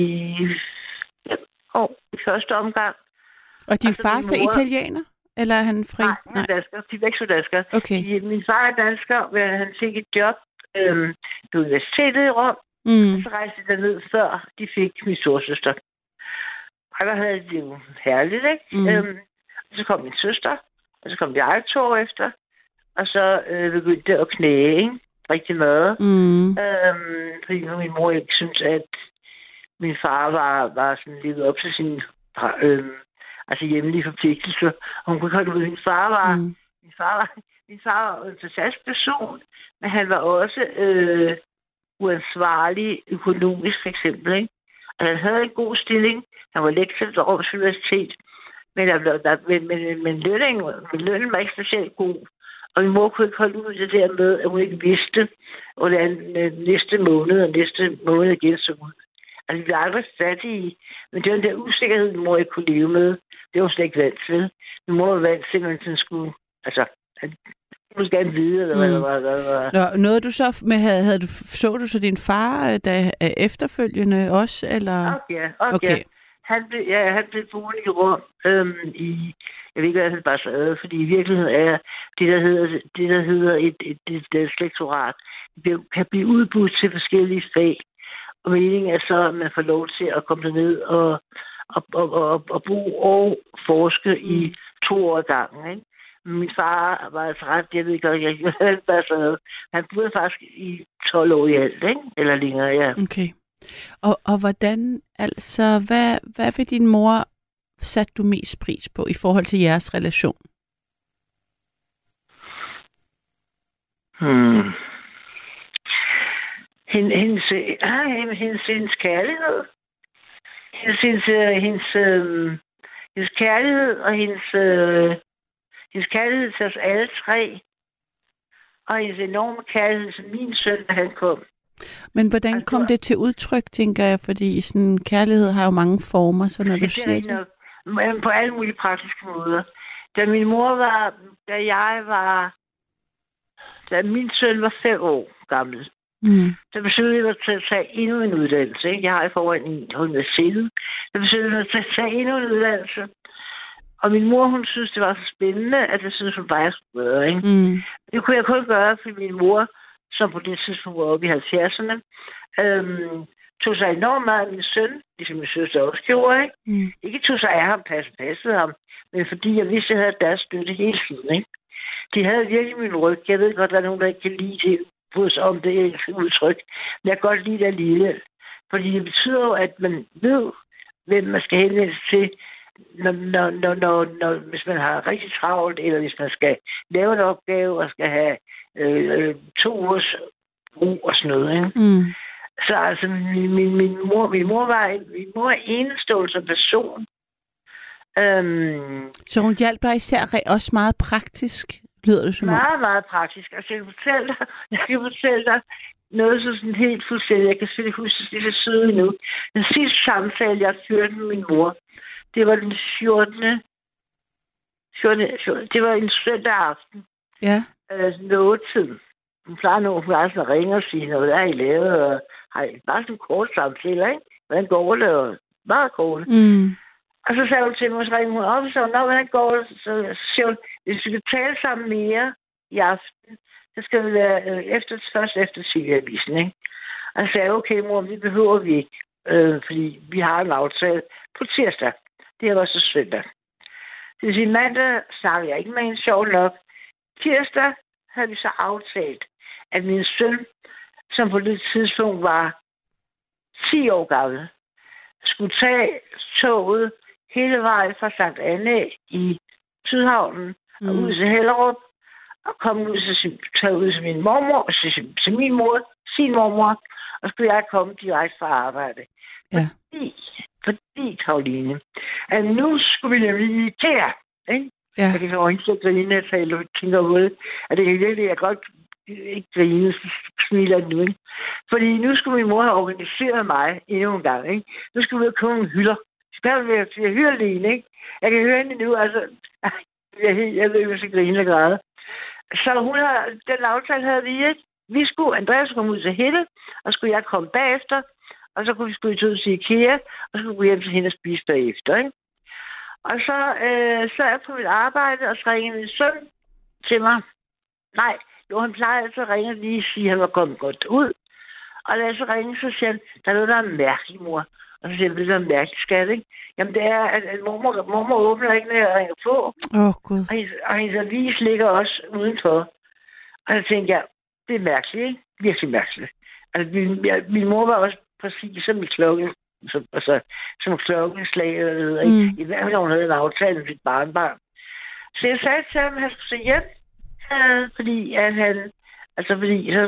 Ja, år, i første omgang. Og din far er italiener? eller er han fri? Nej, han er dansker. De er begge to danskere. Okay. De, min far er dansker, men han fik et job øhm, på universitetet i Rom, Mm. og så rejste de derned, før de fik min storsøster. Og der havde de jo herligt, ikke? Mm. Øhm, og så kom min søster, og så kom jeg to år efter, og så øh, begyndte det at knæge, ikke? Rigtig meget. Mm. Øhm, fordi nu min mor ikke synes, at min far var, var sådan lidt op til sin øhm, altså hjemlige forpligtelser. Og hun kunne godt ud, min far var, Mm. min far var, min far var en fantastisk person, men han var også øh, uansvarlig økonomisk, for eksempel. Ikke? Altså, han havde en god stilling. Han var lektor ved Aarhus Universitet. Men, der, der, men, men, men, lønningen, men lønnen var ikke specielt god. Og min mor kunne ikke holde ud det der med, at hun ikke vidste, hvordan øh, næste måned og næste måned igen så ud. Altså, vi blev aldrig fattige, men det var den der usikkerhed, min mor ikke kunne leve med. Det var hun slet ikke vant til. Min mor var vant til, at man sådan skulle, altså, at hun gerne vide, eller hvad Mm. Hvad det var. Nå, noget du så med, havde, havde du, så du så din far øh, da, øh, efterfølgende også, eller? Okay, okay. Okay. Han blev, ja, han blev boende i Rom øhm, i, jeg ved ikke, hvad han bare sad, fordi i virkeligheden er det, der hedder, det, der hedder et, et, et, et bliver- kan blive udbudt til forskellige fag. Og meningen er så, at man får lov til at komme derned og, og, og, og, og bo og forske i to år gangen. Ikke? Min far var altså ret, jeg ved ikke, jeg, jeg, <laughs> bare sad. Han boede faktisk i 12 år i alt, ikke? eller længere, ja. Okay. Og, og hvordan, altså, hvad, hvad ved din mor satte du mest pris på i forhold til jeres relation? Hmm. Hendes, hendes, ah, hendes, hendes, kærlighed. Hendes, hendes, hendes, øh, hendes kærlighed og hendes, øh, hendes kærlighed til os alle tre. Og hendes enorme kærlighed til min søn, da han kom. Men hvordan Altså, kom det til udtryk, tænker jeg? Fordi sådan, kærlighed har jo mange former, så når du det er siger det. Men på alle mulige praktiske måder. Da min mor var, da jeg var, da min søn var fem år gammel, Mm. så besluttede jeg at tage endnu en uddannelse. Ikke? Jeg har i forvejen en på universitetet. Så besluttede jeg at tage endnu en uddannelse. Og min mor, hun synes, det var så spændende, at jeg synes, hun bare jeg skulle gøre. Ikke? Mm. Det kunne jeg kun gøre, fordi min mor, som på det tidspunkt var oppe i 70'erne, øhm, tog sig enormt meget af min søn, ligesom min søster også gjorde. Ikke, Mm. ikke tog sig af ham, passe, passede ham, men fordi jeg vidste, at jeg havde deres støtte hele tiden. Ikke? De havde virkelig min ryg. Jeg ved godt, at der er nogen, der ikke kan lide det, bryde om det engelske udtryk. Men jeg kan godt lide det alligevel. Fordi det betyder jo, at man ved, hvem man skal henvende sig til, når, når, når, når, når, hvis man har rigtig travlt, eller hvis man skal lave en opgave og skal have øh, øh, to ugers ro og sådan noget. Ikke? Mm. Så altså, min, min, min, mor, min mor var en, min mor er enestående som person. Øhm, Så hun hjalp dig især også meget praktisk, lyder det som om. meget, meget praktisk. Altså, jeg kan fortælle dig, <laughs> jeg kan fortælle dig noget så sådan helt fuldstændig. Jeg kan selvfølgelig huske det så søde nu. Den sidste samtale, jeg førte med min mor, det var den 14. 14, 14 det var en søndag aften. Ja. øh, nåtid. Hun plejer nu, hun er sådan at ringe og sige, noget der I lavet, og har I bare sådan en kort samtale, ikke? Hvordan går det? Og meget kort. Mm. Og så sagde hun til mig, så ringede hun op, og så, Nå, hvordan går det? Så siger hun, hvis vi kan tale sammen mere i aften, så skal vi være øh, efter, først efter TV-avisen, ikke? Og så sagde jeg, okay mor, det behøver vi ikke, øh, fordi vi har en aftale på tirsdag. Det var så søndag. Det vil mandag snakkede jeg ikke med en sjov nok. Tirsdag havde vi så aftalt, at min søn, som på det tidspunkt var 10 år gammel, skulle tage toget hele vejen fra Sankt Anne i Sydhavnen mm. og ud til Hellerup og komme ud til, sin, tage ud til min mormor til, til min mor, sin mormor, og skulle jeg komme direkte fra arbejde. Ja. Fordi, fordi, Karoline, at nu skulle vi nemlig i IKEA, ikke? Ja. Jeg kan ikke grine, at jeg tænker det. At det kan virkelig, jeg godt ikke grine, så smiler nu, ikke? Fordi nu skulle min mor have organiseret mig endnu en gang, ikke? Nu skulle vi have købe nogle hylder. Så der vil jeg, jeg hører det ikke? Jeg kan høre hende nu, altså... <laughs> Jeg, jeg ved ikke, hvis jeg griner græde. Så hun har, den aftale havde vi ikke. Vi skulle, Andreas komme ud til Helle, og skulle jeg komme bagefter, og så kunne vi skulle ud til IKEA, og så skulle vi hjem til hende og spise bagefter, ikke? Og så øh, så er jeg på mit arbejde, og så ringer min søn til mig. Nej, jo, han plejer altid at ringe og lige sige, at han var kommet godt ud. Og da jeg så ringer, så siger han, der er noget, der er mærkeligt, mor. Og så siger jeg, det er mærkeligt, skat, ikke? Jamen, det er, at, at mormor, mormor åbner ikke, når jeg ringer på. Åh, oh, Gud. Og hendes, og hendes avis ligger også udenfor. Og så tænkte jeg, det er mærkeligt, ikke? Virkelig mærkeligt. Altså, min, jeg, min mor var også præcis som i klokken, som, altså, som klokkenslag, eller? Mm. I hvert fald, hun havde en aftale med sit barnbarn. Så jeg sagde til ham, at han skulle se hjem, øh, fordi at han, altså fordi, så,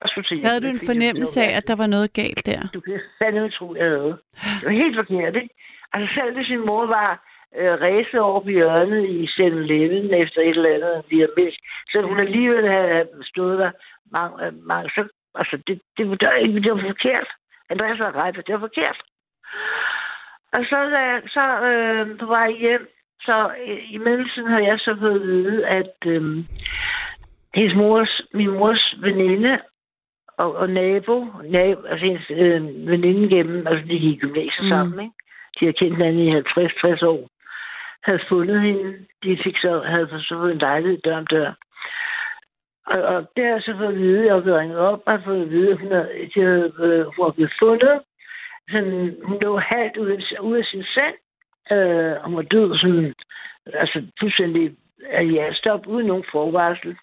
jeg skulle se hjem. Havde du en fornemmelse af, at der var noget galt der? du kan fandme tro, jeg havde. Det var helt forkert, ikke? Altså selv hvis sin mor var øh, ræset over på hjørnet i 7-Eleven efter et eller andet liter mælk, så hun alligevel havde stået der mange, mange så, altså det, det, var, det, var, det var forkert. Andreas har ret, det var forkert. Og så, da jeg, så øh, på vej hjem, så øh, i mellemtiden havde jeg så fået at vide, at øh, hendes mors, min mors veninde og, og nabo, nabo altså hendes øh, veninde gennem, altså de gik i gymnasiet Mm. mm. sammen, ikke? De havde kendt hinanden i 50-60 år. Havde fundet hende. De fik så, havde så fået en lejlighed dør om dør. Og, og det har jeg så fået at vide, jeg blevet ringet op, og fået at vide, at hun, havde, de havde, øh, hun var blevet fundet. Sådan, hun lå halvt ude, ude af sin seng. Øh, og var død sådan, altså fuldstændig af hjertestop, uden nogen forvarsel.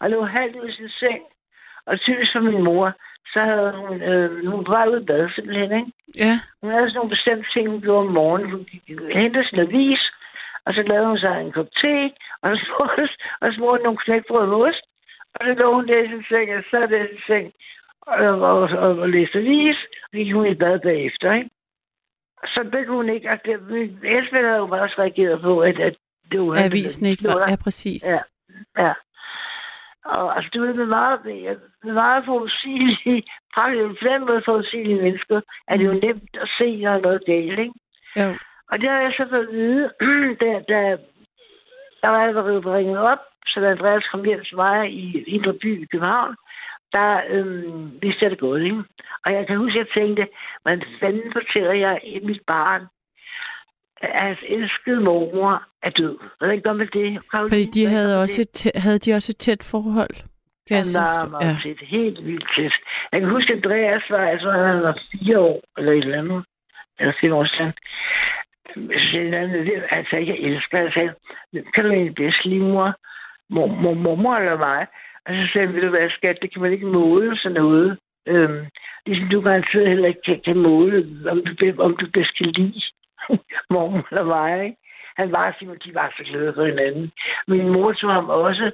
Og lå halvt ude af sin seng. Og typisk for min mor, så havde hun, øh, hun var ude i bad simpelthen, ikke? Ja. Hun havde sådan nogle bestemte ting, hun gjorde om morgenen. Hun hentede sin avis, og så lavede hun sig en kop te, og så <laughs> smurte, og smurte nogle knækbrød med ost. Og så lå hun der i sin seng, og så der i sin seng, og, og, og, og læste avis, og gik hun i bad bagefter, ikke? Så det kunne hun ikke. Og det, min Esbeth havde jo bare også reageret på, at, at det var... Avisen ikke var... Ja, præcis. Ja, ja. Og altså, du ved, med meget, med meget forudsigelige, <laughs> faktisk på den måde forudsigelige mennesker, er det jo nemt at se, når er noget galt, ikke? Jo. Og det har jeg så fået at vide, <clears throat> da, da der var blevet ringet op, så da Andreas kom hjem til mig i Indre By i København, der øhm, vidste jeg det godt, ikke? Og jeg kan huske, at jeg tænkte, hvordan fanden fortæller jeg mit barn, at hans elskede mormor er død? Hvordan gør man det? Karoline, Fordi de hvordan havde også, et tæ- havde de også et tæt forhold. Kan Ja, forstå? meget, meget tæt. Helt vildt tæt. Jeg kan huske, at Andreas var, altså, han var fire år, eller et eller andet. Eller fire år siden. Så sagde han, det- han jeg elsker. Jeg sagde, kan du egentlig bedst lige mor? Mor, mor, mor eller mig? Og så sagde han, ved du hvad, skat, det kan man ikke måle sådan noget. Øhm, ligesom du garanteret heller ikke kan, kan måle, om du, om du bedst kan lide <laughs> mormor eller mig, ikke? Han var simpelthen, de var så glade for hinanden. Min mor tog ham også.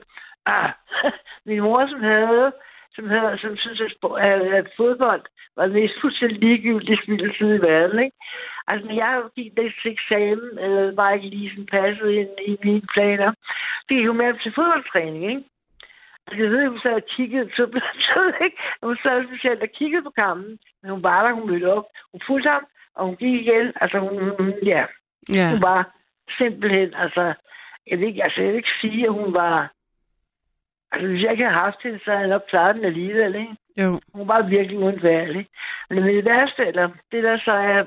Ah, <laughs> min mor, som havde, som havde, som synes, at, at, at fodbold var det mest fuldstændig ligegyldige spil i verden, ikke? Altså, når jeg gik det til eksamen, eller bare ikke lige sådan passet ind i mine planer, det gik jo med til fodboldtræning, ikke? Altså, jeg ved, hun sad og kiggede, så så <laughs> ikke? Hun sad specielt og kiggede på kampen, men hun var der, hun mødte op. Hun fulgte ham, og hun gik igen. Altså, hun, hun ja, Ja. hun var simpelthen, altså, jeg vil ikke, altså, jeg vil ikke sige, at hun var, altså, hvis jeg ikke havde haft hende, så havde jeg nok klaret den alligevel, ikke? Jo. Hun var virkelig undværlig. Men det værste, eller det der så er,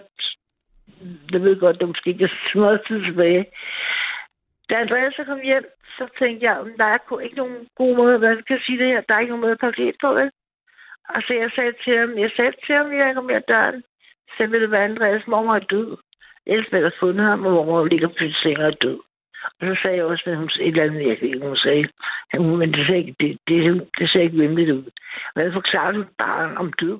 jeg ved godt, det måske ikke er meget tid tilbage. Da Andreas så kom hjem, så tænkte jeg, "Men der er ikke nogen god måde, hvad kan jeg sige det her, der er ikke nogen måde at pakke på, vel? Og så jeg sagde til ham, jeg sagde til ham, jeg kom her døren, så ville det være Andreas, mormor er død. Elsbeth har fundet ham, og mormor ligger på sin seng og er død. Og så sagde jeg også, at hun et eller andet, jeg ved ikke, hun sagde, men det ser ikke, det, det, det ser ikke vimligt ud. Hvad forklarer du barn om død?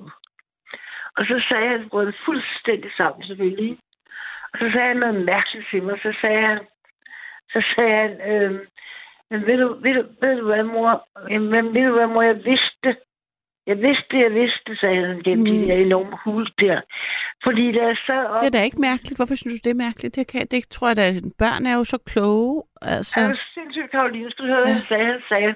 Og så sagde han, brød det fuldstændig sammen selvfølgelig. Og så sagde han noget mærkeligt til mig. Så sagde han, så sagde han, øh, men ved du, ved, du, ved du hvad, mor? Jamen, ved du hvad, mor? Jeg vidste, jeg vidste, jeg vidste, sagde han gennem mm. de der enorme hul der. Fordi der er så op... Det er da ikke mærkeligt. Hvorfor synes du, det er mærkeligt? Det, kan, det tror jeg da, børn er jo så kloge. Altså, Er du sindssygt, Karoline? Du høre, hvad han sagde? Han sagde,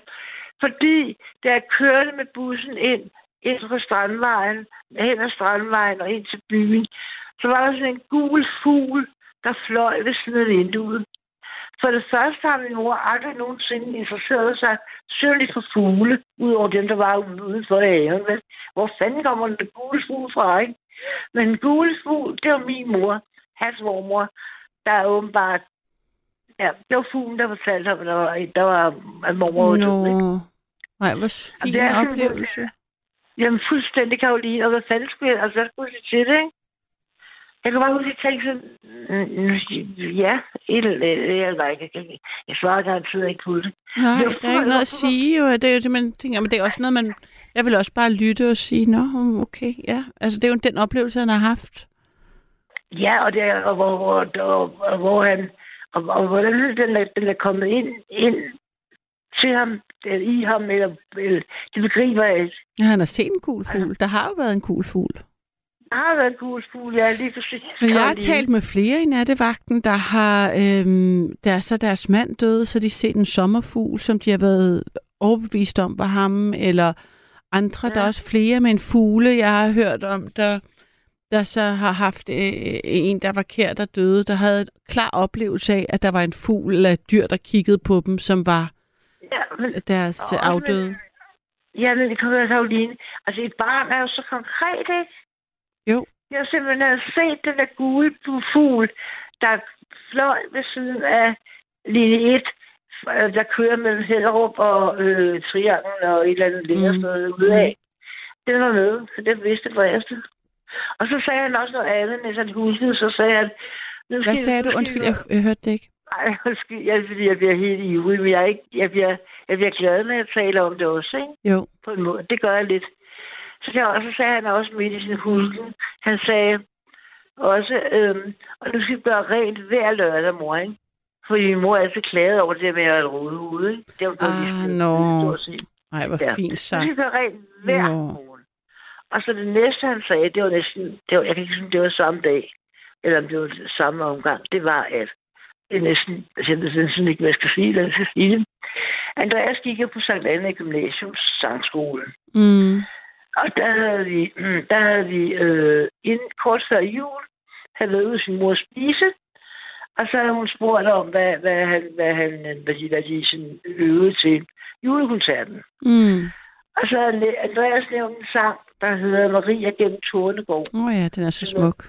fordi da jeg kørte med bussen ind, ind på Strandvejen, hen ad Strandvejen og ind til byen, så var der sådan en gul fugl, der fløj ved siden af vinduet. For det første har min mor aldrig nogensinde interesseret sig særligt for fugle, udover dem, der var ude for haven. vel? Hvor fanden kommer den gule fugl fra, ikke? Men den gule fugl, det var min mor, hans mormor. der er åbenbart... Ja, det var fuglen, der fortalte ham, der var, der var at mormor død, ikke? Nej, hvor fin oplevelse. Jamen, fuldstændig, Karoline. Og hvad fanden skulle jeg... Altså, hvad skulle jeg sige til det, ikke? Jeg kan bare huske, at jeg tænkte sådan... Ja, et eller andet. Jeg, jeg, jeg, jeg, svarer garanteret ikke på det. Nej, Det var der er ikke noget at sige. Jo. Det er jo det, man tænker, men det er også noget, man... Jeg vil også bare lytte og sige, nå, okay, ja. Altså, det er jo den oplevelse, han har haft. Ja, og, det, er- og, hvor, hvor, og hvor han... Og, og hvordan den er, den er kommet ind, ind til ham, eller i ham, eller, eller det begriber jeg ikke. Ja, han har set en kul fugl. Der har jo været en kul fugl. Har været en kuglesfugl, ja, lige præcis. Men jeg har talt med flere i nattevagten, der har, øhm, der er så deres mand døde, så de set en sommerfugl, som de har været overbevist om var ham, eller andre, ja. der er også flere med en fugle, jeg har hørt om, der, der så har haft øh, en, der var kær, der døde, der havde en klar oplevelse af, at der var en fugl eller et dyr, der kiggede på dem, som var Ja, men, deres afdøde. med- ja, men det kommer jeg Karoline. Altså, et barn er jo så konkret, ikke? Jo. Jeg simpelthen set den der gule fugl, der fløj ved siden af linje 1, øh, der kører mellem Hellerup og øh, Trianglen og et eller andet længere Mm. sted ude af. Den var med, så det vidste Bræste. Og så sagde han også noget andet, mens han huskede, så sagde han... Nu Hvad sagde du? Undskyld, jeg, jeg hørte det ikke. Ej, <laughs> undskyld, jeg, fordi jeg bliver helt ivrig, men jeg, er ikke, jeg, bliver, jeg bliver glad, når jeg taler om det også, ikke? Jo. På en måde. Det gør jeg lidt. Så, jeg, og så sagde han også midt i sin hulken, han sagde også, øhm, og nu skal vi gøre rent hver lørdag, mor, ikke? Fordi min mor er altid klaget over det der med at rode ude, ikke? Det var Ah, nå. Ej, hvor Ja. fint sagt. skal vi gøre rent hver Nå. morgen. Og så det næste, han sagde, det var næsten, det var, jeg kan ikke om det var samme dag, eller om det var samme omgang, det var, at det er næsten, altså, jeg ved næsten ikke, hvad jeg skal sige, eller jeg skal sige det. Andreas gik jo på Sankt Anne Gymnasium sangskole. Mm. Og der havde vi, mm, der havde vi øh, inden kort før jul, havde været ude sin mor spise. Og så havde hun spurgt om, hvad, hvad, han, hvad, han, hvad, de, hvad de sådan øvede til julekoncerten. Mm. Og så havde Andreas nævnt en sang, der hedder Maria gennem Tornegård. Åh oh, ja, den er så smuk.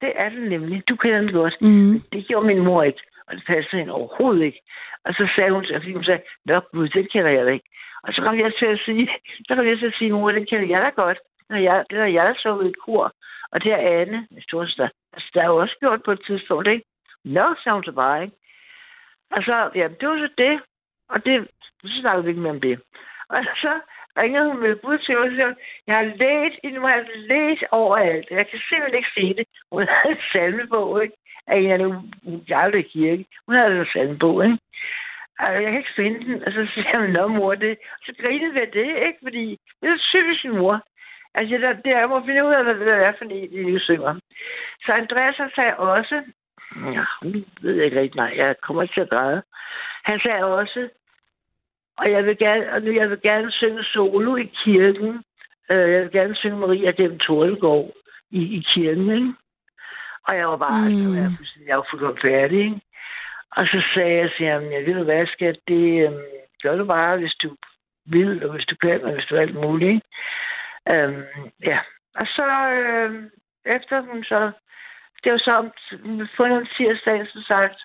Det er den nemlig. Du kender den godt. Mm. Det gjorde min mor ikke, og det passede hende overhovedet ikke. Og så sagde hun, fordi hun sagde, Nå gud, den kender jeg da ikke. Og så kom jeg til at sige, så kom jeg til at sige, mor, det kender jeg da godt. Når jeg, det har jeg da sunget i et kor. Og det er Anne, min storsøster. Altså, der er jo også gjort på et tidspunkt, ikke? Nå, sagde hun så bare, ikke? Og så, ja, det var så det. Og det, så snakkede vi ikke mere om det. Og så ringede hun med bud til mig og sagde, jeg har læst, nu har jeg læst overalt. Jeg kan simpelthen ikke se det. Hun havde en salmebog, ikke? Af en eller anden hun aldrig kirke. Hun havde en salmebog, ikke? Jeg kan ikke finde den. Og så siger jeg, nå mor, det. Og så grinede vi af det, ikke? Fordi det er typisk min mor. Altså, der, det er, jeg må finde ud af, hvad det er for en, de synger. Så Andreas han sagde også, ja, nu ved jeg ikke rigtig, nej, jeg kommer ikke til at græde. Han sagde også, og jeg vil gerne, og nu, jeg vil gerne synge solo i kirken. Øh, jeg vil gerne synge Maria gennem Torlegård i, i kirken, ikke? Og jeg var bare, mm. altså, jeg, var fuldstændig- færdig, ikke? Og så sagde jeg til ham, jeg ved du hvad, skat, det øhm, gør du bare, hvis du vil, og hvis du kan, og hvis du er alt muligt. ikke? Øhm, ja. Og så øhm, efter hun så, det var så om, fundet om som sagt,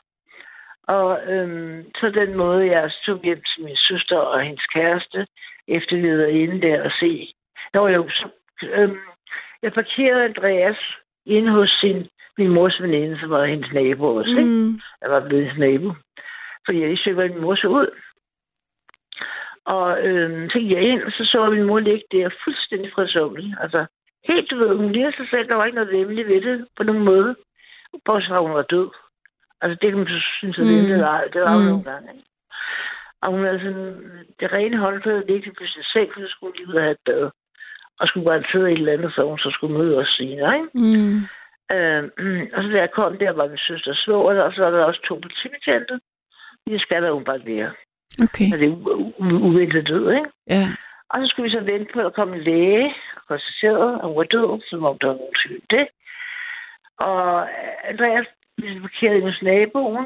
og øhm, så den måde, jeg tog hjem til min søster og hendes kæreste, efter vi havde inde der og se. Nå jo, så, øhm, jeg parkerede Andreas inde hos sin, min mors veninde, som var hendes nabo også. Ikke? Mm. Jeg var blevet hendes nabo. Fordi jeg ikke hvordan min mor så ud. Og øhm, så gik jeg ind, og så så min mor ligge der fuldstændig fredsomlig. Altså, helt, du ved, hun ligner sig selv. Der var ikke noget vemmeligt ved det på nogen måde. Bortset fra, hun var død. Altså, det kan man så synes, at det, det var, det var Mm. nogle gange. Ikke? Og hun havde sådan, det rene håndklæde liggende på sin seng, for så skulle hun lige ud og have et bad. Og skulle bare sidde i et eller andet, så hun så skulle møde os senere, ikke? Mm. Øh, <clears throat> og så da jeg kom der, var min søster svoger, og så var der også to politibetjente. Det skal der åbenbart være. Okay. Og det er uventet død, ikke? Ja. Og så skulle vi så vente på, at der kom en læge og konstaterede, at hun var død, som om der var nogen tvivl det. Og øh, Andreas blev parkeret hos naboen,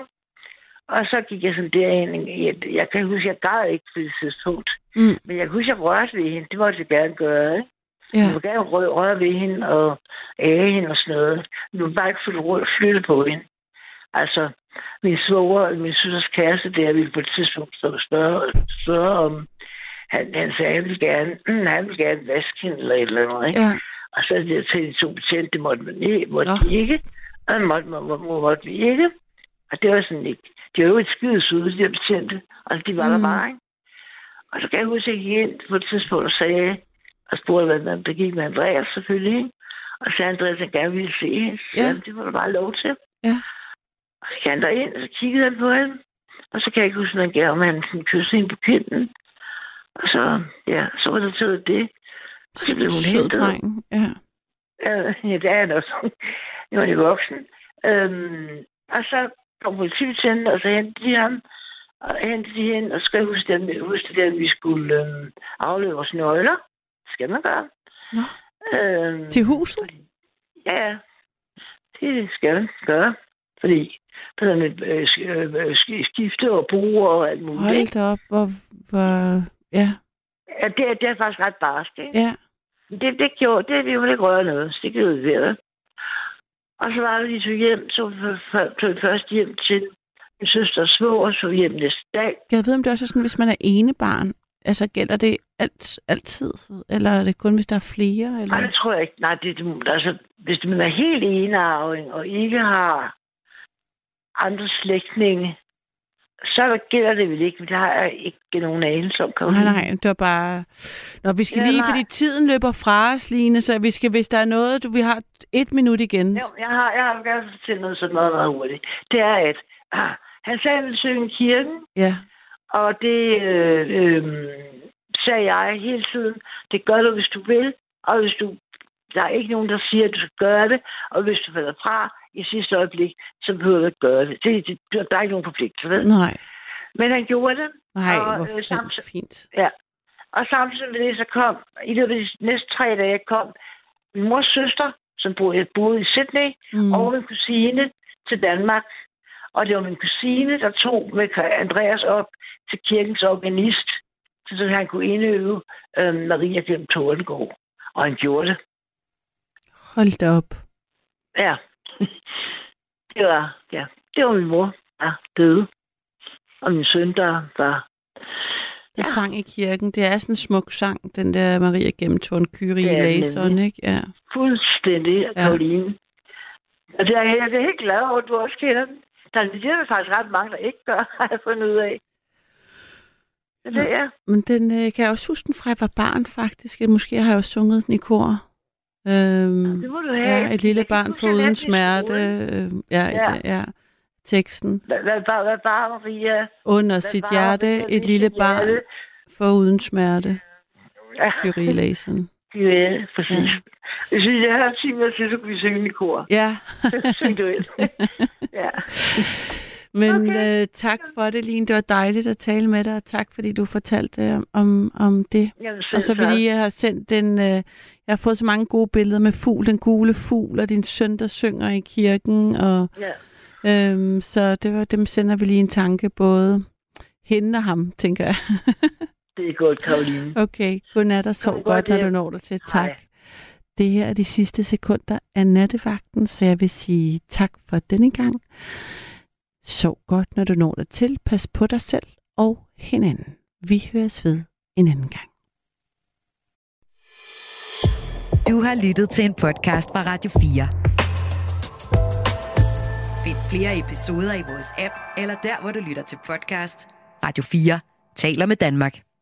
og så gik jeg sådan derind. Jeg, jeg kan huske, jeg græd ikke på det tidspunkt. Mm. Men jeg kan huske, jeg rørte ved hende. Det måtte jeg gerne gøre, ikke? Ja. Jeg vil gerne røre, røre ved hende og ære hende og sådan noget. Du vil bare ikke flytte, flytte på hende. Altså, min svoger, min søsters kæreste, der ville på et tidspunkt stå større, om, han, han sagde, han ville gerne, <clears throat> han ville gerne vaske hende eller et eller andet, ikke? Ja. Og så det til de to betjente, det måtte man ikke, måtte de ikke, og det måtte, må, må, måtte vi ikke. Og det var sådan ikke, de var jo et skide søde, de der betjente, og de var mm. der bare, ikke? Og så kan jeg huske, at jeg gik ind på et tidspunkt og sagde, og spurgte, hvad der, der gik med Andreas selvfølgelig, ikke? Og så Andreas, han gerne ville se hende. Så Ja. det var der bare lov til. Ja. Og så gik han derind, og så kiggede han på hende. Og så kan jeg ikke huske, han gav, om han sådan kyssede hende på kinden. Og så, ja, så var det til det. Så blev hun Sød hentet. dreng. Ja. Øh, <laughs> ja, det er han også. Nu er de voksen. Øhm, og så kom politibetjenten, og så hentede de ham. Og hentede de hende, og så skal jeg huske, at, huske det, at vi skulle øhm, aflevere vores nøgler. Skal man gøre. Nå. Øhm, Til huset? Ja, det skal man gøre. Fordi der er med øh, øh, sk- skifte og bruge og alt muligt. Hold da op, hvor... hvor ja. Ja, det, er- det er faktisk ret barskt. Ikke? Ja. Det, det gjorde, det vi jo ikke røre noget, så det gjorde vi ved. Og så var vi tog hjem, så tog vi først hjem til min søsters svor, og så hjem næste dag. Jeg ved, om det også er sådan, hvis man er enebarn, altså gælder det alt, altid? Eller er det kun, hvis der er flere? Eller? Nej, det tror jeg ikke. Nej, det, det, altså, hvis man er helt enearving og ikke har andre slægtninge, så gælder det vel ikke, det har jeg ikke nogen anelse om. Nej, nej, det var bare... Nå, vi skal Ja, lige, nej. fordi tiden løber fra os, Line, så vi skal, hvis der er noget, du, vi har et minut igen. Jo, jeg har, jeg har gerne fortælle noget sådan meget, meget hurtigt. Det er, at ah, <clears throat> han sagde, at han ville synge kirken, Ja. Og det øh, øh, sagde jeg hele tiden. Det gør du, hvis du vil, og hvis du der er ikke nogen, der siger, at du skal gøre det, og hvis du falder fra i sidste øjeblik, så behøver du ikke gøre det. det, det der er ikke nogen forpligtelse, vel? Nej, Men han gjorde det. nej, Og, hvor øh, samtidig- fint. Ja. Og samtidig med det, så kom, i løbet af de næste tre dage, kom min mors søster, som boede, boede i Sydney, Mm. og min kusine til Danmark. Og det var min kusine, der tog med Andreas op til kirkens organist, så han kunne indøve øh, Maria gennem Tordengaard. Og han gjorde det. Hold da op. Ja. <laughs> det var, ja, det var min mor, der døde. Og min søn, der var... Der Ja. sang i kirken. Det er sådan en smuk sang, den der Maria Gennemtorn Kyrie Det er det Lason, nemlig. ikke? Ja. Fuldstændig, Ja. ja. Karoline. Og det er, jeg er helt glad over, at du også kender den. Der er, det der faktisk ret mange, der ikke gør, <laughs> har jeg fundet ud af. Så det er, Men den øh, kan jeg også huske den fra, jeg var barn, faktisk. Måske har jeg også sunget den i kor. Øhm, det må du have. ja, et lille barn huske, jeg for uden lærte det i smerte. Øh, ja, Ja. ja. ja, teksten. Hvad, bare Maria? Under sit hjerte, et lille barn hjerte? for uden smerte. Ja, Kyrie Lason. Ja præcis. Ja. Jeg synes, jeg har 10 minutter til, så kunne vi synge i kor. Ja. Syng du ind. ja. Men Okay. øh, tak for det, Line. Det var dejligt at tale med dig, og tak fordi du fortalte øh, om, om det. Jamen, Og så fordi jeg har sendt den, øh, jeg har fået så mange gode billeder med fugl, den gule fugl, og din søn, der synger i kirken, og Ja. øhm, så det var, dem sender vi lige en tanke, både hende og ham, tænker jeg. <laughs> Det er godt, Karoline. okay, godnat og sov Kom godt, når du når dig til. Tak. Hej. Det her er de sidste sekunder af nattevagten, så jeg vil sige tak for denne gang. Sov godt, når du når dig til. Pas på dig selv og hinanden. Vi høres ved en anden gang. Du har lyttet til en podcast fra Radio 4. Find flere episoder i vores app, eller der, hvor du lytter til podcast. Radio 4 taler med Danmark.